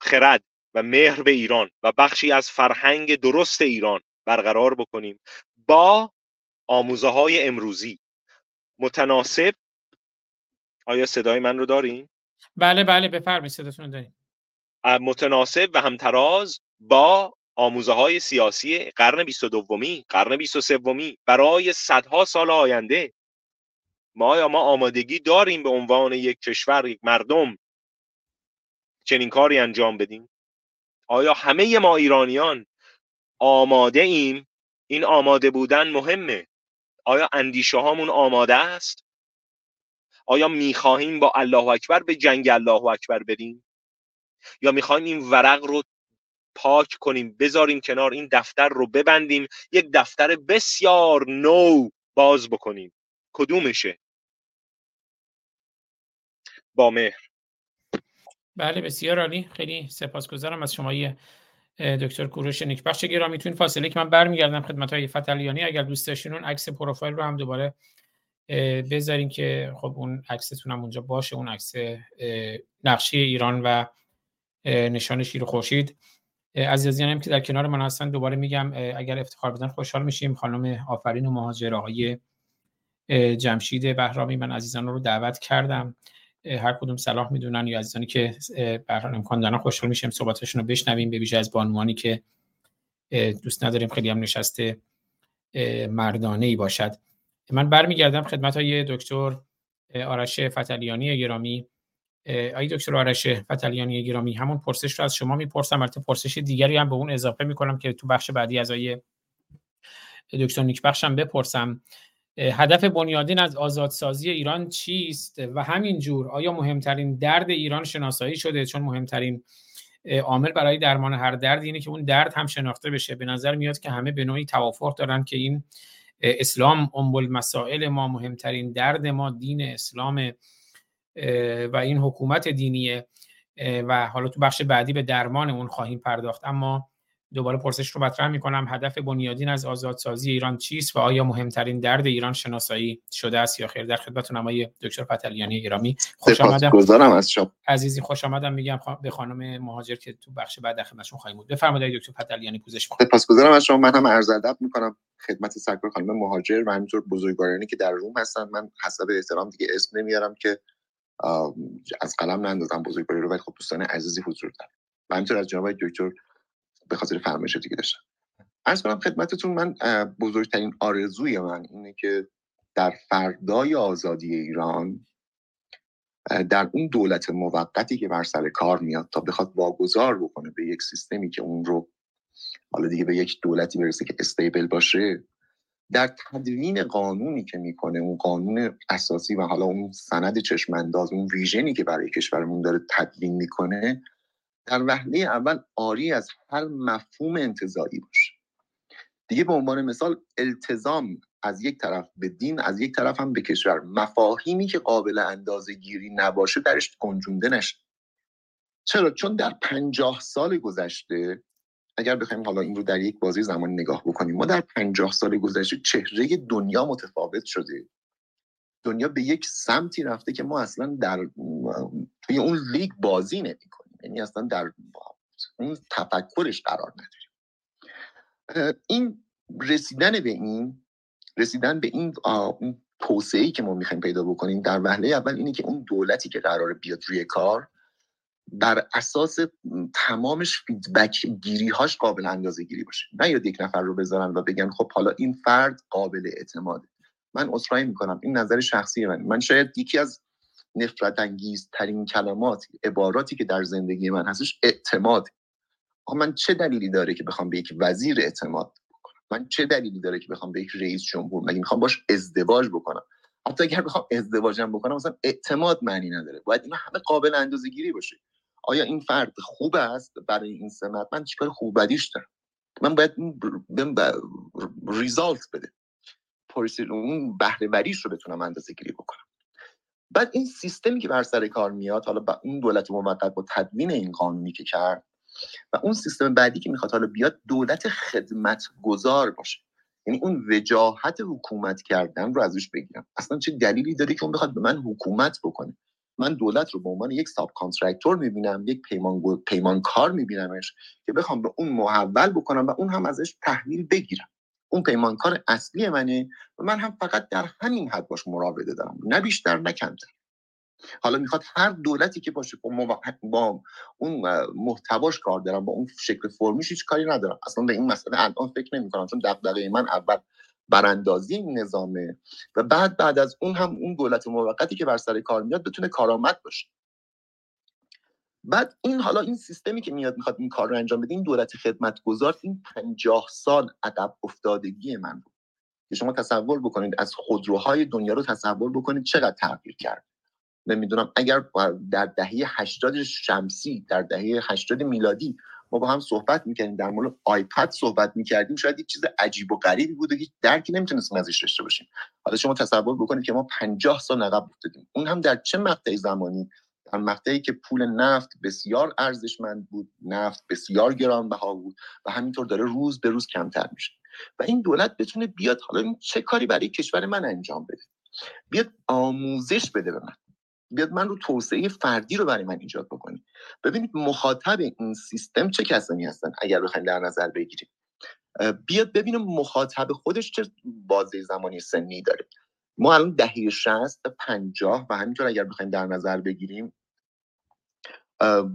خرد و مهر به ایران و بخشی از فرهنگ درست ایران برقرار بکنیم با آموزه های امروزی. متناسب؟ آیا صدای من رو دارین؟ بله بله بفرمایید صداتون داریم. متناسب و همتراز با آموزه های سیاسی قرن 22 قرن 23 برای صدها سال آینده. ما یا ما آمادگی داریم به عنوان یک کشور یک مردم چنین کاری انجام بدیم؟ آیا همه ما ایرانیان آماده ایم؟ این آماده بودن مهمه. آیا اندیشه هامون آماده است؟ آیا می‌خواهیم با الله اکبر به جنگ الله اکبر بریم؟ یا می‌خواهیم این ورق رو پاک کنیم بذاریم کنار این دفتر رو ببندیم یک دفتر بسیار نو باز بکنیم؟ کدومشه؟ با مهر. بله بسیار عالی. خیلی سپاسگزارم از شما دکتر کوروش نیکبخش گرامی. تو فاصله که من برمیگردم خدمت های فتلیانی اگر دوست داشتین اون عکس پروفایل رو هم دوباره بذارین که خب اون عکستون هم اونجا باشه اون عکس نقشه ایران و نشان شیر خورشید. عزیزانم که در کنار من هستن دوباره میگم اگر افتخار بدن خوشحال میشیم. خانم آفرین و مهاجر آقای جمشید بهرامی من عزیزان رو دعوت کردم. هر کدوم صلاح می‌دونن یا عزیزانی که به امکان دارن خوشحال میشیم صحبتشون رو بشنویم. به ویژه از بانوانی که دوست نداریم خیلی هم نشسته مردانه ای باشد. من برمیگردم خدمت های دکتر آرش فتلیانی گرامی. ای دکتر آرش فتلیانی گرامی همون پرسش رو از شما می‌پرسم. البته پرسش دیگری هم به اون اضافه می‌کنم که تو بخش بعدی از آیه دکتر نیکبخشم بپرسم. هدف بنیادین از آزادسازی ایران چیست؟ و همین جور آیا مهمترین درد ایران شناسایی شده؟ چون مهمترین عامل برای درمان هر درد اینه که اون درد هم شناخته بشه. به نظر میاد که همه به نوعی توافق دارن که این اسلام ام مسائل ما مهمترین درد ما دین اسلام و این حکومت دینیه و حالا تو بخش بعدی به درمان اون خواهیم پرداخت. اما دوباره پرسش رو مطرح می‌کنم. هدف بنیادین از آزادسازی ایران چیست و آیا مهمترین درد ایران شناسایی شده است یا خیر؟ در خدمتتون آقای دکتر پتلیانی گرامی. خوش آمدم. از شما. عزیزی خوش آمدم. میگم به خانم مهاجر که تو بخش بعد در خدمتشون خواهیم بود. بفرمایید دکتر پتلیانی پوزش می‌کنم سپاسگزارم از شما. من هم عرض ادب می‌کنم. خدمت سرکار خانم مهاجر و همینطور بزرگوارانی که در روم هستن. من حسب احترام دیگه اسم نمیارم که از قلم نندازم بزرگواری رو ولی خب دوستان عزیزی حضور دارن. و همینطور از جناب دکتر به خاطر فرمایش دیگه داشتم. ارز کنم خدمتتون من بزرگترین آرزوی من اینه که در فردای آزادی ایران در اون دولت موقتی که بر سر کار میاد تا بخواد واگذار بکنه به یک سیستمی که اون رو حالا دیگه به یک دولتی برسه که استیبل باشه در تدوین قانونی که می‌کنه اون قانون اساسی و حالا اون سند چشمانداز اون ویژنی که برای کشورمون داره تدوین می‌کنه در وهله اول آری از هر مفهوم انتظایی باشه. دیگه به عنوان مثال التزام از یک طرف به دین از یک طرف هم به کشور. مفاهیمی که قابل اندازه گیری نباشه درش گنجونده نشه. چرا؟ چون در پنجاه سال گذشته اگر بخوایم حالا این رو در یک بازی زمان نگاه بکنیم ما در پنجاه سال گذشته چهره دنیا متفاوت شده. دنیا به یک سمتی رفته که ما اصلا در توی اون لیگ بازی نمی‌کنیم. یعنی اصلا در اون تفکرش قرار نداریم. این رسیدن به این رسیدن به این توسعه که ما می‌خوایم پیدا بکنیم در وهله اول اینه که اون دولتی که قرار بیاد روی کار بر اساس تمامش فیدبک گیری هاش قابل اندازه گیری باشه. نه یا یک نفر رو بذارن و بگن خب حالا این فرد قابل اعتماده. من اصرایی می‌کنم. این نظر شخصی من من شاید یکی از نفرت انگیز ترین کلمات عباراتی که در زندگی من هستش اعتماد من چه دلیلی داره که بخوام به یک وزیر اعتماد بکنم من چه دلیلی داره که بخوام به یک رئیس جمهور مگه می‌خوام باش ازدواج بکنم حتی اگر بخوام ازدواجم بکنم مثلا اعتماد معنی نداره باید اینا همه قابل اندازه گیری باشه آیا این فرد خوب است برای این سمت من چیکار خوب بدیش دارم من باید ریزالت بده اون بهره وریش رو بتونم اندازه گیری بکنم بعد این سیستمی که بر سر کار میاد حالا با اون دولت موقت با تدوین این قانونی که کرد و اون سیستم بعدی که می‌خواد حالا بیاد دولت خدمت گذار باشه. یعنی اون وجاهت حکومت کردن رو ازش بگیرم اصلا چه دلیلی داره که اون بخواد به من حکومت بکنه؟ من دولت رو به عنوان یک ساب کانترکتور می‌بینم یک پیمان پیمانکار میبینمش که بخوام به اون محول بکنم و اون هم ازش تحویل بگیرم. اون پیمانکار اصلی منه و من هم فقط در همین حد باش مراوده دارم. نه بیشتر نه کمتر. حالا می‌خواد هر دولتی که باشه با, با اون محتواش کار دارم با اون شکل فرمیش هیچ کاری ندارم. اصلا به این مسئله الان فکر نمی کنم چون دغدغه من اول براندازی این نظامه و بعد بعد از اون هم اون دولت موقتی که بر سر کار میاد بتونه کارآمد باشه. بعد این حالا این سیستمی که میاد می‌خواد این کار رو انجام بده این دولت خدمتگزار این پنجاه سال عقب افتادگی من بود که شما تصور بکنید از خودروهای دنیا رو تصور بکنید چقدر تغییر کرد. نمی‌دونم اگر در دهه 80 شمسی در دهه 80 میلادی ما با هم صحبت می‌کردیم در مورد آیپد صحبت می‌کردیم شاید یک چیز عجیب و غریبی بوده که درکی نمی‌تونستیم ازش داشته باشیم. حالا شما تصور بکنید که ما 50 سال عقب افتادیم. اون هم در چه مقطع زمانی در مقطعی که پول نفت بسیار ارزشمند بود نفت بسیار گرانبها بود و همینطور داره روز به روز کمتر میشه. و این دولت بتونه بیاد حالا این چه کاری برای کشور من انجام بده؟ بیاد آموزش بده به من. بیاد من رو توسعه فردی رو برای من ایجاد بکنه. ببینید مخاطب این سیستم چه کسانی هستن اگر بخوایم در نظر بگیریم. بیاد ببینه مخاطب خودش چه بازه زمانی سنی داره. ما الان دهه 60 50 و همینطور اگر بخوایم در نظر بگیریم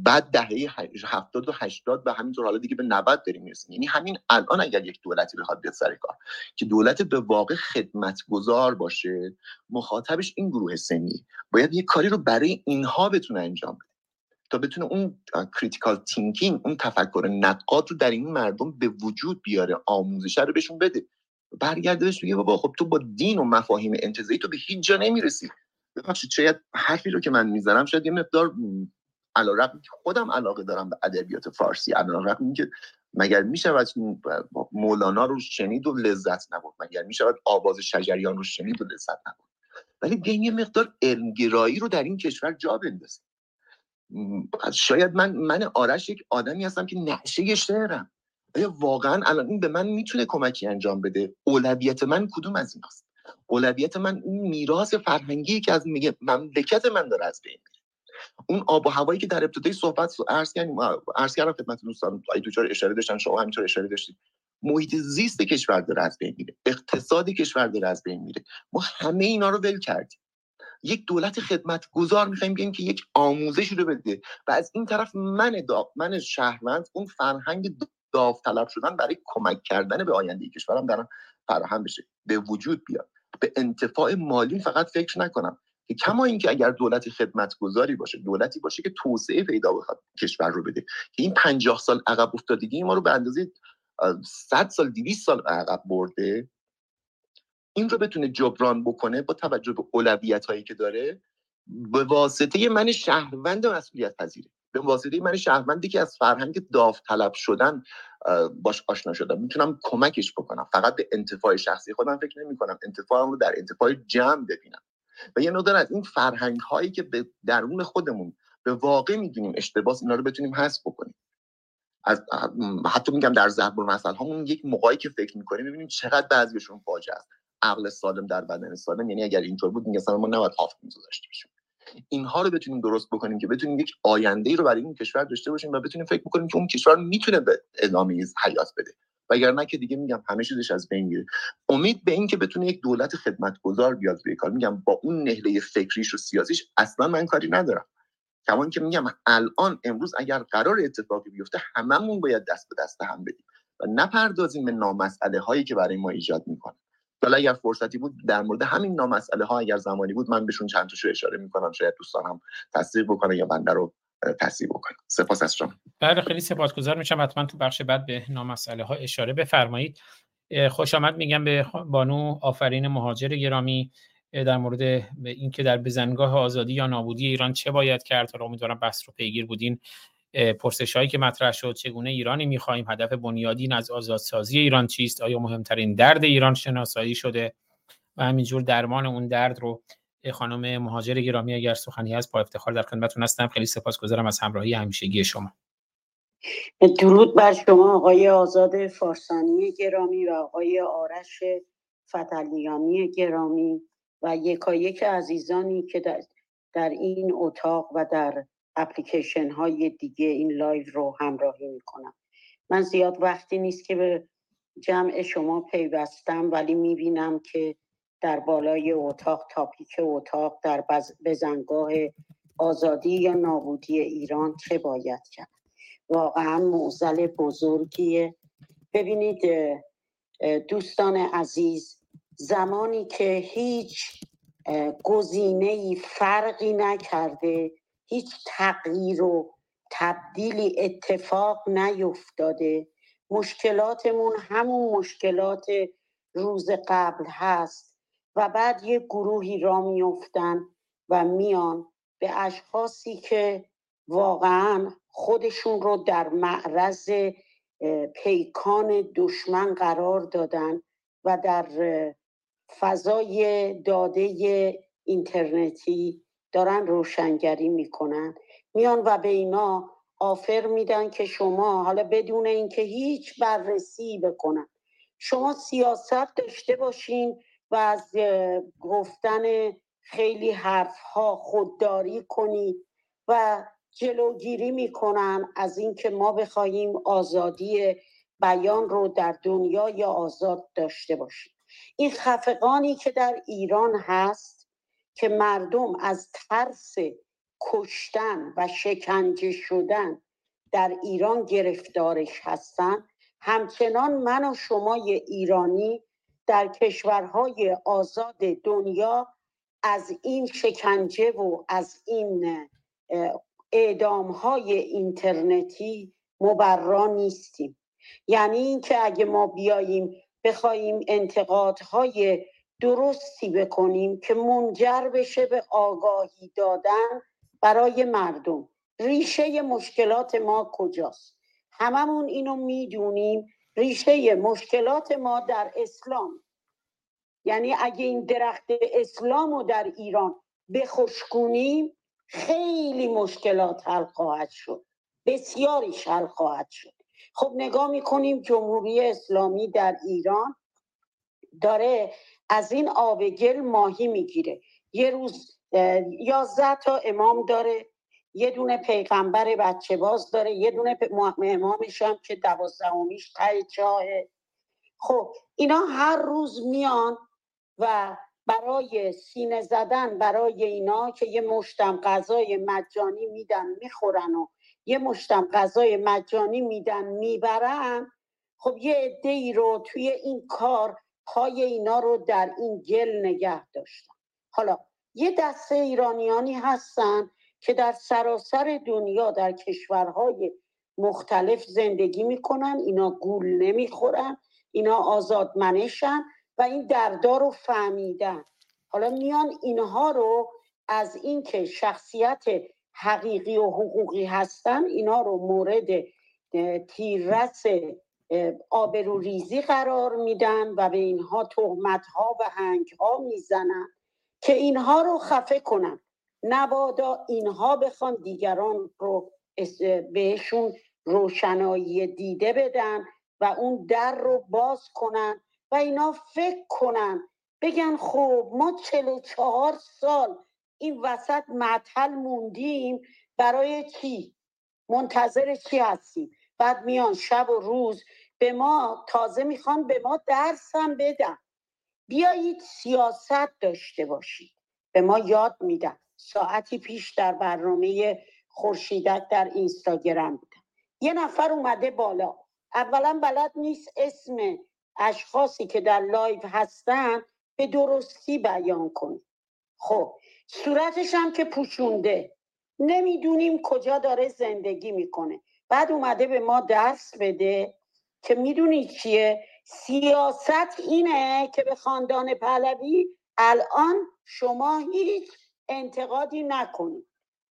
بعد دهه 70 و 80 و همینطور حالا دیگه به 90 داریم می‌رسیم. یعنی همین الان اگر یک دولتی بخواد بیاد سر کار که دولت به واقع خدمتگزار باشه مخاطبش این گروه سنی باید یک کاری رو برای اینها بتونه انجام بده. تا بتونه اون critical thinking اون تفکر نقاد رو در این مردم به وجود بیاره آموزش رو بهشون بده. برگرده بهش بگه بابا خب تو با دین و مفاهیم انتزاعی تو به هیچ جا نمی‌رسی. ببخشید شاید حرفی رو که من می‌زنم شاید یه مقدار علیرغم که خودم علاقه دارم به ادبیات فارسی. علیرغم که مگر می‌شود مولانا رو شنید و لذت نبود مگر می‌شود آواز شجریان رو شنید و لذت نبود ولی بیایم یه مقدار علمگرایی رو در این کشور جا بندازیم شاید من من آرش یک آدمی هستم که نشه شعرم. آیا واقعا الان این به من می‌تونه کمکی انجام بده؟ اولویت من کدوم از این است اولویت من اون میراث فرهنگی که از میگه مملکت من داره از بین اون آب و هوایی که در ابتدای صحبت عرض کردیم عرض کردم خدمت دوستان آی دوچار اشاره داشتن شما همینطور اشاره داشتید. محیط زیست کشور داره از بین میره اقتصاد کشور داره از بین میره. ما همه اینا رو ول کردیم. یک دولت خدمت گذار می‌خوایم بیایم که یک آموزشی رو بده و از این طرف من دا من شهروند اون فرهنگ داوطلب شدن برای کمک کردن به آینده کشورم دارم فراهم بشه. به وجود بیاد. به انتفاع مالی فقط فکر نکنم. که کما اینکه اگر دولت خدمتگذاری باشه دولتی باشه که توسعه پیدا بخواد کشور رو بده. که این پنجاه سال عقب افتادگی ما رو به اندازه 100 سال 200 سال عقب برده این رو بتونه جبران بکنه با توجه به اولویت هایی که داره به واسطه من شهروند مسئولیت پذیره. به واسطه من شهروندی که از فرهنگ داوطلب شدن باش آشنا شدم. می‌تونم کمکش بکنم. فقط به انتفاع شخصی خودم فکر نمی کنم انتفاعم رو در انتفاع جمع ببینم. و یه مقدار از این فرهنگ هایی که به درون خودمون به واقع می‌دونیم اشتباس اینا رو بتونیم حذف بکنیم. از حتی میگم در ضرب المثل همون یک موقعی که فکر می‌کنیم ببینیم چقدر بعضیشون فاجعه است. عقل سالم در بدن سالم یعنی اگر اینطور بود میگم ما نباید هاف داشته باشیم. اینها رو بتونیم درست بکنیم که بتونیم یک آینده ای رو برای این کشور داشته باشیم و بتونیم فکر بکنیم که اون کشور می‌تونه به ادامه حیات بده. وگرنه که دیگه میگم همه چیزش از بین میره. امید به این که بتونه یک دولت خدمتگزار بیاد روی کار میگم با اون نهله فکریش و سیاسیش اصلا من کاری ندارم. کمان که میگم الان امروز اگر قرار اتفاقی بیفته هممون باید دست به دست هم بدیم و نپردازیم به نامسئله هایی که برای ما ایجاد می‌کنه حالا اگر فرصتی بود در مورد همین نامسئله ها اگر زمانی بود من بهشون چند تاشو اشاره می‌کنم شاید دوستانم تصدیق بکنه یا بنده رو تصدیق بکنم سپاس از شما. بله خیلی سپاسگزار میشم. حتما تو بخش بعد به نامسئله ها اشاره بفرمایید. خوش آمد میگم به بانو آفرین مهاجر گرامی. در مورد اینکه در بزنگاه آزادی یا نابودی ایران چه باید کرد؟ رو امیدوارم بحث رو پیگیر بودین. پرسش هایی که مطرح شد چگونه ایرانی می‌خواهیم هدف بنیادین از آزادسازی ایران چیست؟ آیا مهمترین درد ایران شناسایی شده؟ و همینجور درمان اون درد رو خانم مهاجر گرامی اگر سخنی هست با افتخار در خدمتتون هستم. خیلی سپاسگزارم از همراهی همیشگی شما. درود بر شما آقای آزاد فارسانی گرامی و آقای آرش فتلیانی گرامی و یکایک عزیزانی که در, در این اتاق و در اپلیکیشن های دیگه این live رو همراهی می‌کنم. من زیاد وقتی نیست که به جمع شما پیوستم ولی می‌بینم که در بالای اتاق topic اتاق در بزنگاه آزادی یا نابودی ایران چه باید کرد. واقعا معضل بزرگیه. ببینید دوستان عزیز زمانی که هیچ گزینه فرقی نکرده هیچ تغییر و تبدیلی اتفاق نیفتاده. مشکلاتمون همون مشکلات روز قبل هست. و بعد یه گروهی را میفتن و میان به اشخاصی که واقعا خودشون رو در معرض پیکان دشمن قرار دادن و در فضای داده اینترنتی دارن روشنگری می‌کنن. میان و به اینا آفر میدن که شما حالا بدون اینکه هیچ بررسی بکنن. شما سیاست داشته باشین و از گفتن خیلی حرف ها خودداری کنید و جلوگیری می‌کنن از اینکه ما بخواهیم آزادی بیان رو در دنیا یا آزاد داشته باشیم. این خفقانی که در ایران هست که مردم از ترس کشتن و شکنجه شدن در ایران گرفتارش هستن همچنان من و شمای ایرانی در کشورهای آزاد دنیا از این شکنجه و از این اعدام های اینترنتی مبرا نیستیم. یعنی اینکه اگه ما بیاییم بخواهیم انتقادهای درستی بکنیم که منجر بشه به آگاهی دادن برای مردم. ریشه مشکلات ما کجاست؟ هممون اینو می‌دونیم ریشه مشکلات ما در اسلام. یعنی اگه این درخت اسلام رو در ایران بخشکونیم خیلی مشکلات حل خواهد شد. بسیاریش حل خواهد شد. خب نگاه می‌کنیم جمهوری اسلامی در ایران داره از این آب گل ماهی می‌گیره. یه روز یازده تا امام داره. یه دونه پیغمبر بچه باز داره یه دونه امامش هم که دوازدهمیش ته چاهه. خب اینا هر روز میان و برای سینه زدن برای اینا که یه مشتم غذای مجانی میدن می‌خورن و یه مشتم غذای مجانی میدن می‌برن. خب یه عده ای رو توی این کار پای اینا رو در این گل نگه داشتن. حالا یه دسته ایرانیانی هستن که در سراسر دنیا در کشورهای مختلف زندگی می‌کنن. اینا گول نمی‌خورن اینا آزادمنشن و این دردار رو فهمیدن. حالا میان اینها رو از اینکه شخصیت حقیقی و حقوقی هستن اینا رو مورد تیررس آبروریزی قرار میدن و به اینها تهمت ها و هنگ ها می‌زنن که اینها رو خفه کنن. نبادا اینها بخوان دیگران رو بهشون روشنایی دیده بدن و اون در رو باز کنن و اینا فکر کنن. بگن خب ما چلو چهار سال این وسط مطل موندیم. برای چی؟ منتظر چی هستیم؟ بعد میان شب و روز به ما تازه می‌خوان به ما درس هم بدن. بیایید سیاست داشته باشید. به ما یاد میدن. ساعتی پیش در برنامه خورشیدک در اینستاگرام بودم. یه نفر اومده بالا. اولا بلد نیست اسم اشخاصی که در لایو هستن به درستی بیان کنه. خب صورتش هم که پوشونده. نمی‌دونیم کجا داره زندگی می‌کنه. بعد اومده به ما درس بده که می‌دونی چیه؟ سیاست اینه که به خاندان پهلوی الان شما هیچ انتقادی نکنید.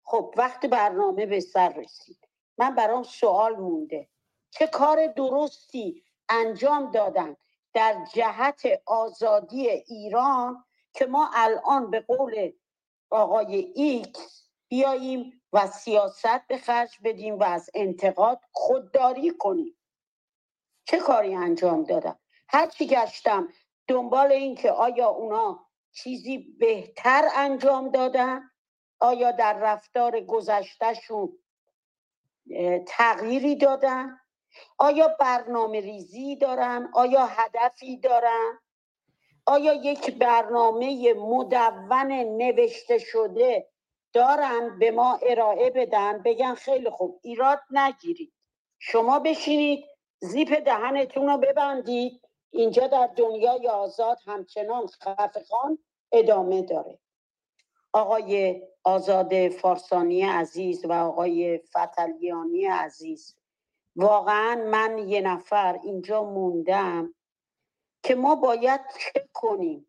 خب وقت برنامه به سر رسید. من برام سوال مونده. چه کار درستی انجام دادن در جهت آزادی ایران که ما الان به قول آقای ایکس بیاییم و سیاست به خرج بدیم و از انتقاد خودداری کنیم؟ چه کاری انجام دادم؟ هرچی گشتم دنبال این که آیا اونا چیزی بهتر انجام دادن آیا در رفتار گذشتهشون تغییری دادن آیا برنامه ریزی دارن آیا هدفی دارن آیا یک برنامه مدون نوشته شده دارن به ما ارائه بدن؟ بگن خیلی خوب ایراد نگیرید. شما بشینید زیپ دهنتون رو ببندید. اینجا در دنیای آزاد همچنان خفقان ادامه داره. آقای آزاد فارسانی عزیز و آقای فتلیانی عزیز واقعا من یه نفر اینجا موندم که ما باید چه کنیم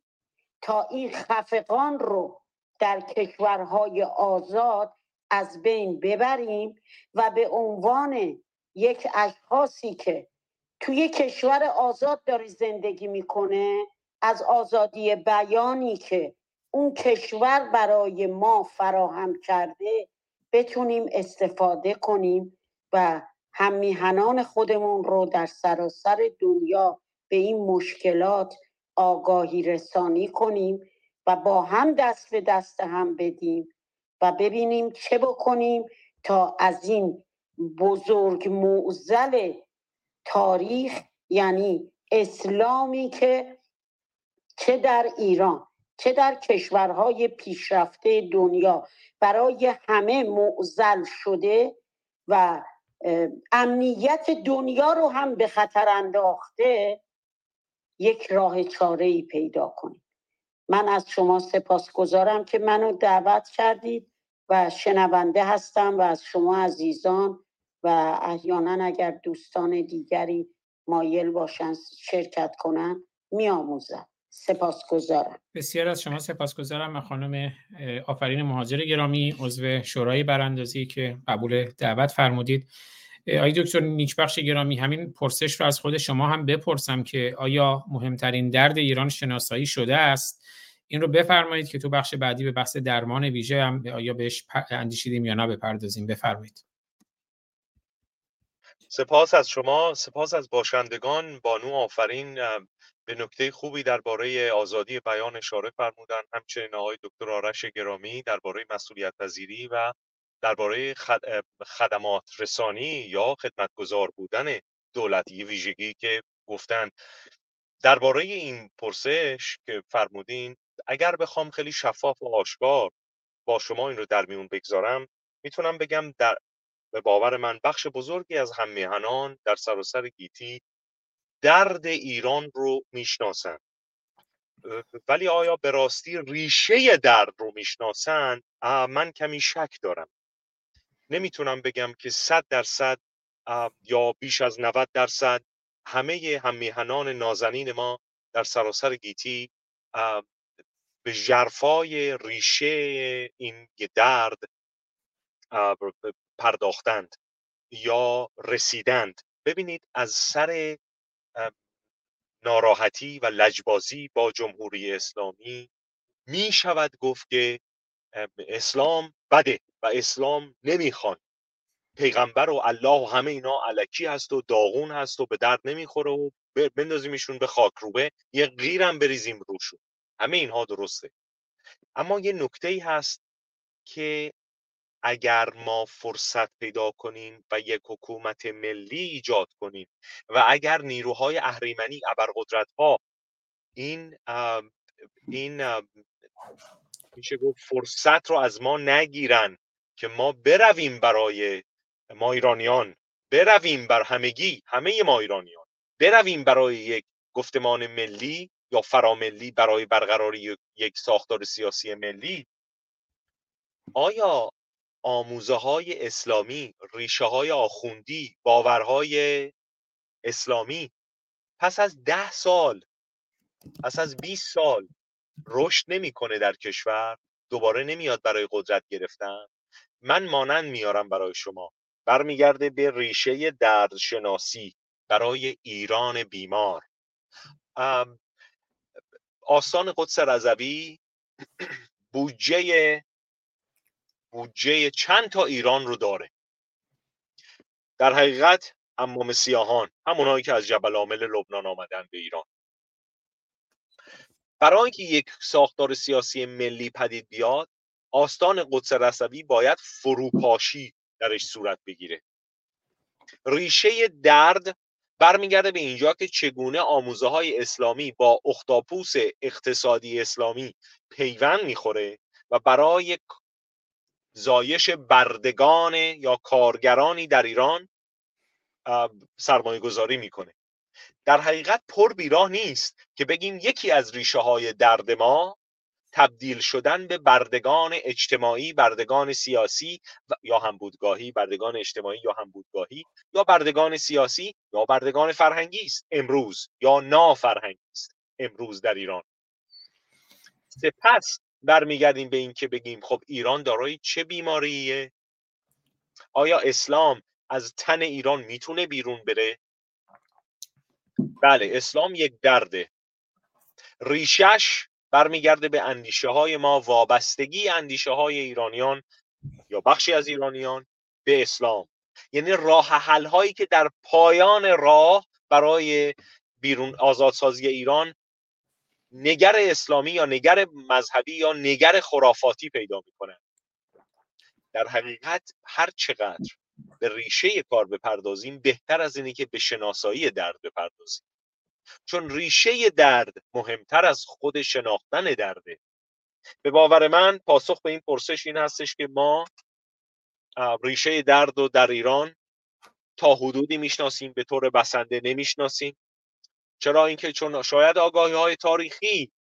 تا این خفقان رو در کشورهای آزاد از بین ببریم و به عنوان یک اشخاصی که توی کشور آزاد داره زندگی می‌کنه؟ از آزادی بیانی که اون کشور برای ما فراهم کرده بتونیم استفاده کنیم و همیهنان خودمون رو در سراسر دنیا به این مشکلات آگاهی رسانی کنیم و با هم دست به دست هم بدیم و ببینیم چه بکنیم تا از این بزرگ معزل تاریخ یعنی اسلامی که چه در ایران چه در کشورهای پیشرفته دنیا برای همه معزل شده و امنیت دنیا رو هم به خطر انداخته یک راه چاره ای پیدا کنیم من از شما سپاسگزارم که منو دعوت کردید و شنونده هستم و از شما عزیزان و احیانا اگر دوستان دیگری مایل باشن شرکت کنن میآموزم سپاسگزارم. بسیار از شما سپاسگزارم من خانم آفرین مهاجر گرامی عضو شورای براندازی که قبول دعوت فرمودید. آقای دکتر نیکبخش گرامی همین پرسش رو از خود شما هم بپرسم که آیا مهمترین درد ایران شناسایی شده است؟ این رو بفرمایید که تو بخش بعدی به بحث درمان ویژه هم آیا بهش اندیشیدیم یا نه بپردازیم. بفرمایید. سپاس از شما سپاس از باشندگان. بانو آفرین به نکته خوبی درباره آزادی بیان اشاره فرمودن. همچنین آقای دکتر آرش گرامی درباره مسئولیت پذیری و درباره خدمات رسانی یا خدمتگزار بودن دولتی ویژگی که گفتن. درباره این پرسش که فرمودین اگر بخوام خیلی شفاف و آشکار با شما این رو در میون بگذارم می‌تونم بگم در به باور من بخش بزرگی از هم میهنان در سراسر گیتی درد ایران رو می‌شناسن. ولی آیا به راستی ریشه درد رو می‌شناسن؟ من کمی شک دارم. نمی‌تونم بگم که صد درصد یا بیش از 90 درصد همه همیهنان نازنین ما در سراسر گیتی به جرفای ریشه این درد پرداختند یا رسیدند. ببینید از سر ناراحتی و لجبازی با جمهوری اسلامی می شود گفت که اسلام بده و اسلام نمی‌خوان پیغمبر و الله و همه اینا علکی هست و داغون هست و به درد نمی‌خوره و بندازیمشون به خاک روبه یه غیرم بریزیم روشون. همه اینها درسته. اما یه نکته ای هست که اگر ما فرصت پیدا کنیم و یک حکومت ملی ایجاد کنیم و اگر نیروهای اهریمنی ابرقدرت ها این این میشه گفت فرصت رو از ما نگیرن که ما برویم برای ما ایرانیان برویم بر همگی همه ما ایرانیان برویم برای یک گفتمان ملی یا فراملی برای برقراری یک ساختار سیاسی ملی آیا آموزه های اسلامی ریشه های آخوندی باورهای اسلامی. پس از ده سال پس از 20 سال رشد نمی‌کنه در کشور دوباره نمیاد برای قدرت گرفتن. من مانند میارم برای شما. برمیگرده به ریشه دردشناسی برای ایران بیمار. آستان قدس رضوی بودجه بودجه چند تا ایران رو داره. در حقیقت امام سیاهان همونهایی که از جبل عامل لبنان آمدن به ایران. برای اینکه یک ساختار سیاسی ملی پدید بیاد آستان قدس رسوی باید فروپاشی درش صورت بگیره. ریشه درد برمیگرده به اینجا که چگونه آموزه های اسلامی با اختاپوس اقتصادی اسلامی پیوند می‌خوره و برای زایش بردگان یا کارگرانی در ایران سرمایه گذاری می‌کنه. در حقیقت پر بیراه نیست که بگیم یکی از ریشه های درد ما تبدیل شدن به بردگان اجتماعی بردگان سیاسی یا همبودگاهی بردگان اجتماعی یا همبودگاهی یا بردگان سیاسی یا بردگان فرهنگی است. امروز یا نافرهنگی است. امروز در ایران. سپس برمیگردیم به این که بگیم خب ایران دارای چه بیماریه؟ آیا اسلام از تن ایران می‌تونه بیرون بره؟ بله اسلام یک درده. ریشش برمیگرده به اندیشه های ما وابستگی اندیشه های ایرانیان یا بخشی از ایرانیان به اسلام. یعنی راه حل هایی که در پایان راه برای بیرون آزادسازی ایران نگر اسلامی یا نگر مذهبی یا نگر خرافاتی پیدا می‌کنن در حقیقت هر چقدر به ریشه کار بپردازیم بهتر از اینه که به شناسایی درد بپردازیم. چون ریشه درد مهمتر از خود شناختن درده. به باور من پاسخ به این پرسش این هستش که ما ریشه درد رو در ایران تا حدودی می‌شناسیم به طور بسنده نمی‌شناسیم. چرا اینکه چون شاید آگاهی های تاریخی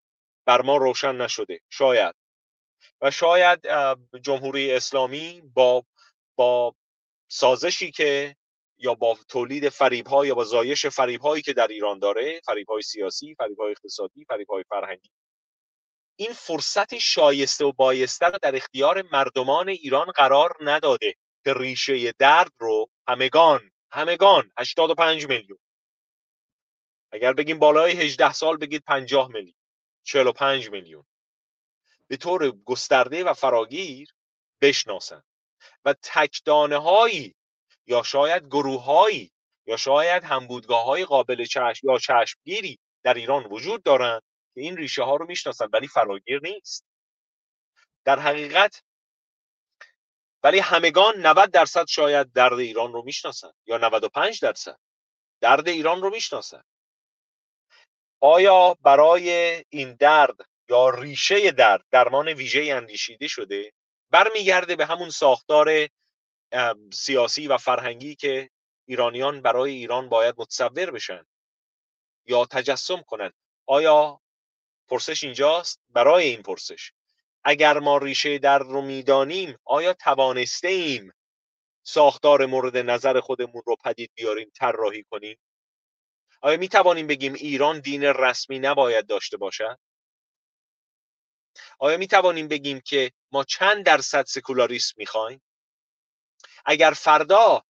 بر ما روشن نشده شاید. و شاید جمهوری اسلامی با با سازشی که یا با تولید فریب یا با زایش فریب هایی که در ایران داره فریب های سیاسی فریب های اقتصادی فریب های فرهنگی این فرصت شایسته و بایسته رو در اختیار مردمان ایران قرار نداده که ریشه درد رو همگان همگان 85 میلیون اگر بگیم بالای 18 سال بگید 50 میلیون 45 میلیون. به طور گسترده و فراگیر بشناسند و تکدانه هایی یا شاید گروه هایی یا شاید همبودگاه های قابل چشم یا چشمگیری در ایران وجود دارند که این ریشه ها رو می‌شناسن ولی فراگیر نیست. در حقیقت ولی همگان 90 درصد شاید درد ایران رو می‌شناسن یا 95 درصد درد ایران رو می‌شناسن. آیا برای این درد یا ریشه درد درمان ویژه اندیشیده شده؟ برمیگرده به همون ساختار سیاسی و فرهنگی که ایرانیان برای ایران باید متصور بشن یا تجسم کنند آیا پرسش اینجاست؟ برای این پرسش. اگر ما ریشه درد رو می‌دانیم آیا توانسته ایم ساختار مورد نظر خودمون رو پدید بیاریم طراحی کنیم؟ آیا می توانیم بگیم ایران دین رسمی نباید داشته باشد؟ آیا می توانیم بگیم که ما چند درصد سکولاریسم می‌خوایم؟ اگر فردا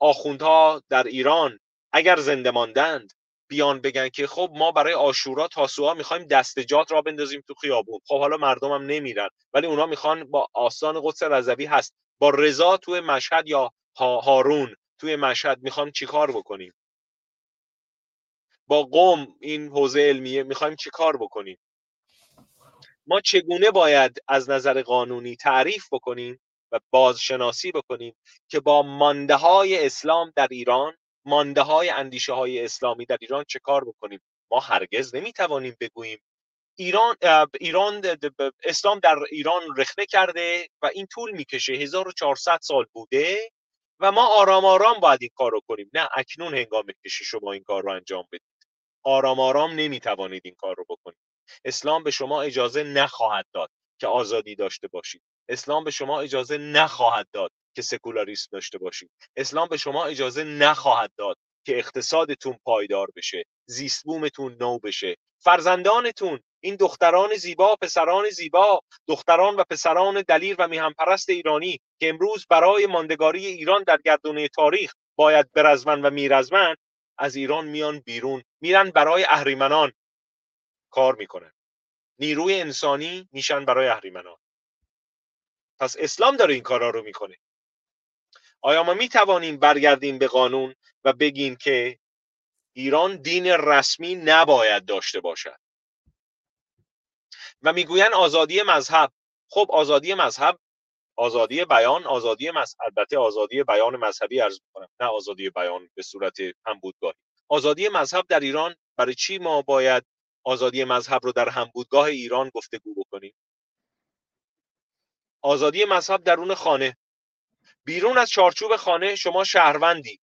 آخوندها در ایران اگر زنده ماندند بیان بگن که خب ما برای آشورا تاسوعا می‌خوایم دستجات را بندازیم تو خیابون. خب حالا مردم هم نمیرن ولی اونا می‌خوان با آستان قدس رضوی هست. با رضا توی مشهد یا هارون توی مشهد می‌خوام چیکار بکنیم؟ با قوم این حوزه علمیه می‌خوایم چیکار بکنیم؟ ما چگونه باید از نظر قانونی تعریف بکنیم و بازشناسی بکنیم که با مانده های اسلام در ایران مانده های اندیشه های اسلامی در ایران چه کار بکنیم؟ ما هرگز نمی‌توانیم بگوییم. ایران ایران اسلام در ایران رخنه کرده و این طول می‌کشه. 1400 سال بوده و ما آرام آرام باید این کار رو کنیم. نه اکنون هنگام که شما این کار رو انجام بدید. آرام آرام نمی‌توانید این کار رو بکنید. اسلام به شما اجازه نخواهد داد که آزادی داشته باشید. اسلام به شما اجازه نخواهد داد که سکولاریسم داشته باشید. اسلام به شما اجازه نخواهد داد که اقتصادتون پایدار بشه زیست بومتون نو بشه. فرزندانتون این دختران زیبا پسران زیبا دختران و پسران دلیر و میهنپرست ایرانی که امروز برای ماندگاری ایران در گردونه تاریخ باید برزمن و میرزمن از ایران میان بیرون میرن برای اهریمنان کار می‌کنن. نیروی انسانی میشن برای اهریمنان. پس اسلام داره این کارا رو می‌کنه. آیا ما می‌توانیم برگردیم به قانون و بگیم که ایران دین رسمی نباید داشته باشد؟ و می‌گوین آزادی مذهب. خب آزادی مذهب آزادی بیان آزادی مذهب البته آزادی بیان مذهبی ارز می‌کنم نه آزادی بیان به صورت هم بودگاهی آزادی مذهب در ایران برای چی ما باید آزادی مذهب رو در همبودگاه ایران گفتگو بکنیم؟ آزادی مذهب درون خانه. بیرون از چارچوب خانه شما شهروندی.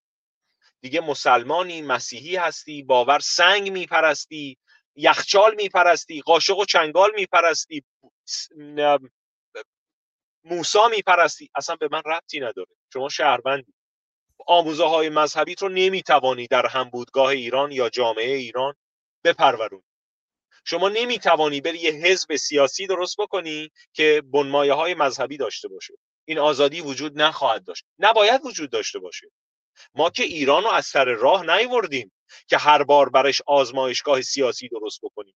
دیگه مسلمانی مسیحی هستی باور سنگ میپرستی یخچال میپرستی قاشق و چنگال میپرستی موسا میپرستی اصلا به من ربطی نداره. شما شهروندی. آموزه های مذهبیت رو نمی‌توانی در همبودگاه ایران یا جامعه ایران بپرورونی. شما نمی‌توانی بری یه حزب سیاسی درست بکنی که بنمایه های مذهبی داشته باشه. این آزادی وجود نخواهد داشت. نباید وجود داشته باشه. ما که ایران رو از سر راه نیوردیم که هر بار برش آزمایشگاه سیاسی درست بکنیم.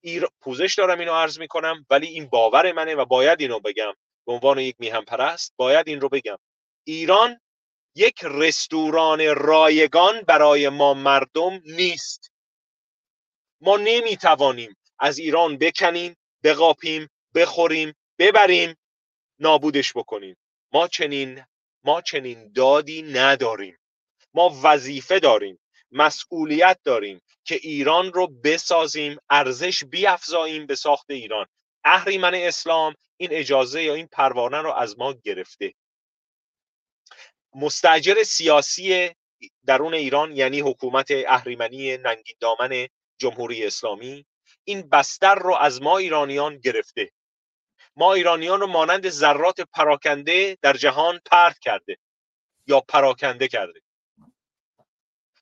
ایر... پوزش دارم اینو عرض می‌کنم ولی این باور منه و باید اینو بگم. به عنوان یک میهم پرست باید این رو بگم. ایران یک رستوران رایگان برای ما مردم نیست. ما نمی‌توانیم از ایران بکنیم بقاپیم بخوریم ببریم نابودش بکنیم. ما چنین ما چنین دادی نداریم. ما وظیفه داریم. مسئولیت داریم که ایران رو بسازیم ارزش بیافزاییم به ساخت ایران. اهریمن اسلام این اجازه یا این پروانه رو از ما گرفته. مستجر سیاسی درون ایران یعنی حکومت اهریمنی ننگین دامن جمهوری اسلامی این بستر رو از ما ایرانیان گرفته. ما ایرانیان رو مانند ذرات پراکنده در جهان پرت کرده یا پراکنده کرده.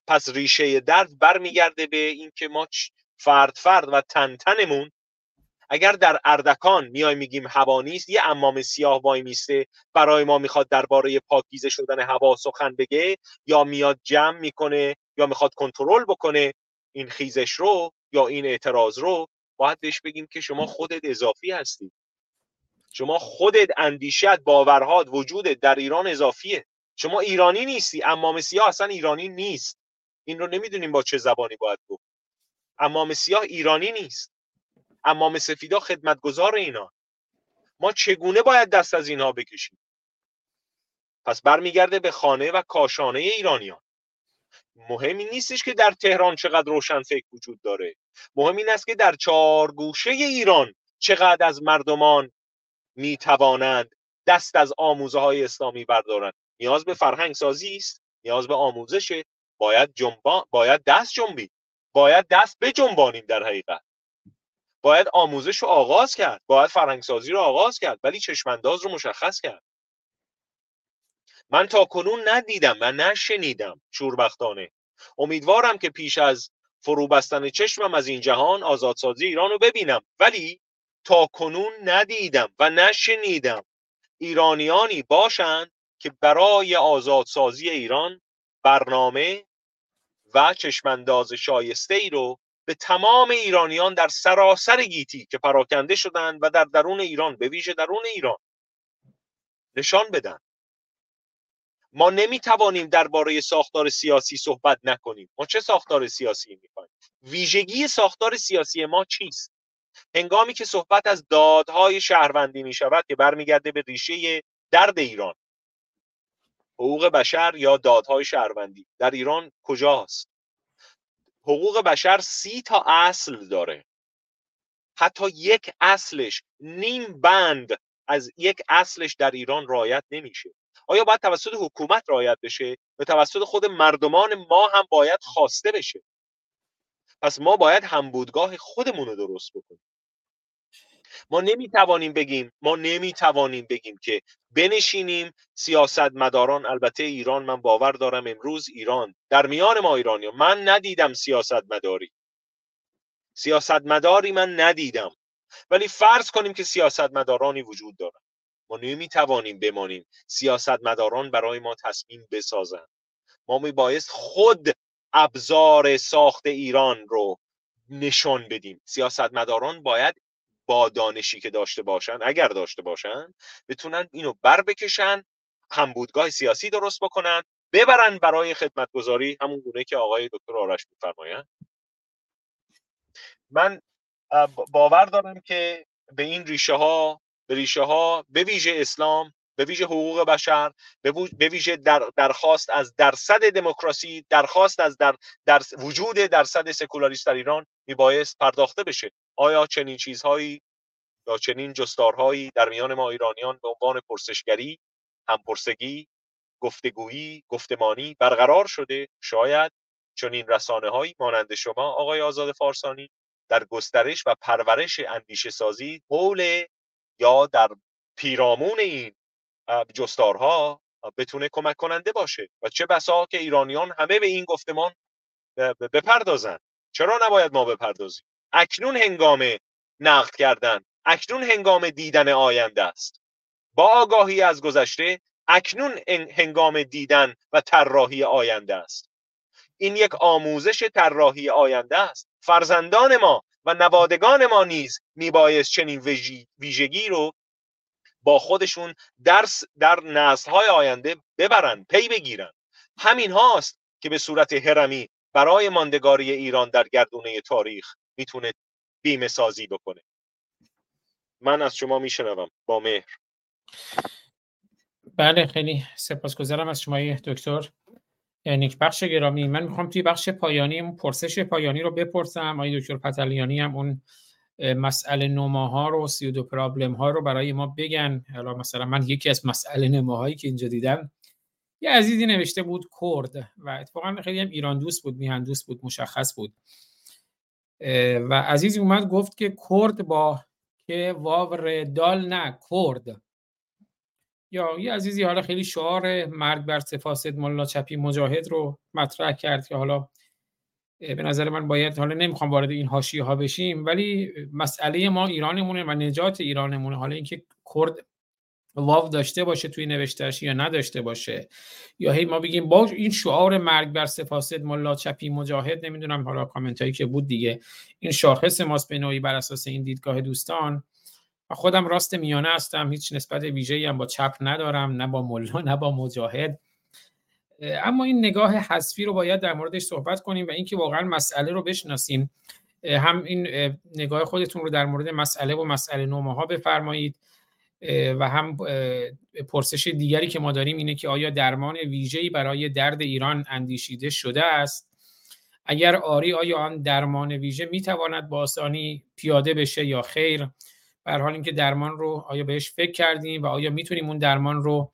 پس ریشه درد برمیگرده به اینکه ما فرد فرد و تن تنمون. اگر در اردکان میای میگیم هوا نیست یه امام سیاه وای میسته برای ما می‌خواد درباره پاکیزه شدن هوا سخن بگه یا میاد جمع می‌کنه یا می‌خواد کنترل بکنه این خیزش رو یا این اعتراض رو باید بهش بگیم که شما خودت اضافی هستی. شما خودت اندیشت باورهات وجودت در ایران اضافیه. شما ایرانی نیستی امام سیاه اصلا ایرانی نیست. این رو نمی‌دونیم با چه زبانی باید گفت. امام سیاه ایرانی نیست. امام سفیدا خدمتگزار اینا. ما چگونه باید دست از اینها بکشیم؟ پس برمیگرده به خانه و کاشانه ایرانیان. مهم این نیستش که در تهران چقدر روشن فکر وجود داره. مهم این است که در چهار گوشه ایران چقدر از مردمان می‌توانند دست از آموزه های اسلامی بردارند. نیاز به فرهنگ سازی است. نیاز به آموزش باید جنبان باید دست جنبید باید دست بجنبانیم در حقیقت. باید آموزش رو آغاز کرد. باید فرهنگسازی رو آغاز کرد ولی چشمانداز رو مشخص کرد. من تا کنون ندیدم و نشنیدم شوربختانه. امیدوارم که پیش از فرو بستن چشمم از این جهان آزادسازی ایران رو ببینم. ولی تا کنون ندیدم و نشنیدم ایرانیانی باشند که برای آزادسازی ایران برنامه و چشمانداز شایسته ای رو به تمام ایرانیان در سراسر گیتی که پراکنده شدند و در درون ایران به ویژه درون ایران نشان بدن. ما نمی‌توانیم درباره ساختار سیاسی صحبت نکنیم. ما چه ساختار سیاسی می‌خوایم ویژگی ساختار سیاسی ما چیست؟ هنگامی که صحبت از دادهای شهروندی می شود که برمیگرده به ریشه درد ایران حقوق بشر یا دادهای شهروندی. در ایران کجاست؟ حقوق بشر سی تا اصل داره. حتی یک اصلش نیم بند از یک اصلش در ایران رایت نمیشه. آیا باید توسط حکومت رایت بشه؟ به توسط خود مردمان ما هم باید خواسته بشه؟ پس ما باید همبودگاه خودمون رو درست بکنیم. ما نمی‌توانیم بگیم ما نمی‌توانیم بگیم که بنشینیم سیاستمداران البته ایران من باور دارم امروز ایران در میان ما ایرانی من ندیدم سیاستمداری. سیاستمداری من ندیدم. ولی فرض کنیم که سیاستمدارانی وجود دارن. ما نمی‌توانیم بمانیم سیاستمداران برای ما تصمیم بسازند ما میبایست خود ابزار ساخت ایران رو نشان بدیم. سیاستمداران باید با دانشی که داشته باشن اگر داشته باشن بتونن اینو بر بکشن همبودگاه سیاسی درست بکنن ببرن برای خدمتگذاری همون گونه که آقای دکتر آرش میفرمایند. من باور دارم که به این ریشه ها به ریشه ها به ویژه اسلام به ویژه حقوق بشر به ویژه در درخواست از درصد دموکراسی درخواست از در, در وجود درصد سکولاریست در ایران میبایست پرداخته بشه. آیا چنین چیزهایی یا چنین جستارهایی در میان ما ایرانیان به عنوان پرسشگری همپرسگی گفتگویی گفتمانی برقرار شده؟ شاید چنین رسانه هایی مانند شما آقای آزاد فارسانی در گسترش و پرورش اندیشه سازی حول یا در پیرامون این جستارها بتونه کمک کننده باشه و چه بسا که ایرانیان همه به این گفتمان بپردازن. چرا نباید ما بپردازیم؟ اکنون هنگام نقد کردن اکنون هنگام دیدن آینده است. با آگاهی از گذشته اکنون هنگام دیدن و طراحی آینده است. این یک آموزش طراحی آینده است. فرزندان ما و نوادگان ما نیز میبایست چنین ویژگی رو با خودشون درس در های آینده ببرن پی بگیرن. همین هاست که به صورت هرمی برای ماندگاری ایران در گردونه تاریخ می‌تونه بیمه سازی بکنه. من از شما میشنوم. با مهر. بله خیلی سپاسگزارم از شما دکتر. نیک بخش گرامی. من می‌خوام توی بخش پایانی پرسش پایانی رو بپرسم. آقای دکتر پتلیانی هم اون مسئله نماها رو سی دو پرابلم ها رو برای ما بگن. حالا مثلا من یکی از مسئله نماهایی که اینجا دیدم یه عزیزی نوشته بود کرد و اتفاقا خیلی هم ایران دوست بود میهن دوست بود مشخص بود. و عزیزی اومد گفت که کرد با که واور دال نه کرد. یا یه عزیزی حالا خیلی شعار مرگ بر سفاسد ملا چپی مجاهد رو مطرح کرد که حالا به نظر من باید حالا نمی‌خوام وارد این حاشیه ها بشیم ولی مسئله ما ایرانمونه و نجات ایرانمونه. حالا اینکه کرد واو داشته باشه توی نوشتهش یا نداشته باشه. یا هی ما بگیم با این شعار مرگ بر سفاسد ملا چپی مجاهد نمی‌دونم حالا کامنت هایی که بود دیگه. این شاخص ماست به نوعی بر اساس این دیدگاه دوستان. خودم راست میانه هستم هیچ نسبت ویژه‌ای هم با چپ ندارم نه با ملا نه با مجاهد. اما این نگاه حذفی رو باید در موردش صحبت کنیم و اینکه واقعا مسئله رو بشناسیم هم این نگاه خودتون رو در مورد مسئله و مسئله نومه ها بفرمایید و هم پرسش دیگری که ما داریم اینه که آیا درمان ویژه‌ای برای درد ایران اندیشیده شده است؟ اگر آری آیا آن درمان ویژه می‌تواند با آسانی پیاده بشه یا خیر؟ بر حال اینکه درمان رو آیا بهش فکر کردیم و آیا می‌تونیم اون درمان رو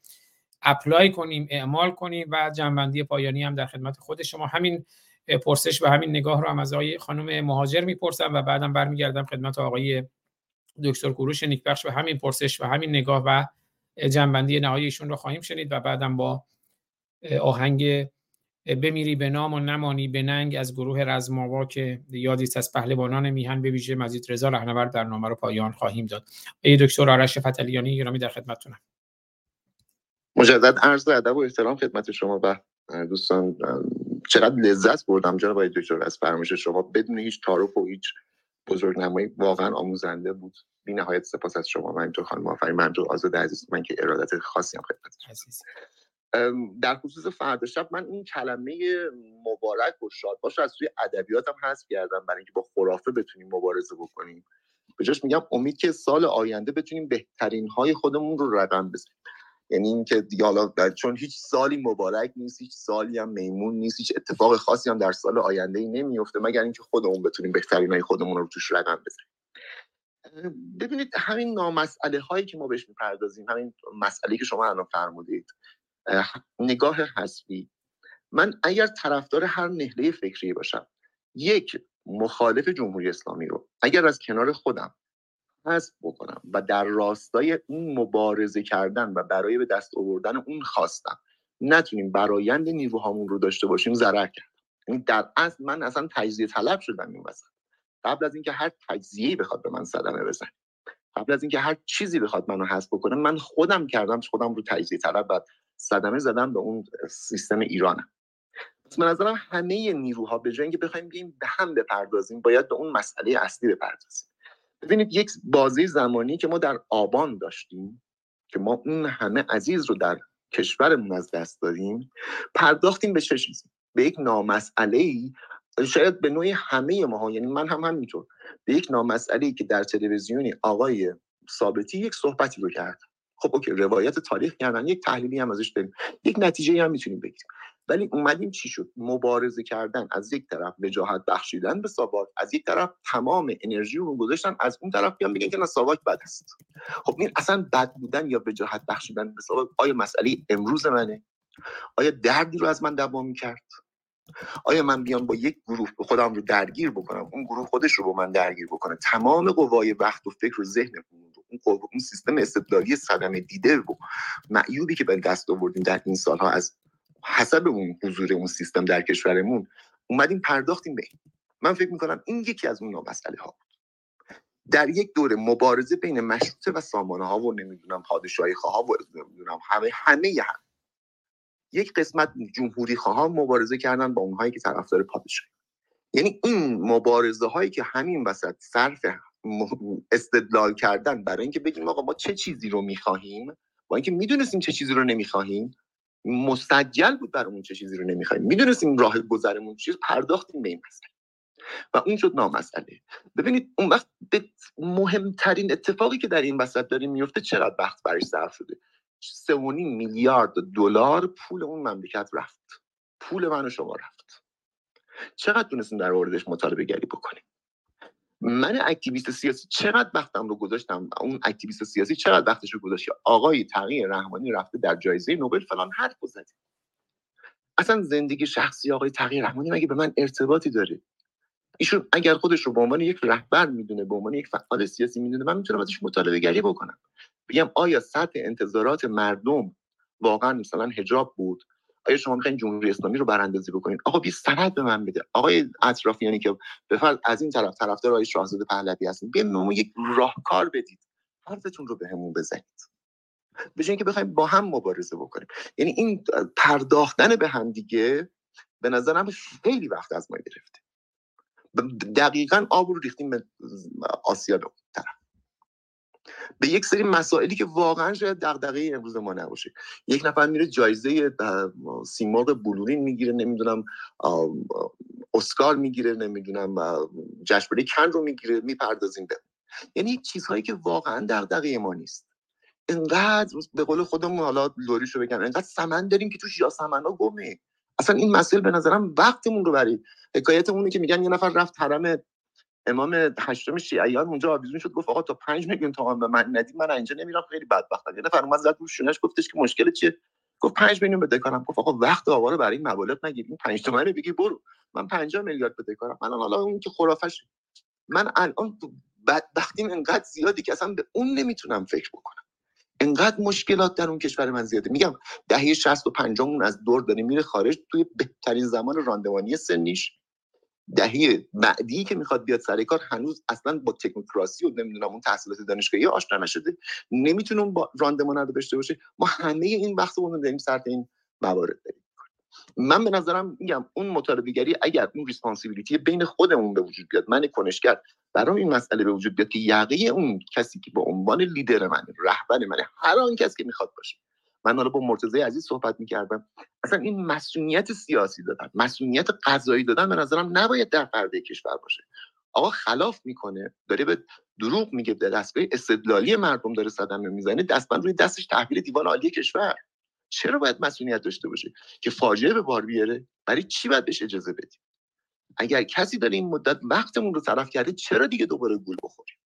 اپلای کنیم اعمال کنیم و جنبندی پایانی هم در خدمت خود شما. همین پرسش و همین نگاه رو هم از آقای خانم مهاجر می‌پرسم و بعدم برمیگردم خدمت آقای دکتر کوروش نیکبخش و همین پرسش و همین نگاه و جنبندی نهاییشون رو خواهیم شنید و بعدم با آهنگ بمیری به نام و نمانی به ننگ از گروه رزماوا که یادی از پهلوانان میهن به ویژه مزید رضا رهنورد در نامه رو پایان خواهیم داد. ای دکتر آرش فتلیانی گرامی در خدمتتونم. مجدد عرض ادب و احترام خدمت شما و دوستان چقدر لذت بردم جناب آقای دکتر از فرمایش شما. بدون هیچ تعارف و هیچ بزرگنمایی واقعا آموزنده بود. بی نهایت سپاس از شما و اینطور خانم آفرین. من آزاد عزیز من که ارادت خاصی هم خدمت در خصوص فردا شب من این کلمه مبارک و شاد باش از توی ادبیاتم حذف کردم برای اینکه با خرافه بتونیم مبارزه بکنیم. به جاش میگم امید که سال آینده بتونیم بهترین های خودمون رو رقم بزنیم. یعنی اینکه دیگه حالا چون هیچ سالی مبارک نیست هیچ سالی هم میمون نیست هیچ اتفاق خاصی هم در سال آینده ای نمیفته مگر اینکه خودمون بتونیم بهترین های خودمون رو توش رقم بزنیم. ببینید همین نامسئله هایی که ما بهش می‌پردازیم همین مسئله که شما الان فرمودید نگاه حسبی. من اگر طرفدار هر نهله فکری باشم یک مخالف جمهوری اسلامی رو. اگر از کنار خودم حذف بکنم و در راستای اون مبارزه کردن و برای به دست آوردن اون خواستم. نتونیم برایند نیروهامون رو داشته باشیم ضرر کرد یعنی در اصل من اصلا تجزیه طلب شدم این وسط. قبل از اینکه هر تجزیه‌ای بخواد به من صدمه بزنه قبل از اینکه هر چیزی بخواد منو حذف بکنه من خودم کردم خودم رو تجزیه طلب و صدمه زدم به اون سیستم ایرانم. من نظرم همه نیروها به جای اینکه بخوایم بگیم به هم بپردازیم باید به اون مسئله اصلی بپردازیم. ببینید یک بازی زمانی که ما در آبان داشتیم که ما اون همه عزیز رو در کشورمون از دست دادیم پرداختیم به چه به یک نامسئله ای شاید به نوعی همه ما یعنی من هم همینطور. به یک نامسئله ای که در تلویزیونی آقای ثابتی یک صحبتی رو کرد. خب اوکی روایت تاریخ کردن یک تحلیلی هم ازش داریم. یک نتیجه هم می‌تونیم بگیریم. ولی اومدیم چی شد؟ مبارزه کردن. از یک طرف وجاهت بخشیدن به ساواک از یک طرف تمام انرژی رو گذاشتن از اون طرف بیان میگن که نه ساواک بد است. خب این اصلا بد بودن یا وجاهت بخشیدن به ساواک آیا مسئله امروز منه؟ آیا دردی رو از من دوا می‌کرد؟ آیا من بیام با یک گروه به خودم رو درگیر بکنم؟ اون گروه خودش رو با من درگیر بکنه. تمام قوای وقت و فکر و ذهن اون, اون سیستم استدلالی صدمه دیده و معیوبی که به دست آوردیم در این سالها از حسب اون حضور اون سیستم در کشورمون اومدیم پرداختیم به این. من فکر می‌کنم این یکی از اون مسئله ها بود. در یک دوره مبارزه بین مشروطه و سامانه ها و نمی‌دونم پادشاهی خواه و نمی‌دونم همه همه هم. یک قسمت جمهوری خواه مبارزه کردن با اونهایی که طرفدار پادشاهی. یعنی این مبارزه هایی که همین وسط صرف استدلال کردن برای اینکه بگیم آقا ما چه چیزی رو می‌خواهیم با اینکه می‌دونستیم چه چیزی رو نمی‌خواهیم مستجل بود برامون چه چیزی رو نمی‌خوایم. می‌دونستیم راه گذرمون چیز پرداختیم به این مسئله. و اون شد نامسئله. ببینید اون وقت مهمترین اتفاقی که در این وسط داریم میفته چقدر وقت برش صرف شده؟ سه میلیارد دلار پول اون مملکت رفت. پول من و شما رفت. چقدر تونستیم در موردش مطالبه گری بکنیم؟ من اکتیویست سیاسی چقدر وقتم رو گذاشتم؟ اون اکتیویست سیاسی چقدر وقتش رو گذاشت آقای تغییر رحمانی رفته در جایزه نوبل فلان حرف بزنه اصلا زندگی شخصی آقای تغییر رحمانی مگه به من ارتباطی داره؟ ایشون اگر خودش رو به عنوان یک رهبر می‌دونه به عنوان یک فعال سیاسی می‌دونه من می‌تونم ازش مطالبه گری بکنم. بگم آیا سطح انتظارات مردم واقعا مثلا حجاب بود؟ آیا شما می‌خواین جمهوری اسلامی رو براندازی بکنید آقا بی سند به من بده. آقای اطرافیانی که به از این طرف طرفدار آقای شاهزاده پهلوی هستین بیاین ما یک راهکار بدید. حرفتون رو بهمون به بزنید. به اینکه بخوایم با هم مبارزه بکنیم. یعنی این پرداختن به هم دیگه به نظرم خیلی وقت از ما گرفته. دقیقا آب رو ریختیم به آسیا به طرف. به یک سری مسائلی که واقعا شاید دغدغه امروز ما نباشه. یک نفر میره جایزه سیمرغ بلورین می‌گیره نمی‌دونم اسکار می‌گیره نمی‌دونم جشنواره کن رو می‌گیره می‌پردازیم به یعنی چیزهایی که واقعا دغدغه ما نیست. انقدر به قول خودمون حالا لوریشو بگم انقدر سمن داریم که توش یا سمنا گمه. اصلا این مسئله به نظرم وقتمون رو برید. حکایت اونه که میگن یه نفر رفت حرم امام هشتم شیعیان اونجا آویزون شد گفت آقا تا 5 میلیون تومان به من ندی من اینجا نمیرم خیلی بدبختم. یه نفر اومد زد رو شونش گفتش که مشکل چیه؟ گفت 5 میلیون بده کنم گفت آقا وقت آقا رو برای این مبالغ نگیر این 5 تومن رو بگی برو. من 50 میلیارد بده کنم من حالا اون که خرافش. من الان بدبختیم انقدر زیادی که اصلا به اون نمی‌تونم فکر بکنم. انقدر مشکلات در اون کشور من زیاده. میگم دهه 60 و 50 اون از دور داره میره خارج توی بهترین زمان راندوانی سنیش. دهه بعدی که می‌خواد بیاد سر کار هنوز اصلا با تکنوکراسی و نمی‌دونم اون تحصیلات دانشگاهی آشنا نشده. نمی‌تونه اون راندمان رو داشته باشه. ما همه این وقتمون رو داریم سر این موارد داریم. من به نظرم میگم اون مطالبهگری اگر اون ریسپانسیبیلیتی بین خودمون به وجود بیاد من کنشگر برای این مسئله به وجود بیاد که یقه اون کسی که به عنوان لیدر من رهبر من هر آن کسی که می‌خواد باشه من حالا با مرتضی عزیز صحبت می‌کردم. اصلا این مسئولیت سیاسی دادن مسئولیت قضایی دادن به نظرم نباید در پرده کشور باشه. آقا خلاف می‌کنه داره به دروغ میگه در دستگاه استدلالی مردم داره صدمه می‌زنه دستبند روی دستش تحویل دیوان عالی کشور. چرا باید مسئولیت داشته باشه که فاجعه به بار بیاره؟ برای چی باید بهش اجازه بدیم؟ اگر کسی داره این مدت وقتمون رو طرف کرده چرا دیگه دوباره گول بخوریم؟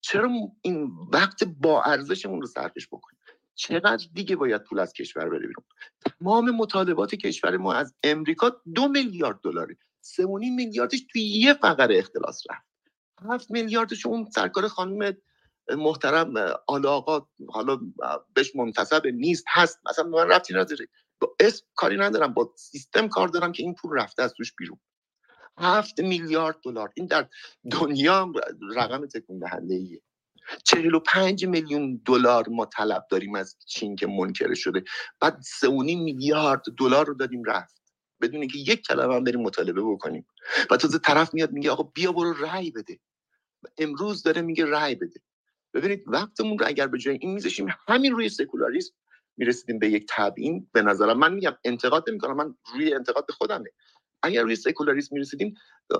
چرا این وقت با ارزشمون رو صرفش بکنیم؟ چقدر دیگه باید پول از کشور بره بیرون؟ تمام مطالبات کشور ما از امریکا دو میلیارد دلاره سه میلیاردش توی یه فقره اختلاس رفت. هفت میلیاردش اون سرکار خانم محترم آقا حالا بهش منتصب نیست هست. مثلا من رفتی نداره با اسم کاری ندارم. با سیستم کار دارم که این پول رفته از توش بیرون. هفت میلیارد دلار. این در دنیا رقم تکون دهنده ایه چهل و پنج میلیون دلار ما طلب داریم از چین که منکر شده. بعد سه میلیارد دلار رو دادیم رفت. بدون اینکه یک کلمه هم بریم مطالبه بکنیم. و تازه طرف میاد میگه آقا بیا برو رأی بده. امروز داره میگه رأی بده. ببینید وقتمون رو اگر به جای این میذاشیم همین روی سکولاریسم می‌رسیدیم به یک تبیین به نظرم من میگم انتقاد نمی‌کنم من روی انتقاد خودمه. اگر روی سکولاریسم می‌رسیدیم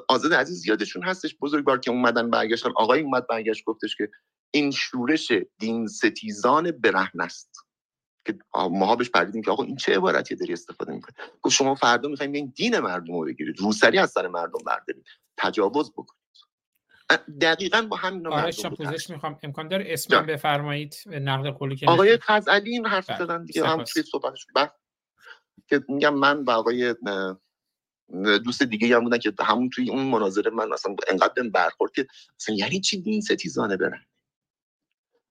آزاد عزیز یادشون هستش بزرگوار که اومدن برگشتن. آقای اومد برگشت گفتش که این شورش دین ستیزان برهن است. که ماها بهش پردیدیم که آقا این چه عبارتی داری استفاده می‌کنه گفت شما فردا می‌خوایم این دین مردم رو بگیرید. روسری از سر مردم بردارید. تجاوز بکنید. دقیقا با همین آرش پوزش می‌خوام. امکان داره اسم بفرمایید نقد قولی که آقای خزعلی این حرف بله. زدن دیگه هم توی صحبتش که میگم من و آقای دوست دیگه هم بودن که همون توی اون مناظره من اصلا انقدر برخورد که اصلا یعنی چی دین ستیزانه برن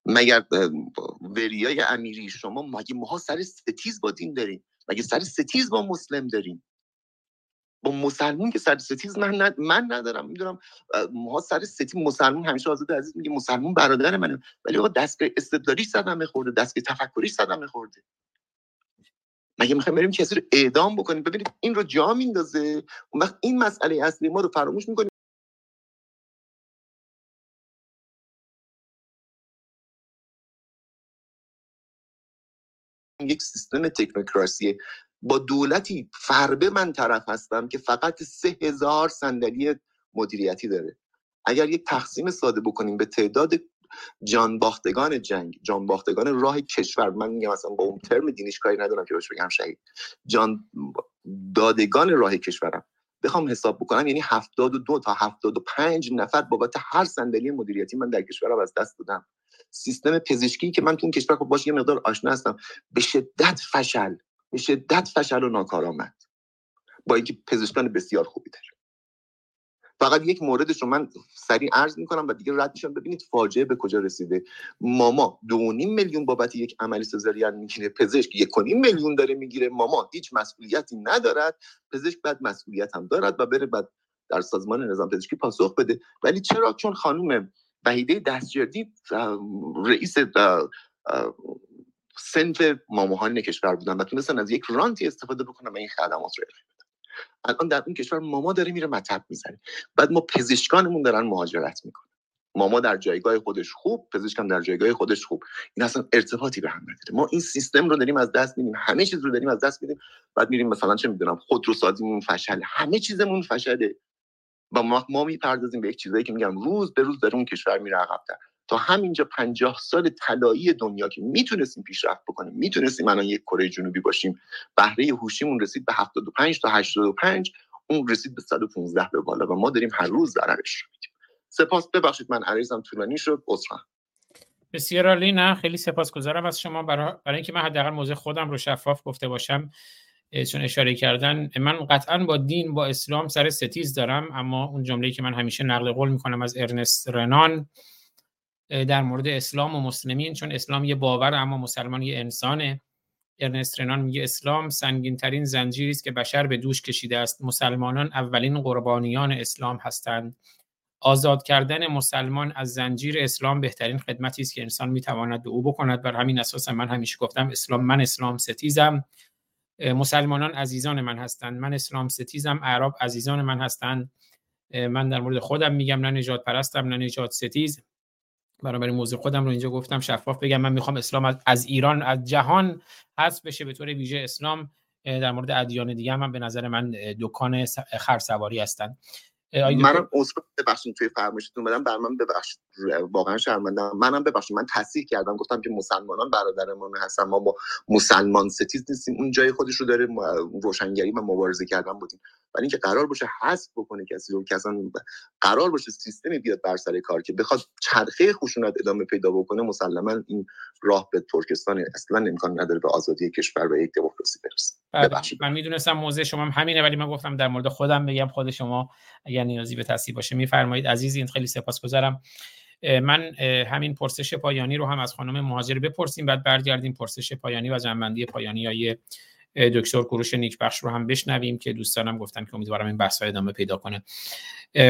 مگر وریای امیری شما مگه ماها سر ستیز با دین داریم مگه سر ستیز با مسلم داریم با مسلمون که سر ستیز من, من ندارم می‌دونم ما سر ستیز مسلمون همیشه آزاد عزیز میگه مسلمون برادر منه ولی آقا دستگاه استدلالی صدمه خورده دستگاه تفکری صدمه خورده مگه می‌خوایم بریم کسی رو اعدام بکنیم؟ ببینید این رو جا میندازه. اون وقت این مسئله اصلی ما رو فراموش می‌کنیم. یک سیستم تکنوکراسی با دولتی فربه من طرف هستم که فقط سه هزار صندلی مدیریتی داره. اگر یک تقسیم ساده بکنیم به تعداد جانباختگان جنگ جانباختگان راه کشور من میگم مثلا با اون ترم دینیش کاری ندارم که بگم شهید. جان دادگان راه کشورم. بخوام حساب بکنم یعنی 72 تا 75 نفر بابت هر صندلی مدیریتی من در کشورم از دست دادم. سیستم پزشکی که من تو اون کشور خب باش یه مقدار آشنا هستم. به شدت فشل به شدت فشل و ناکارآمد. با اینکه پزشکان بسیار خوبی داره فقط یک موردش رو من سریع عرض می‌کنم و دیگه رد میشم ببینید فاجعه به کجا رسیده. ماما دو میلیون بابت یک عملی سزارین می‌گیره. پزشک یک میلیون داره می‌گیره. ماما هیچ مسئولیتی ندارد. پزشک بعد مسئولیت هم دارد و بره بعد در سازمان نظام پزشکی پاسخ بده. ولی چرا؟ چون خانم وحیده دستجردی رئیس سنف ماموهان کشور بودن و تونستن از یک رانتی استفاده بکنن و این خدمات رو الان در اون کشور ماما داره میره مطب می‌زنه. بعد ما پزشکانمون دارن مهاجرت می‌کنن. ماما در جایگاه خودش خوب پزشکم در جایگاه خودش خوب. این اصلا ارتباطی به هم نداره. ما این سیستم رو داریم از دست میدیم. همه چیز رو داریم از دست میدیم. بعد میریم مثلا چه می‌دونم خودرو سازیمون فشل همه چیزمون فشله. و ما, ما می‌پردازیم به یک چیزایی که میگم روز به روز در اون کشور میره عقبتر. تا همینجا پنجاه سال طلایی دنیا که می‌تونستیم پیشرفت بکنیم می‌تونستیم الان یک کره جنوبی باشیم بهره هوشیمون رسید به 75 تا 85 اون رسید به 115 به بالا و ما داریم هر روز ضررش رو میدیم. سپاس. ببخشید من عریضم طولانی شد. عذرخواهم. بسیار عالی. نه خیلی سپاسگزارم از شما. برای, برای اینکه من حداقل موضوع خودم رو شفاف گفته باشم چون اشاره کردن من قطعا با دین با اسلام سر ستیز دارم اما اون جمله‌ای که من همیشه نقل قول می‌کنم از ارنست رنان در مورد اسلام و مسلمین چون اسلام یه باور اما مسلمان یه انسانه. ارنست رنان میگه اسلام سنگین ترین زنجیری است که بشر به دوش کشیده است. مسلمانان اولین قربانیان اسلام هستند. آزاد کردن مسلمان از زنجیر اسلام بهترین خدمتی است که انسان می‌تواند به او بکند. بر همین اساس من همیشه گفتم اسلام من اسلام ستیزم. مسلمانان عزیزان من هستند. من اسلام ستیزم اعراب عزیزان من هستند. من در مورد خودم میگم نه نجات پرستم نه نجات ستیز. بنابراین موضوع خودم رو اینجا گفتم شفاف بگم. من می‌خوام اسلام از, ایران از جهان حذف بشه به طور ویژه اسلام در مورد ادیان دیگه هم, به نظر من دکان خرسواری هستن منم اصلا ببخشید توی فرمایشتون بدم بر من ببخشید واقعا شرمندم منم ببخشید من تصحیح کردم گفتم که مسلمانان برادرمان هستن ما با مسلمان ستیز نیستیم اون جای خودش رو داره روشنگری و مبارزه کردن بودیم ولی اینکه قرار باشه حذف بکنه کسی رو که قرار باشه سیستمی بیاد بر سر کار که بخواد چرخه خشونت ادامه پیدا بکنه مسلما این راه به ترکستان اصلا امکان نداره به آزادی کشور و یک دموکراسی برسه. بله، من می‌دونستم موضوع شما همینه ولی من گفتم در مورد خودم بگم خود شما اگر نیازی به تصحیح باشه. میفرمایید عزیزی خیلی سپاسگزارم. من همین پرسش پایانی رو هم از خانم مهاجر بپرسیم بعد برگردیم پرسش پایانی و جنبندی پایانی های دکتر کوروش نیکبخش رو هم بشنویم که دوستانم گفتن که امیدوارم این بحث ادامه پیدا کنه.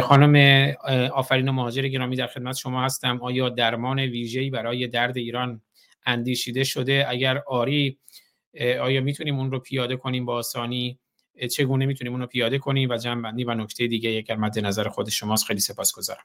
خانم آفرین مهاجر گرامی در خدمت شما هستم. آیا درمان ویژه‌ای برای درد ایران اندیشیده شده؟ اگر آری آیا می‌تونیم اون رو پیاده کنیم با آسانی؟ چگونه می‌تونیم اون رو پیاده کنیم؟ و جنبندی و نکته دیگه اگر مد نظر خود شماست خیلی سپاسگزارم.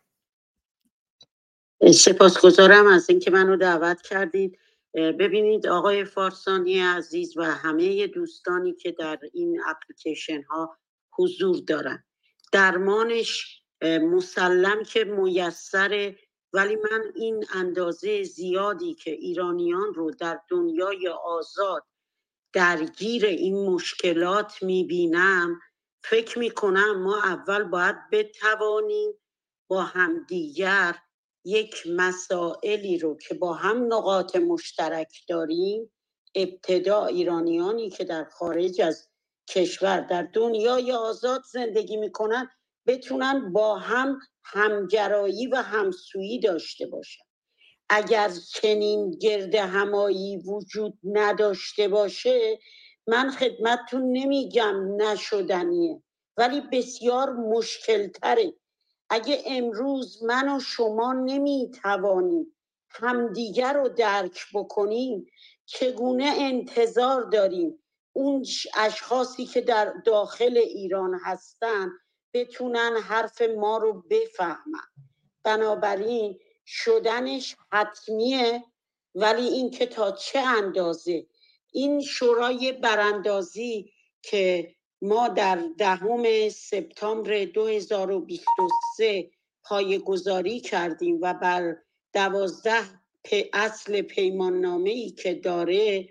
سپاسگزارم از اینکه منو دعوت کردید. ببینید آقای فارسانی عزیز و همه دوستانی که در این اپلیکیشن ها حضور دارن. درمانش مسلم که میسره ولی من این اندازه زیادی که ایرانیان رو در دنیای آزاد درگیر این مشکلات می‌بینم فکر می‌کنم ما اول باید بتوانیم با همدیگر یک مسائلی رو که با هم نقاط مشترک داریم ابتدا ایرانیانی که در خارج از کشور در دنیای آزاد زندگی می‌کنن بتونن با هم همگرایی و همسویی داشته باشن. اگر چنین گرد همایی وجود نداشته باشه من خدمتتون نمیگم نشدنیه ولی بسیار مشکل تره اگه امروز من و شما نمی‌توانیم همدیگر رو درک بکنیم چگونه انتظار داریم اون اشخاصی که در داخل ایران هستن بتونن حرف ما رو بفهمن؟ بنابراین شدنش حتمیه ولی اینکه تا چه اندازه؟ این شورای براندازی که ما در دهم سپتامبر 2023 پای گذاری کردیم و بر دوازده اصل پیمان نامه ای که داره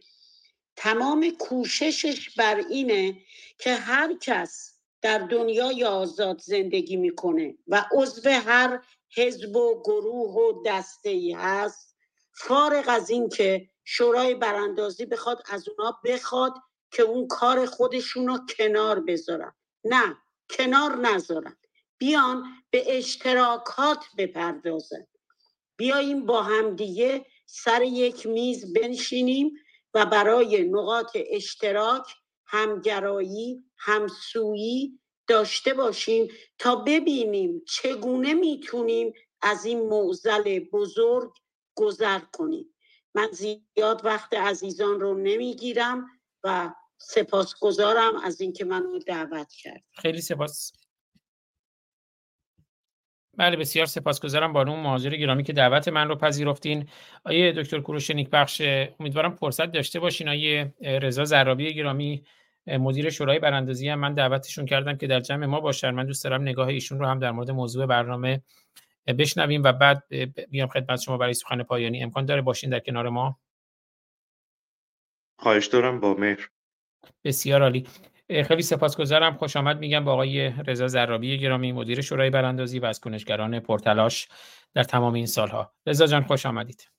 تمام کوششش بر اینه که هر کس در دنیای آزاد زندگی می‌کنه و عضو هر حزب و گروه و دسته ای هست. فارغ از این که شورای براندازی بخواد از اونا بخواد که اون کار خودشون رو کنار بذارن. نه کنار نذارن. بیان به اشتراکات بپردازن. بیاییم با همدیگه سر یک میز بنشینیم و برای نقاط اشتراک همگرایی همسویی داشته باشیم تا ببینیم چگونه می‌تونیم از این معزل بزرگ گذر کنیم. من زیاد وقت عزیزان رو نمی‌گیرم و سپاسگزارم از اینکه منو دعوت کرد. خیلی سپاس. بله بسیار سپاسگزارم بانو مهاجر گرامی که دعوت من رو پذیرفتین. آیه دکتر کوروش بخش امیدوارم فرصت داشته باشین. آیه رضا زرابی گرامی مدیر شورای براندازی هم من دعوتشون کردم که در جمع ما باشن. من دوست دارم نگاه ایشون رو هم در مورد موضوع برنامه بشنویم و بعد بیام خدمت شما برای سخن پایانی. امکان داره باشین در کنار ما؟ خواهش دارم با مهر. بسیار عالی. خیلی سپاسگزارم. خوش آمد میگم با آقای رضا زرابی گرامی مدیر شورای براندازی و از کنشگران پرتلاش در تمام این سالها. رضا جان خوش آمدید.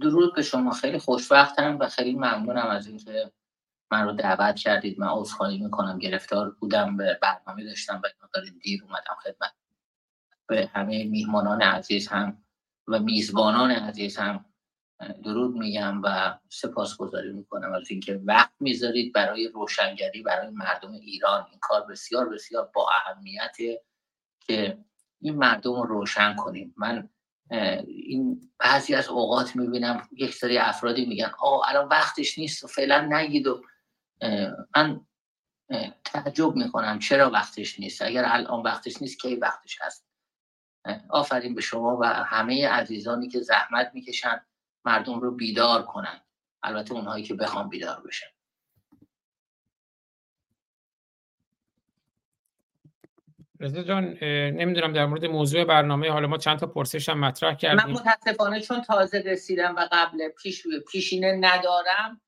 درود به شما. خیلی خوشبختم و خیلی ممنونم از اینکه من رو دعوت کردید. من عذرخواهی می‌کنم. گرفتار بودم به برنامه داشتم و دیر اومدم خدمت. به همه میهمانان عزیز هم و میزبانان عزیز هم درود میگم و سپاسگزاری می‌کنم از اینکه وقت می‌ذارید برای روشنگری برای مردم ایران. این کار بسیار بسیار با اهمیته که این مردم رو روشن کنیم. من این بعضی از اوقات می‌بینم یک سری افرادی میگن آه الان وقتش نیست و فعلا نگید و من تعجب می‌کنم چرا وقتش نیست. اگر الان وقتش نیست کی وقتش هست؟ آفرین به شما و همه عزیزانی که زحمت می‌کشن. مردم رو بیدار کنن. البته اونهایی که بخوام بیدار بشن. رضا جان نمی‌دونم در مورد موضوع برنامه حالا ما چند تا پرسش هم مطرح کردیم. من متاسفانه چون تازه رسیدم و قبل پیش پیشینه ندارم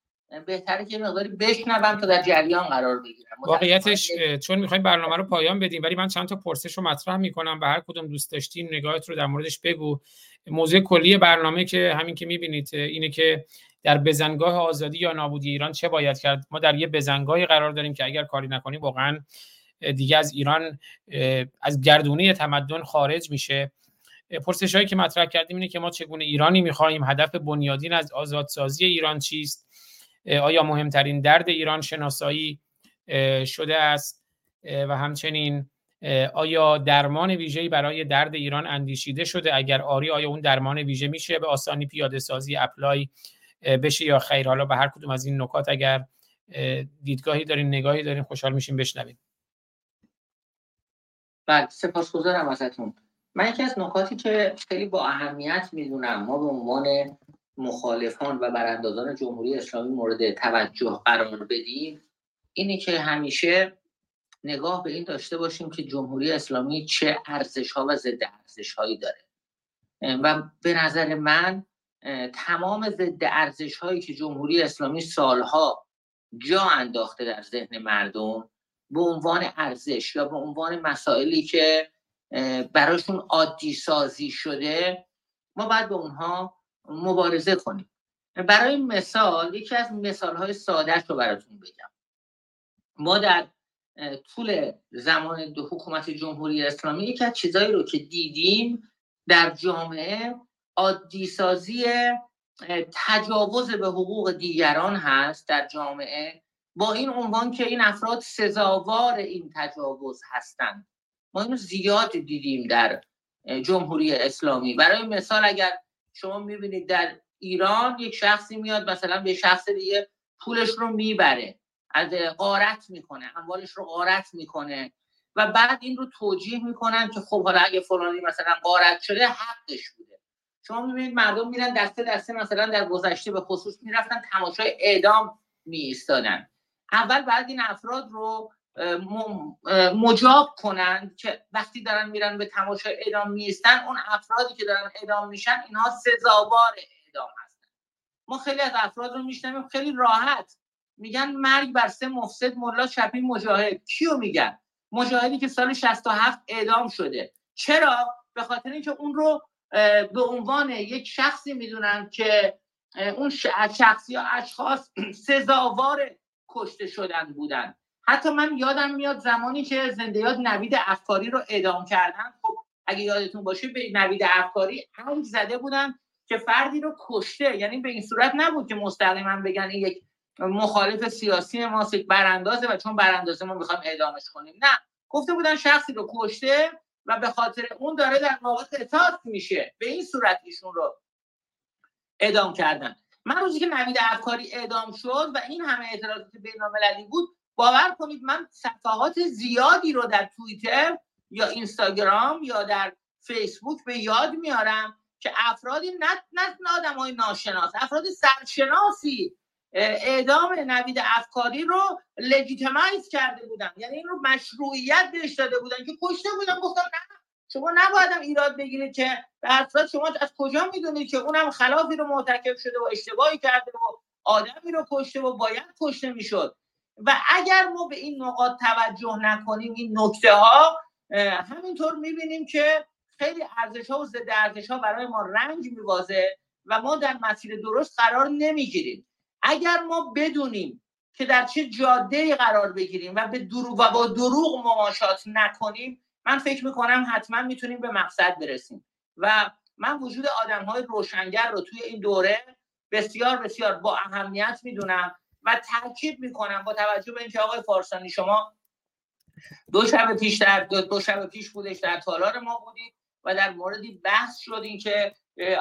بهتره که مقداری بشنوم تا در جریان قرار بگیرم. واقعیتش چون می‌خوایم برنامه رو پایان بدیم ولی من چند تا پرسش رو مطرح می‌کنم. به هر کدوم دوست داشتین نگاهت رو در موردش بگو. موضوع کلی برنامه که همین که می‌بینید اینه که در بزنگاه آزادی یا نابودی ایران چه باید کرد؟ ما در یه بزنگاهی قرار داریم که اگر کاری نکنیم واقعا دیگه از ایران از گردونه تمدن خارج میشه. پرسش هایی که مطرح کردیم اینه که ما چگونه ایرانی می‌خواهیم هدف بنیادین از آزادسازی ایران چیست؟ آیا مهمترین درد ایران شناسایی شده است؟ و همچنین آیا درمان ویژه‌ای برای درد ایران اندیشیده شده؟ اگر آری آیا اون درمان ویژه میشه به آسانی پیاده سازی اپلای بشه یا خیر؟ حالا به هر کدوم از این نکات اگر دیدگاهی دارین نگاهی دارین خوشحال میشیم بشنویم. بله سپاسگزارم ازتون. من یکی از نکاتی که خیلی با اهمیت می‌دونم ما به عنوان مخالفان و براندازان جمهوری اسلامی مورد توجه قرار بدیم اینه که همیشه نگاه به این داشته باشیم که جمهوری اسلامی چه ارزش ها و ضد ارزش هایی داره و به نظر من تمام ضد ارزش هایی که جمهوری اسلامی سالها جا انداخته در ذهن مردم به عنوان ارزش یا به عنوان مسائلی که براشون عادی سازی شده ما باید به اونها مبارزه کنیم. برای مثال یکی از مثال های سادش رو براتون بگم. ما در طول زمان دو حکومت جمهوری اسلامی یکی از چیزایی رو که دیدیم در جامعه عادی سازی تجاوز به حقوق دیگران هست در جامعه با این عنوان که این افراد سزاوار این تجاوز هستند. ما اینو زیاد دیدیم در جمهوری اسلامی. برای مثال اگر شما می‌بینید در ایران یک شخصی میاد مثلا به شخص دیگه پولش رو می‌بره. از غارت می‌کنه اموالش رو غارت می‌کنه. و بعد این رو توجیه می‌کنن که خب حالا اگه فلانی مثلا غارت شده حقش بوده. شما می‌بینید مردم میرن دسته دسته مثلا در گذشته به خصوص می‌رفتن تماشای اعدام میایستادن. اول بعد این افراد رو مجاب کنند که وقتی دارن میرن به تماشای اعدام میستن اون افرادی که دارن اعدام میشن اینها سزاوار اعدام هستن. ما خیلی از افراد رو میشنویم خیلی راحت میگن مرگ بر سه مفسد ملا شبی مجاهد. کیو میگن؟ مجاهدی که سال 67 اعدام شده. چرا؟ به خاطر اینکه اون رو به عنوان یک شخصی می‌دونن که اون شخصی یا اشخاص سزاوار کشته شدن بودن. حتی من یادم میاد زمانی که زندیات نوید افکاری رو اعدام کردن. خب اگه یادتون باشه به نوید افکاری هم زده بودن که فردی رو کشته. یعنی به این صورت نبود که مستقیما بگن یک مخالف سیاسی ما یک براندازه و چون براندازه ما می‌خوایم اعدامش کنیم. نه گفته بودن شخصی رو کشته و به خاطر اون داره در واقع قصاص میشه. به این صورت ایشون رو اعدام کردن. من روزی که نوید افکاری اعدام شد و این همه اعتراضات بینالمللی بود باور کنید من صفحات زیادی رو در توییتر یا اینستاگرام یا در فیسبوک به یاد میارم که افرادی نه نه آدم های ناشناس افراد سرشناسی اعدام نوید افکاری رو لجیتمایز کرده بودن. یعنی این رو مشروعیت بهش داده بودن که کشته بودن. گفتم نه شما نبایدم ایراد بگیرید که به شما از کجا می‌دونید که اونم خلافی رو مرتکب شده و اشتباهی کرده و آدمی رو کشته و باید کشته می‌شد. و اگر ما به این نقاط توجه نکنیم این نکته ها همینطور می‌بینیم که خیلی ارزش ها و ضد ارزش ها برای ما رنج میوازه و ما در مسیر درست قرار نمی‌گیریم. اگر ما بدونیم که در چه جاده قرار بگیریم و به دروغ و با دروغ مماشات نکنیم من فکر می‌کنم حتما می‌تونیم به مقصد برسیم. و من وجود آدم های روشنگر رو توی این دوره بسیار بسیار با اهمیت می‌دونم و تاکید می‌کنم با توجه به اینکه آقای فارسانی شما دو شب پیش در دو شب پیش بودش در تالار ما بودید و در موردی بحث شد که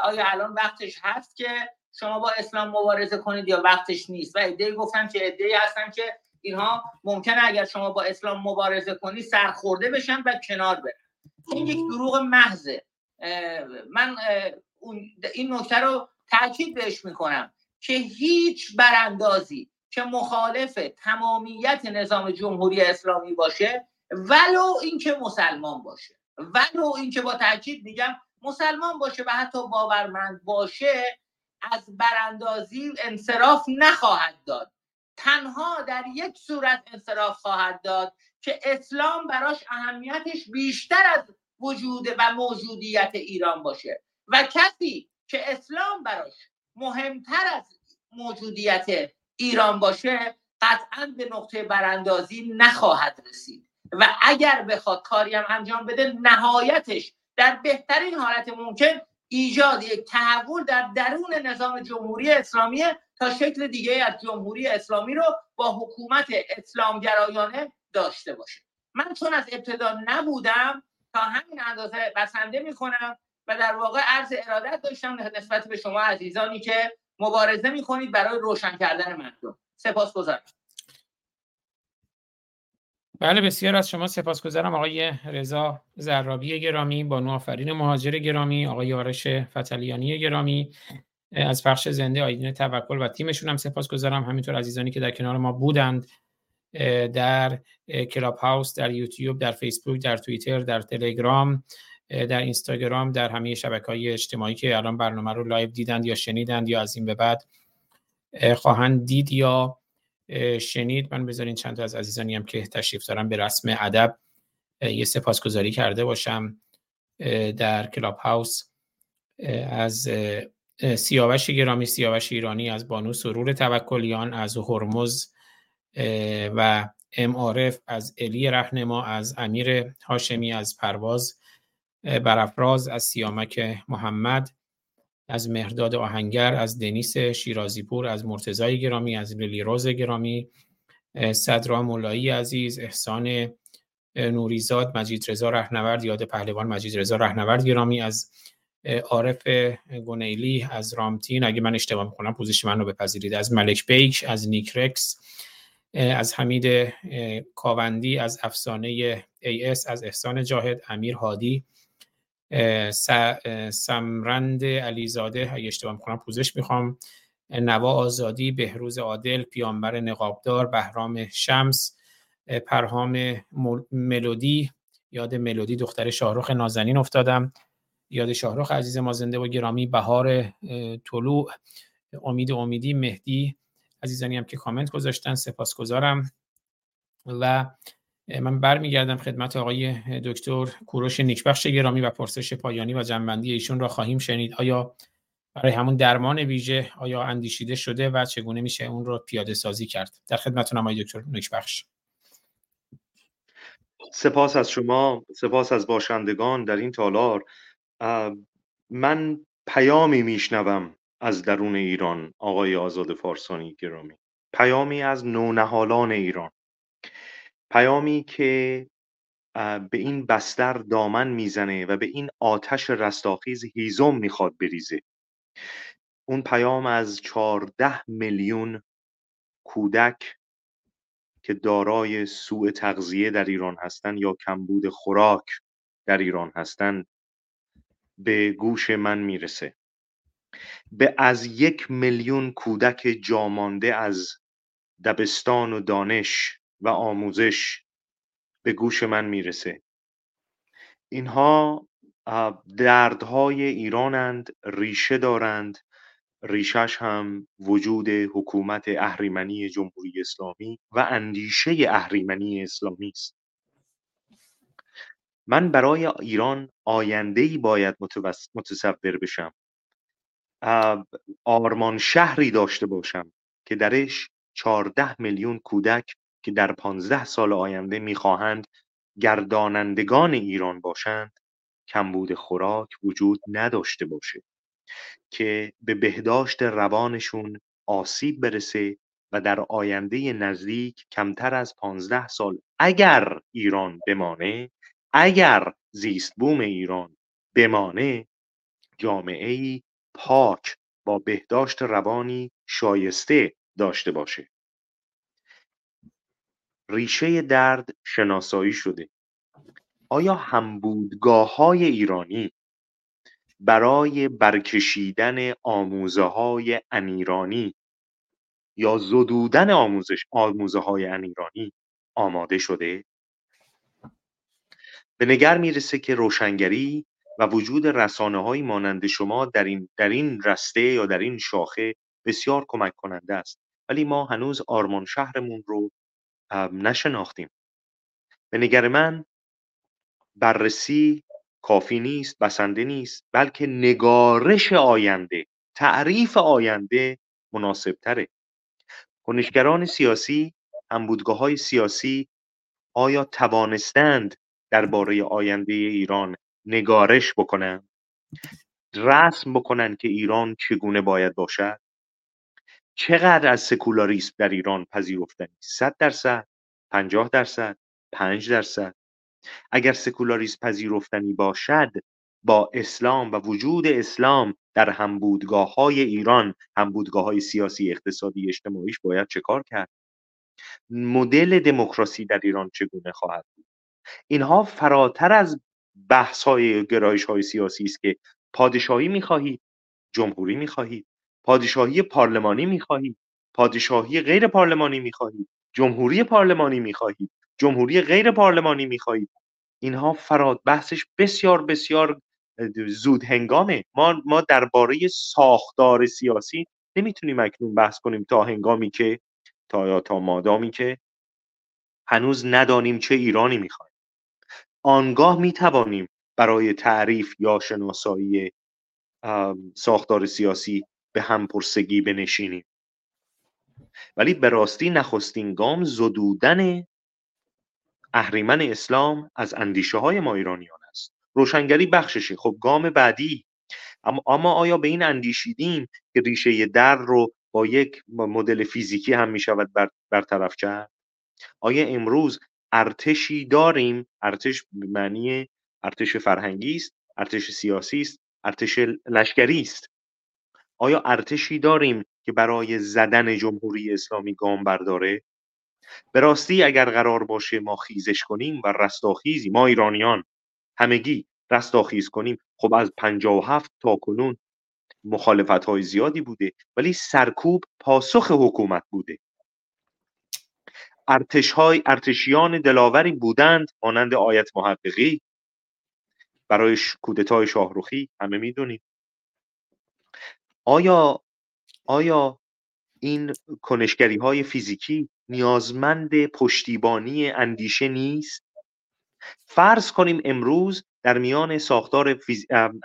آیا الان وقتش هست که شما با اسلام مبارزه کنید یا وقتش نیست. و ایده گفتن که ایده هستن که اینها ممکنه اگر شما با اسلام مبارزه کنی سرخورده بشن و کنار برن. این یک دروغ محضه. من این نکته رو تاکید بهش می‌کنم که هیچ براندازی که مخالف تمامیت نظام جمهوری اسلامی باشه ولو اینکه مسلمان باشه. ولو اینکه با تاکید میگم مسلمان باشه و حتی باورمند باشه از براندازی انصراف نخواهد داد. تنها در یک صورت انصراف خواهد داد که اسلام براش اهمیتش بیشتر از وجود و موجودیت ایران باشه. و کسی که اسلام براش مهمتر از موجودیت ایران باشه قطعا به نقطه براندازی نخواهد رسید. و اگر بخواد کاری هم انجام بده نهایتش در بهترین حالت ممکن ایجاد یک تحول در درون نظام جمهوری اسلامی تا شکل دیگه از جمهوری اسلامی رو با حکومت اسلامگرایانه داشته باشه. من چون از ابتدا نبودم تا همین اندازه بسنده می‌کنم و در واقع عرض ارادت داشتم نسبت به شما عزیزانی که مبارزه می‌کنید برای روشن کردن مردم. سپاس گذارم بله بسیار از شما سپاسگزارم آقای رضا زرابی گرامی بانو آفرین مهاجر گرامی آقای آرش فتلیانی گرامی از بخش زنده آیدین توکل و تیمشون هم سپاسگزارم. همینطور عزیزانی که در کنار ما بودند در کلاب هاوس در یوتیوب در فیسبوک در توییتر در تلگرام در اینستاگرام در همه شبکه های اجتماعی که الان برنامه رو live دیدند یا شنیدند یا از این به بعد خواهند دید یا شنید. من بذارین چند تا از عزیزانی هم که تشریف دارن به رسم ادب یه سپاسگزاری کرده باشم در کلاب هاوس از سیاوش گرامی سیاوش ایرانی از بانو سرور توکلیان از هرمز و ام عارف از الی رهنما از امیر هاشمی از پرواز برافراز از سیامک محمد. از مهرداد آهنگر از دنیس شیرازیپور از مرتزای گرامی از لیلی روز گرامی صدرا مولایی عزیز احسان نوریزاد مجید رضا رهنورد یاد پهلوان مجید رضا رهنورد گرامی از عارف گونیلی از رامتین. اگه من اشتباه می‌کنم پوزش من رو بپذیرید. از ملک بیک از نیکرکس از حمید کاوندی از افسانه ای اس از احسان جاهد امیر هادی. سمرند علیزاده اگه اشتباه می‌کنم پوزش می‌خوام. نوا آزادی بهروز عادل پیامبر نقابدار بهرام شمس پرهام ملودی. یاد ملودی دختر شاهرخ نازنین افتادم. یاد شاهرخ عزیز ما زنده و گرامی بهار طلوع. امید امیدی مهدی. عزیزانی هم که کامنت گذاشتن سپاسگزارم. و من برمیگردم خدمت آقای دکتر کوروش نیکبخش گرامی و پرسش پایانی و جنبندی ایشون را خواهیم شنید. آیا برای همون درمان ویژه آیا اندیشیده شده و چگونه میشه اون رو پیاده سازی کرد؟ در خدمتتونم آقای دکتر نیکبخش. سپاس از شما سپاس از باشندگان در این تالار. من پیامی میشنوم از درون ایران آقای آزاد فارسانی گرامی. پیامی از نونهالان ایران. پیامی که به این بستر دامن می‌زنه و به این آتش رستاخیز هیزم می‌خواد بریزه. اون پیام از چهارده میلیون کودک که دارای سوء تغذیه در ایران هستند یا کمبود خوراک در ایران هستند به گوش من می‌رسه. به از یک میلیون کودک جامانده از دبستان و دانش و آموزش به گوش من می‌رسه. اینها دردهای ایرانند ریشه دارند. ریشش هم وجود حکومت اهریمنی جمهوری اسلامی و اندیشه اهریمنی اسلامی است. من برای ایران ای باید متصور بشم. آرمان شهری داشته باشم که درش چهارده میلیون کودک که در پانزده سال آینده می‌خواهند گردانندگان ایران باشند کمبود خوراک وجود نداشته باشه که به بهداشت روانشون آسیب برسه و در آینده نزدیک کمتر از پانزده سال اگر ایران بمانه اگر زیست بوم ایران بمانه جامعه پاک با بهداشت روانی شایسته داشته باشه. ریشه درد شناسایی شده. آیا همبودگاه های ایرانی برای برکشیدن آموزه های انیرانی یا زدودن آموزش آموزه های انیرانی آماده شده؟ به نگر می‌رسه که روشنگری و وجود رسانه های مانند شما در این, در این رسته یا در این شاخه بسیار کمک کننده است. ولی ما هنوز آرمان شهرمون رو نشناختیم. به نگر من بررسی کافی نیست بسنده نیست بلکه نگارش آینده تعریف آینده مناسب تره کنشگران سیاسی همبودگاه های سیاسی آیا توانستند درباره آینده ایران نگارش بکنن رسم بکنن که ایران چگونه باید باشد؟ چقدر از سکولاریسم در ایران پذیرفتنی صد درصد پنجاه درصد پنج درصد. اگر سکولاریسم پذیرفتنی باشد با اسلام و وجود اسلام در همبودگاه های ایران همبودگاه های سیاسی اقتصادی اجتماعیش باید چه کار کرد؟ مدل دموکراسی در ایران چگونه خواهد بود؟ اینها فراتر از بحث های گرایش های سیاسی است که پادشاهی می‌خواهید جمهوری می‌خواهید. پادشاهی پارلمانی می‌خواهید پادشاهی غیر پارلمانی می‌خواهید جمهوری پارلمانی می‌خواهید جمهوری غیر پارلمانی می‌خواهید اینها فراد بحثش بسیار بسیار زود هنگامه. ما ما درباره ساختار سیاسی نمی‌تونیم اکنون بحث کنیم تا هنگامی که تا تا مادامی که هنوز ندانیم چه ایرانی می‌خوایم. آنگاه می‌توانیم برای تعریف یا شناسایی ساختار سیاسی به هم پرسگی بنشینیم. ولی به راستی نخستین گام زدودن اهریمن اسلام از اندیشه های ما ایرانیان است. روشنگری بخششه. خب گام بعدی. اما آیا به این اندیشیدیم که ریشه در رو با یک مدل فیزیکی هم می شود برطرف کرد؟ آیا امروز ارتشی داریم؟ ارتش معنی ارتش فرهنگی است ارتش سیاسی است ارتش لشکری است. آیا ارتشی داریم که برای زدن جمهوری اسلامی گام برداره؟ به راستی اگر قرار باشه ما خیزش کنیم و رستاخیزی ما ایرانیان همگی رستاخیز کنیم. خب از هفت تا کنون مخالفت های زیادی بوده ولی سرکوب پاسخ حکومت بوده. ارتش های ارتشیان دلاوری بودند مانند آیت محققی. برای کودتای شاهروخی همه می‌دونید آیا آیا این کنشگری های فیزیکی نیازمند پشتیبانی اندیشه نیست؟ فرض کنیم امروز در میان ساختار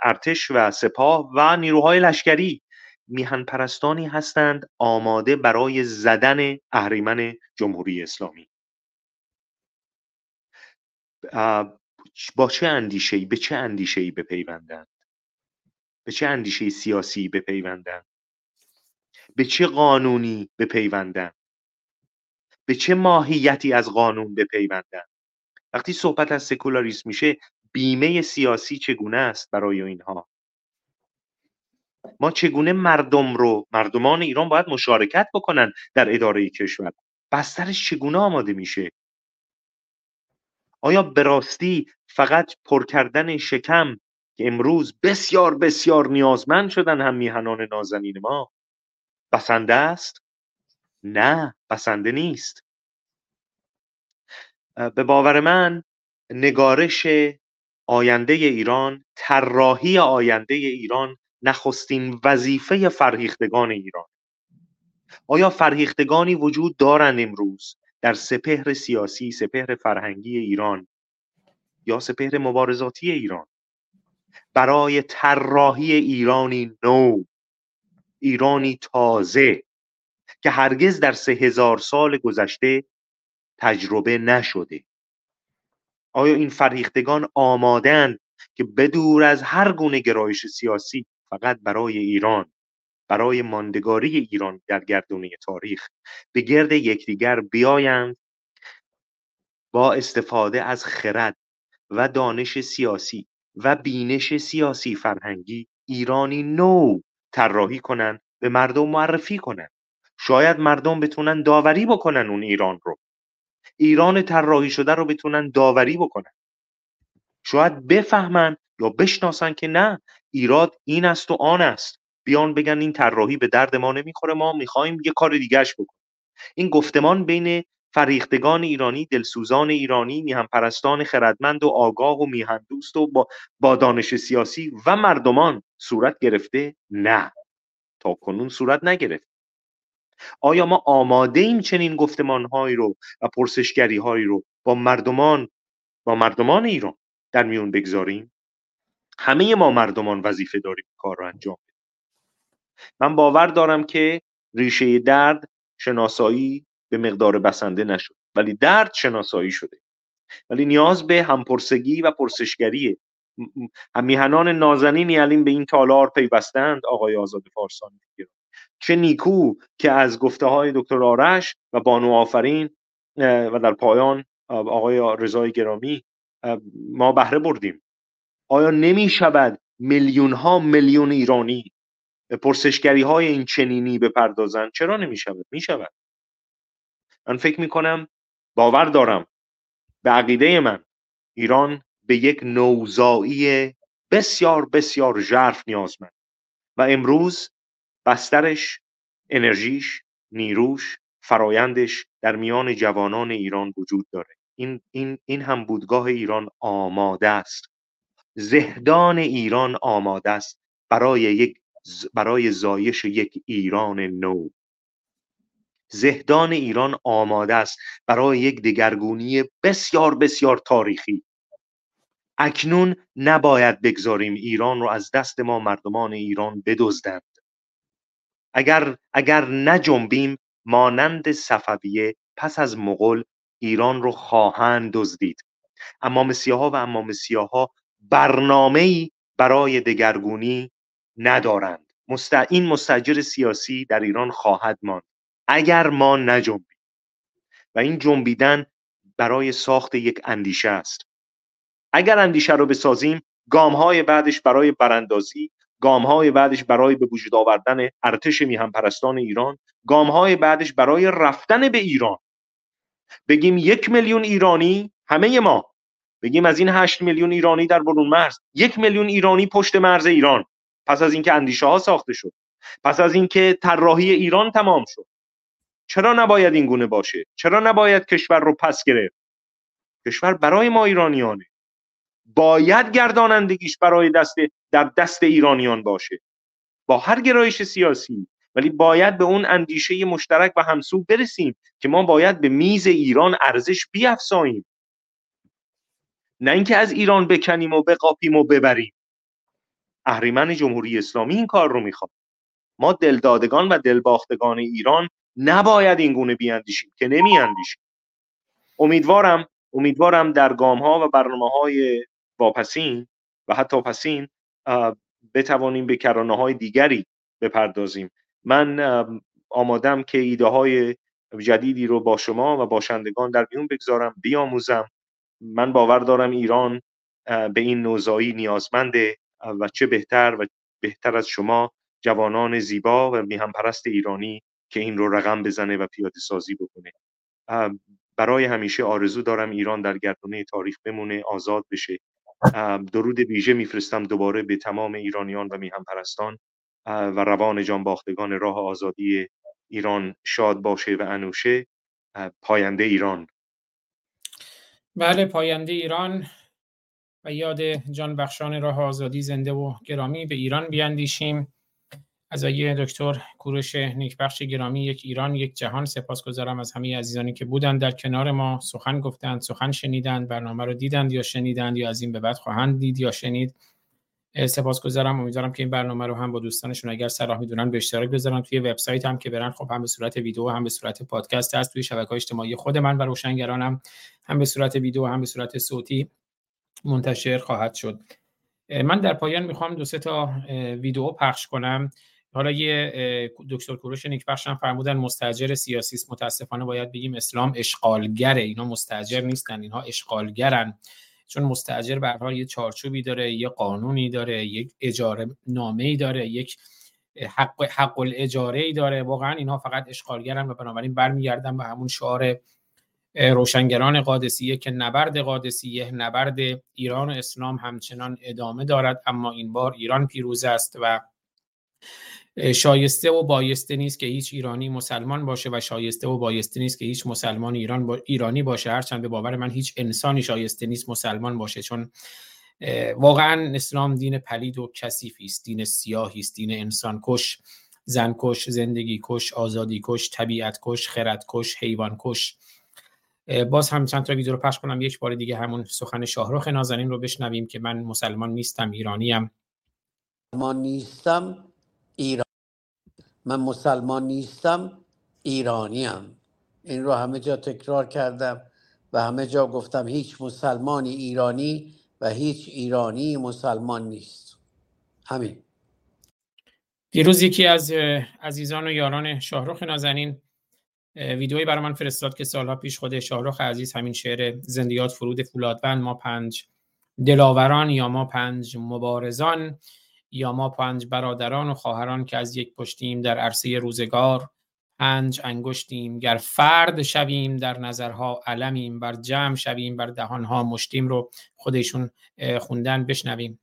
ارتش و سپاه و نیروهای لشکری میهن پرستانی هستند آماده برای زدن اهریمن جمهوری اسلامی. با چه اندیشه‌ای به چه اندیشه‌ای بپیوندند؟ به چه اندیشه سیاسی بپیوندند به چه قانونی بپیوندند به چه ماهیتی از قانون بپیوندند وقتی صحبت از سکولاریسم میشه بیمه سیاسی چگونه است برای اینها؟ ما چگونه مردم رو مردمان ایران باید مشارکت بکنن در اداره کشور؟ بسترش چگونه آماده میشه؟ آیا به راستی فقط پر کردن شکم که امروز بسیار بسیار نیازمند شدن هم میهنان نازنین ما. بسنده است؟ نه بسنده نیست. به باور من نگارش آینده ایران طراحی آینده ایران نخستین وظیفه فرهیختگان ایران. آیا فرهیختگانی وجود دارند امروز در سپهر سیاسی سپهر فرهنگی ایران یا سپهر مبارزاتی ایران؟ برای طراحی ایرانی نو ایرانی تازه که هرگز در سه هزار سال گذشته تجربه نشده. آیا این فرهیختگان آمادند که بدور از هر گونه گرایش سیاسی فقط برای ایران برای ماندگاری ایران در گردونه تاریخ به گرد یکدیگر بیایند؟ با استفاده از خرد و دانش سیاسی و بینش سیاسی فرهنگی ایرانی نو طراحی کنند به مردم معرفی کنند شاید مردم بتونن داوری بکنن اون ایران رو. ایران طراحی شده رو بتونن داوری بکنن. شاید بفهمن یا بشناسن که نه ایراد این است و آن است. بیان بگن این طراحی به درد ما نمی‌خوره ما می‌خوایم یه کار دیگهش بکنیم. این گفتمان بین فریختگان ایرانی دلسوزان ایرانی میهن پرستان خردمند و آگاه و میهن دوست و با, با دانش سیاسی و مردمان صورت گرفته؟ نه. تا کنون صورت نگرفت. آیا ما آماده ایم چنین گفتمان هایی رو و پرسشگری هایی رو با مردمان با مردمان ایران در میون بگذاریم؟ همه ما مردمان وظیفه داریم کار رو انجام بدیم. من باور دارم که ریشه درد شناسایی به مقدار بسنده نشد. ولی درد شناسایی شده. ولی نیاز به همپرسگی و پرسشگریه همیهنان نازنینی علیم به این تالار پیوستند آقای آزاد فارسانی چه نیکو که از گفته های دکتر آرش و بانو آفرین و در پایان آقای رضای گرامی ما بهره بردیم. آیا نمی شود میلیون ها میلیون ایرانی پرسشگری های این چنینی بپردازند؟ چرا نمی شود می شود من فکر می کنم باور دارم به عقیده من ایران به یک نوزایی بسیار بسیار ژرف نیازمند و امروز بسترش، انرژیش، نیروش، فرایندش در میان جوانان ایران وجود داره. این, این, این هم بودگاه ایران آماده است. زهدان ایران آماده است برای یک برای زایش یک ایران نو. زهدان ایران آماده است برای یک دگرگونی بسیار بسیار تاریخی. اکنون نباید بگذاریم ایران رو از دست ما مردمان ایران بدزدند. اگر اگر نجنبیم مانند صفویه پس از مغول ایران رو خواهند دزدید. امام سیاها و امام برنامه ای برای دگرگونی ندارند. مست... این مستجر سیاسی در ایران خواهد ماند. اگر ما نجنبیم. و این جنبیدن برای ساخت یک اندیشه است. اگر اندیشه رو بسازیم گام های بعدش برای براندازی گام های بعدش برای به وجود آوردن ارتش میهم پرستان ایران گام های بعدش برای رفتن به ایران. بگیم یک میلیون ایرانی همه ما. بگیم از این هشت میلیون ایرانی در برون مرز یک میلیون ایرانی پشت مرز ایران. پس از اینکه اندیشه ها ساخته شد. پس از اینکه طراحی ایران تمام شد. چرا نباید این گونه باشه؟ چرا نباید کشور رو پس گرفت؟ کشور برای ما ایرانیانه. باید گردانندگیش برای دست در دست ایرانیان باشه. با هر گرایش سیاسی ولی باید به اون اندیشه مشترک و همسو برسیم که ما باید به میز ایران ارزش بیافزاییم. نه اینکه از ایران بکنیم و بقاپیم و ببریم. اهریمن جمهوری اسلامی این کار رو می‌خواد. ما دلدادگان و دلباختگان ایران نباید این گونه بیاندیشیم که نمیاندیشیم. امیدوارم امیدوارم در گام ها و برنامه های واپسین و حتی پسین بتوانیم به کرانه های دیگری بپردازیم. من آمادم که ایده های جدیدی رو با شما و باشندگان در میون بگذارم بیاموزم. من باور دارم ایران به این نوزایی نیازمنده و چه بهتر و بهتر از شما جوانان زیبا و میهم پرست ایرانی که این رو رقم بزنه و پیاده سازی بکنه. برای همیشه آرزو دارم ایران در گردونه تاریخ بمونه آزاد بشه. درود ویژه میفرستم دوباره به تمام ایرانیان و میهم پرستان و روان جانباختگان راه آزادی ایران شاد باشه و انوشه. پاینده ایران. بله پاینده ایران و یاد جان بخشان راه آزادی زنده و گرامی به ایران بیاندیشیم. از دکتر کوروش نیکبخش گرامی یک ایران یک جهان. سپاسگزارم از همه عزیزانی که بودند در کنار ما سخن گفتند سخن شنیدند برنامه رو دیدند یا شنیدند یا از این به بعد خواهند دید یا شنید. سپاسگزارم. امیدوارم که این برنامه رو هم با دوستانشون اگر صلاح می‌دونن به اشتراک بذارن توی وبسایت هم که برن. خب هم به صورت ویدیو هم به صورت پادکست هست. توی شبکه اجتماعی خود من و روشنگرانم هم به صورت ویدیو هم به صورت صوتی منتشر خواهد شد. من در پایان می‌خوام دو سه تا ویدیو پخش کنم. حالا یه دکتر کوروش نیکبخش هم فرمودن مستاجر سیاسی است متاسفانه باید بگیم اسلام اشغالگره. اینا مستاجر نیستن اینها اشغالگرن. چون مستاجر به حال یه چارچوبی داره یه قانونی داره یک اجاره نامه ای داره یک حق حق الاجاره ای داره. واقعا اینها فقط اشغالگرن و بنابراین برمیگردن به همون شعار روشنگران قادسیه که نبرد قادسیه نبرد ایران و اسلام همچنان ادامه دارد. اما این بار ایران پیروز است و شایسته و بایسته نیست که هیچ ایرانی مسلمان باشه و شایسته و بایسته نیست که هیچ مسلمان ایران با ایرانی باشه. هرچند به باور من هیچ انسانی شایسته نیست مسلمان باشه چون واقعا اسلام دین پلید و کثیفی است. دین سیاهی است. دین انسان کش زن کش زندگی کش آزادی کش طبیعت کش خرد کش حیوان کش. باز هم چند تا ویدیو رو پخش کنم. یک بار دیگه همون سخن شاهرخ نازنین رو بشنویم که من مسلمان نیستم ایرانی ام مسلمان نیستم ایران من مسلمان نیستم ایرانیم. این رو همه جا تکرار کردم و همه جا گفتم هیچ مسلمانی ایرانی و هیچ ایرانی مسلمان نیست. همین. دیروز یکی از عزیزان و یاران شاهرخ نازنین ویدیویی برای من فرستاد که سالها پیش خود شاهرخ عزیز همین شعر زندیات فرود فولادوند ما پنج دلاوران یا ما پنج مبارزان. یا ما پنج برادران و خواهران که از یک پشتیم در عرصه روزگار پنج انگشتیم گر فرد شویم در نظرها علمیم بر جمع شویم بر دهانها مشتیم رو خودشون خوندن بشنویم.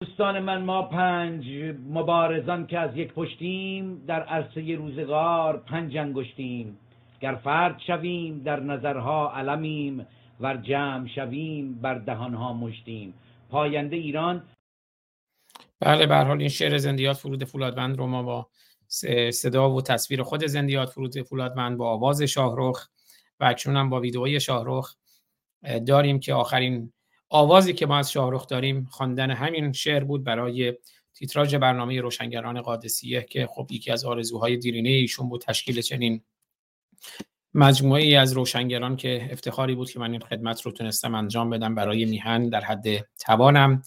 دوستان من ما پنج مبارزان که از یک پشتیم در عرصه روزگار پنج انگشتیم. گر فرد شویم در نظرها علمیم ور جمع شویم بر دهانها مشتیم. پاینده ایران بله به حال این شعر زندیات فرود فولادوند رو ما با صدا و تصویر خود زندیات فرود فولادوند با آواز شاهرخ و اکنون هم با ویدئوی شاهرخ داریم که آخرین آوازی که ما از شاهرخ داریم خواندن همین شعر بود برای تیتراژ برنامه روشنگران قادسیه که خب یکی از آرزوهای دیرینه ایشون بود تشکیل چنین مجموعه ای از روشنگران که افتخاری بود که من این خدمت رو تونستم انجام بدم برای میهن در حد توانم.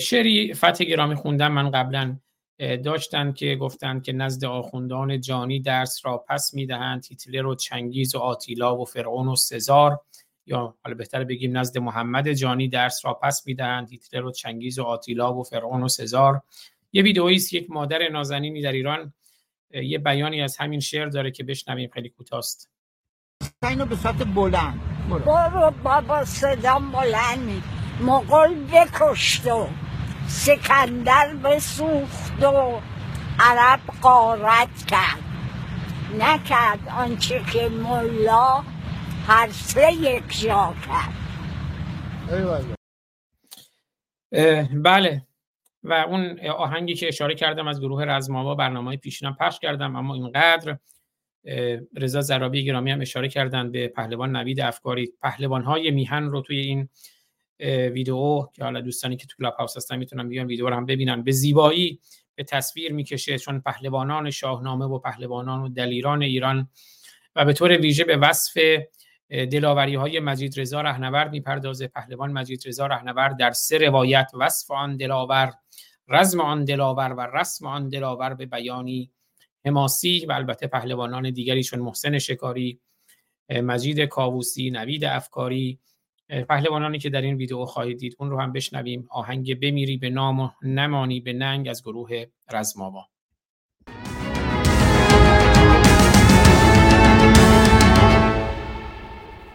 شعری فتح گرامی خوندم من قبلا داشتند که گفتند که نزد آخوندان جانی درس را پس می‌دهند. هیتلر و چنگیز و آتیلا و فرعون و سزار. یا حالا بهتر بگیم نزد محمد جانی درس را پس می‌دهند. هیتلر و چنگیز و آتیلا و فرعون و سزار. یه ویدئویی است یک مادر نازنینی در ایران. یه بیانی از همین شعر داره که بشنویم خیلی کوتاست. اینو به سطح بلند. برو بابا صدام بلند مغل بکشت و سکندر بسوخت و عرب قارت کرد. نکرد آنچه که ملا هر سه یک جا کرد. بله. و اون آهنگی که اشاره کردم از گروه رزماوا برنامه پیشینم پخش کردم اما اینقدر رضا زرابی گرامی هم اشاره کردن به پهلوان نوید افکاری. پهلوان های میهن رو توی این ویدیو که حالا دوستانی که تو کلاب هاوس هستن می‌تونن بیان ویدیو رو هم ببینن. به زیبایی به تصویر می‌کشه چون پهلوانان شاهنامه و پهلوانان و دلیران ایران و به طور ویژه به وصف دلاوری های مجید رضا رهنورد می‌پردازه. پهلوان مجید رضا رهنورد در سه روایت وصف آن دلاور رزم آن دلاور و رسم آن دلاور به بیانی حماسی و البته پهلوانان دیگری چون محسن شکاری مجید کاووسی نوید افکاری پهلوانانی که در این ویدیو خواهید دید اون رو هم بشنویم. آهنگ بمیری به نام و نمانی به ننگ از گروه رزماوا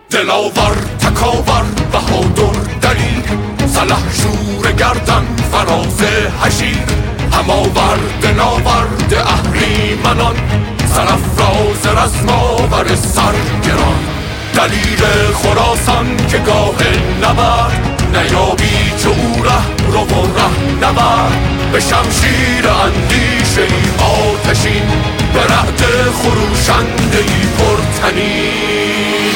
دلاور تکاور بهادر دلیر سلح شور گردن فراز هشیر هماورد ناورد اهریمنان سرفراز رزماور سرگران. دلیل خراسان که گاه نبرد نیابی چه او ره رو و ره نبرد. به شمشیر اندیشه ای آتشین به رهد خروشنده ای پرتنین.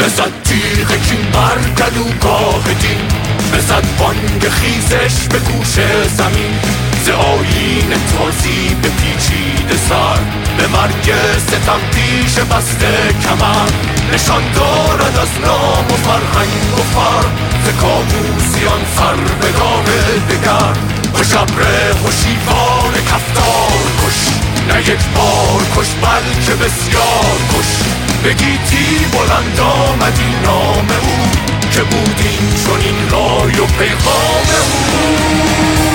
بزد تیغ کین بر گلوگاه دین بزد بانگ خیزش به گوش زمین. ز آیین تازی به پیچیده سر به مرگ ستم پیش بسته کمر. نشان دارد از نام و فرهنگ و فر. ز کابوسیان سر به گاه دگر. به شبر هشیوار کفتار کش. نه یک بار کش بلکه بسیار کش. بگیتی بلند آمدی نام او که بود این چون این رای و پیغام او.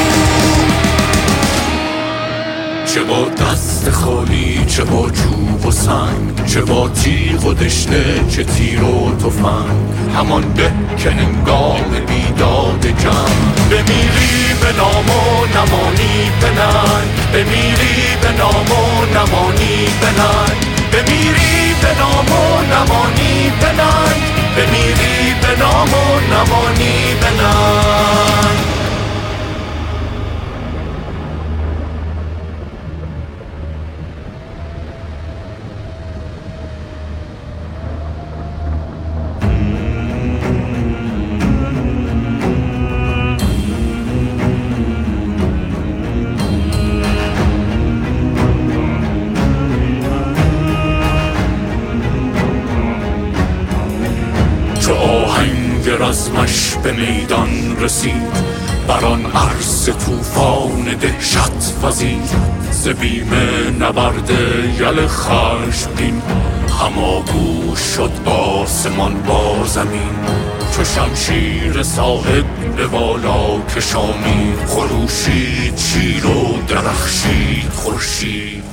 چه با دست خالی چه با جوب و سنگ چه با تیغ و دشنه چه تیر و تفنگ. همان به که هنگام بیداد جنگ. بمیری به نام و نمانی به ننگ بمیری به نام و نمانی به ننگ بمیری به نام و نمانی به ننگ بمیری به نام و نمانی به ننگ به میدان رسید. بر آن عرص طوفان دهشت وزید. ز بیم نبرد یل خشمگین هماگوش شد آسمان با زمین. چو شمشیر صاحب به بالا کشانی خروشید شیر و درخشید خورشید.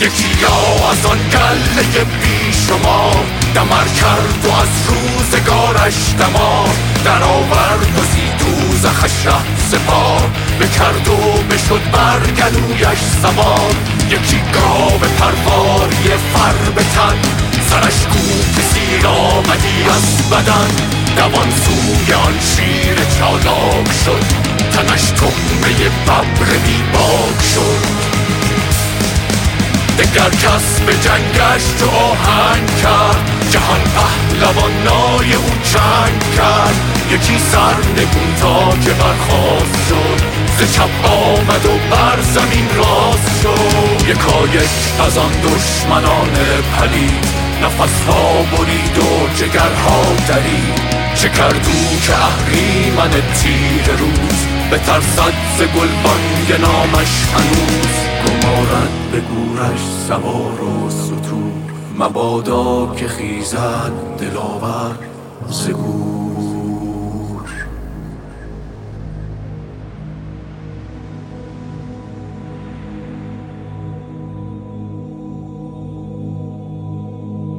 یکی یا از آن گله بی شما دمر کرد و از روزگارش دمار در آورد و زیدوز خشه سپار بکرد و بشد بر گلویش سوار یکی گاو پرواری فر به تن سرش کوک سیر آمدی از بدن دوان سوی آن شیر چالاک شد تنش تخمه ببر بیباک شد دگر کس به جنگش تو آهنگ کرد. جهان پهلوانای او چنگ کرد. یکی سر نگون تا که برخواست شد. ز چپ آمد و بر زمین راست شد. یکا یک از آن دشمنان پلید نفسها برید و جگرها درید. چه کردو که اهریمن تیر روز؟ به ترسد ز گلبانگ نامش هنوز. گمارد به گورش سوار و ستور. مبادا که خیزد دلاور ز گور.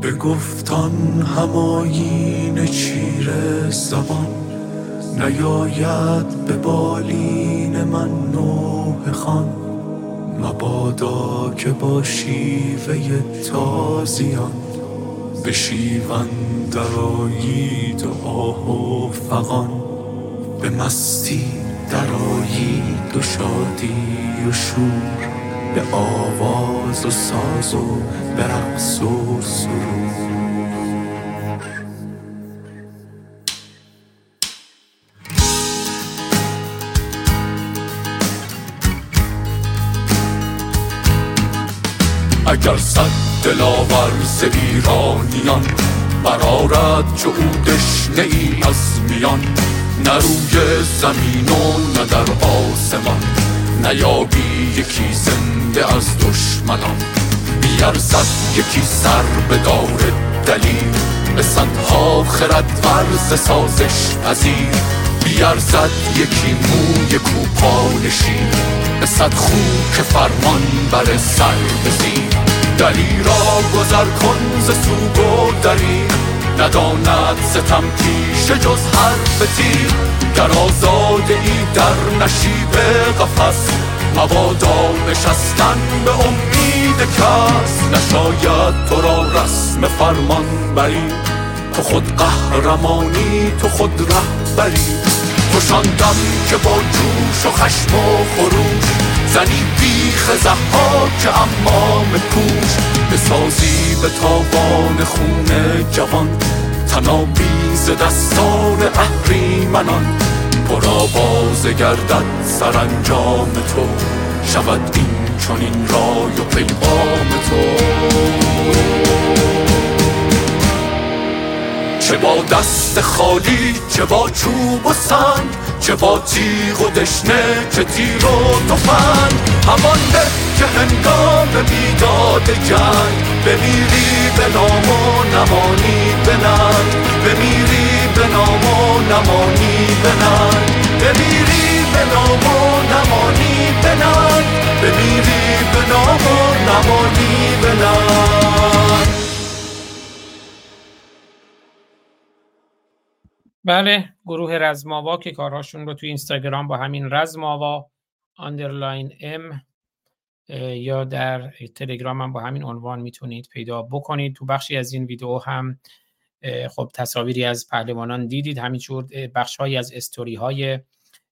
به گفتان هماین چیر زبان نیاید به بالین من نوح خان. مبادا که با شیوه تازیان به شیون درایید و آه و فغان به مستی درایید و شادی و شور به آواز و ساز و به رقص و سرور اگر صد دلاور ز ایرانیان برارد چو او دشنه ای از میان نه روی زمین و نه در آسمان نیابی یکی زنده از دشمنان بیارزد یکی سر به دار دلیل به صدها خرد ورز سازش پذیر بیارزد یکی موی کوپالشی به صد خو که فرمان بر سر بزیر دلی را گذر کن ز سوگ و دری. نداند ستم پیش جز حرف تیر. گر آزاده ای در نشیب قفس مبادا نشستن به امید کس. نشاید تو را رسم فرمان بری. تو خود قهرمانی تو خود رهبری. تو شاندم که با جوش و خشم و خروش زنی بیخ که امام کوش بسازی به تابان خون جوان. تنابیز دستان اهریمنان برا باز گردد سرانجام تو. شود این چنین رای و پیغام تو. چه با دست خالی چه با چوب و سنگ چه با تیغ و دشنه چه تیر و تفنگ. همان ده که هنگام بیداد جنگ بمیری به نام و نمانی به ننگ. بمیری به نام و نمانی به ننگ. بمیری به نام و نمانی به ننگ. بمیری به نام و نمانی به ننگ. بله گروه رزماوا که کارهاشون رو توی اینستاگرام با همین رزماوا underline m یا در تلگرام هم با همین عنوان می‌تونید پیدا بکنید. تو بخشی از این ویدیو هم خب تصاویری از پهلوانان دیدید. همینجور بخش هایی از استوری های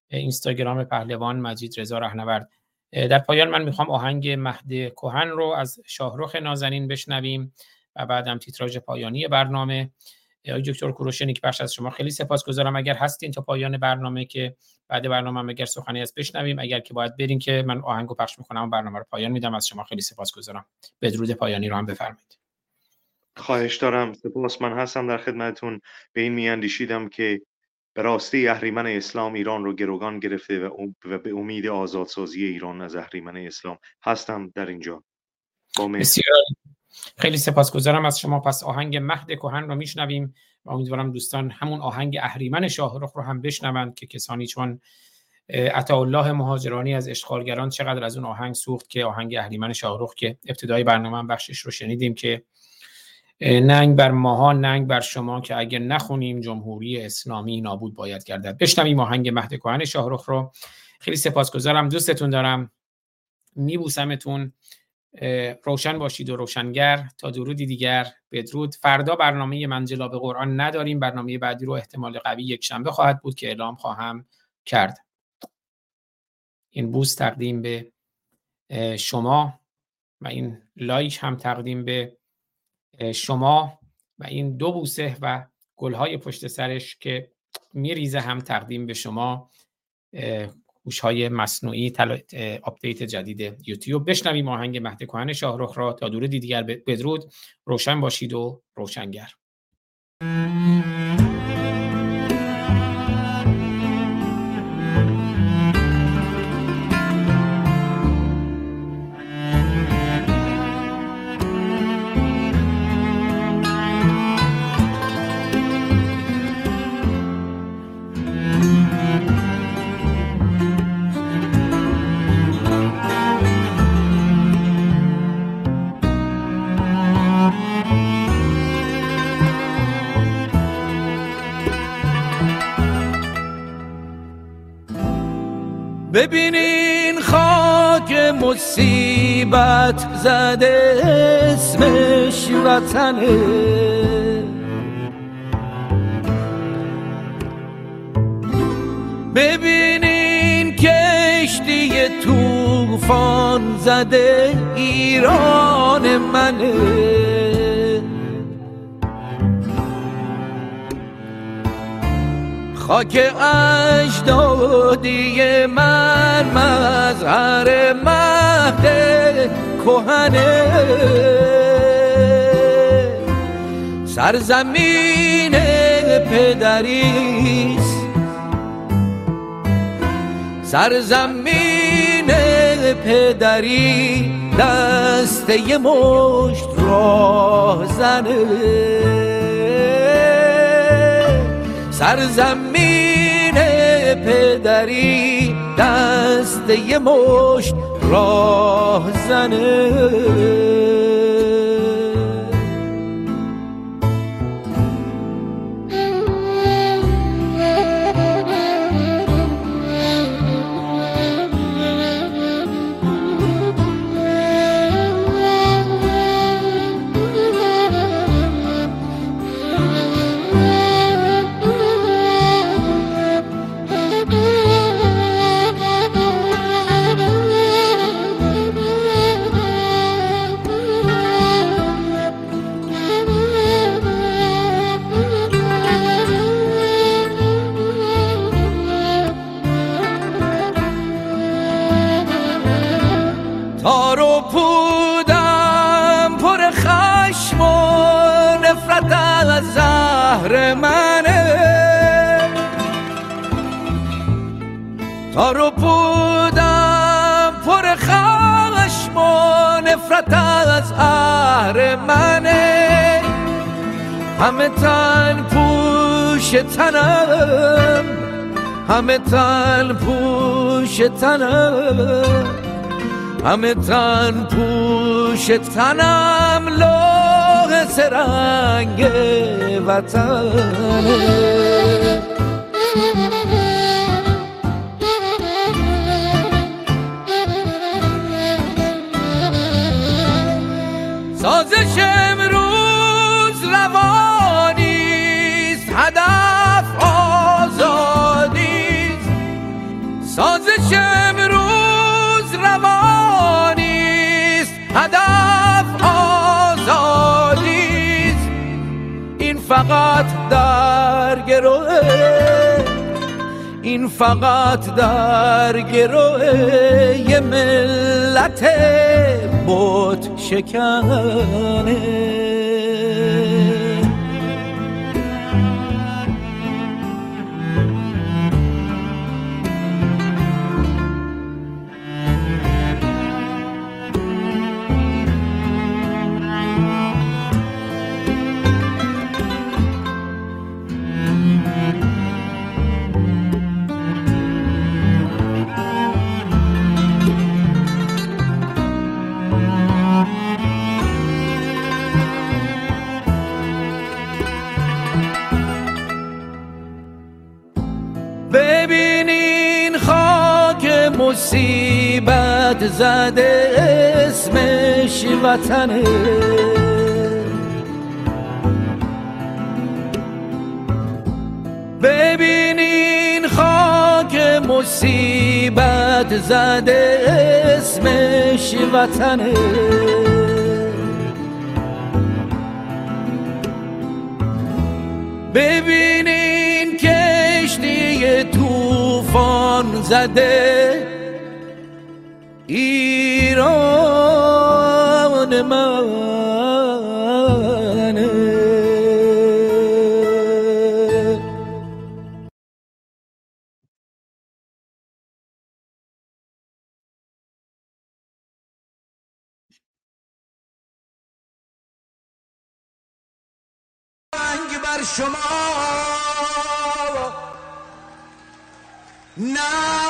اینستاگرام پهلوان مجید رضا رهنورد. در پایان من می‌خوام آهنگ مهد کوهن رو از شاهرخ نازنین بشنویم و بعدم تیتراژ پایانی برنامه. دکتر کوروشنیک بخش از شما خیلی سپاسگزارم. اگر هستین تا پایان برنامه که بعد برنامه هم اگر سخنی از بشنویم. اگر که باید برین که من آهنگو پخش می‌کنم و برنامه رو پایان میدم. از شما خیلی سپاسگزارم. بدرود پایانی رو هم بفرمایید. خواهش دارم. سپاس. من هستم در خدمتتون. به این میاندیشیدم که به راستی اهریمن اسلام ایران رو گروگان گرفته و به امید آزادسازی ایران از اهریمن اسلام هستم در اینجا. بسیار خیلی سپاسگزارم از شما. پس آهنگ مهد کهن رو میشنویم و امیدوارم دوستان همون آهنگ اهریمن شاهرخ رو هم بشنوند که کسانی چون الله مهاجرانی از اشغالگران چقدر از اون آهنگ سوخت که آهنگ اهریمن شاهرخ که ابتدای برنامه بخشش رو شنیدیم که ننگ بر ماها ننگ بر شما که اگر نخونیم جمهوری اسلامی نابود باید گردد. بشنویم آهنگ مهد کهن شاهرخ رو. خیلی سپاسگزارم دوستتون دارم. میبوسمتون. روشن باشید و روشنگر تا درودی دیگر بدرود. فردا برنامه منجلا به قرآن نداریم. برنامه بعدی رو احتمال قوی یک شنبه خواهد بود که اعلام خواهم کرد. این بوس تقدیم به شما و این لایک هم تقدیم به شما و این دو بوسه و گلهای پشت سرش که میریزه هم تقدیم به شما. های مصنوعی تل... آپدیت جدید یوتیوب. بشنویم آهنگ مهد کهن شاهرخ را. تا دور دیگر بدرود. روشن باشید و روشنگر. مصیبت زده اسمش وطنه. ببینین کشتی توفان زده ایران منه. خاک اجدادی من مظهر مهد کهنه. سرزمین پدریست. سرزمین پدری دسته مشت راه زنه سرزمین پدری دست یه مشت راه زنه. تارو پودم پر خشم و نفرت از اهر منه. همه تن پوش تنم همه تن پوش تنم. همه تن پوش تنم سرنگ وطنه. سازش امروز روانیست هدف آزادیست سازش امروز روانیست هدف آزادیست این فقط در گروه این فقط در گروه ملت بود şekane زده اسمش وطنه. ببینین خاک مصیبت زده اسمش وطنه. ببینین کشتی توفان زده ایران منه بر شما. نه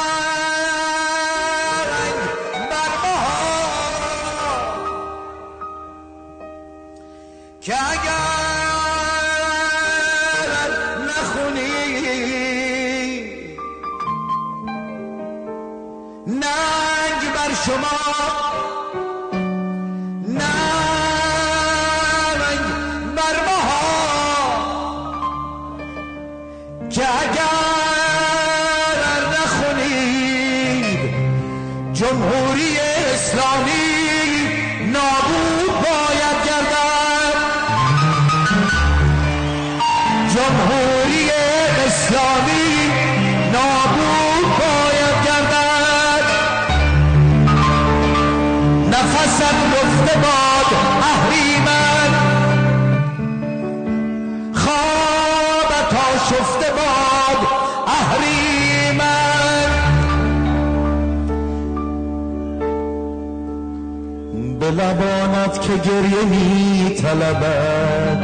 که گریه می طلبد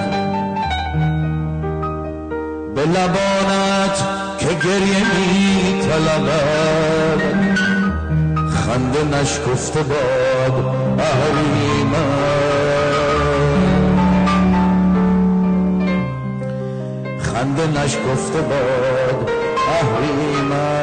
به لبانت که گریه می طلبد خنده نشکفته باد اهریمن. خنده نشکفته باد اهریمن.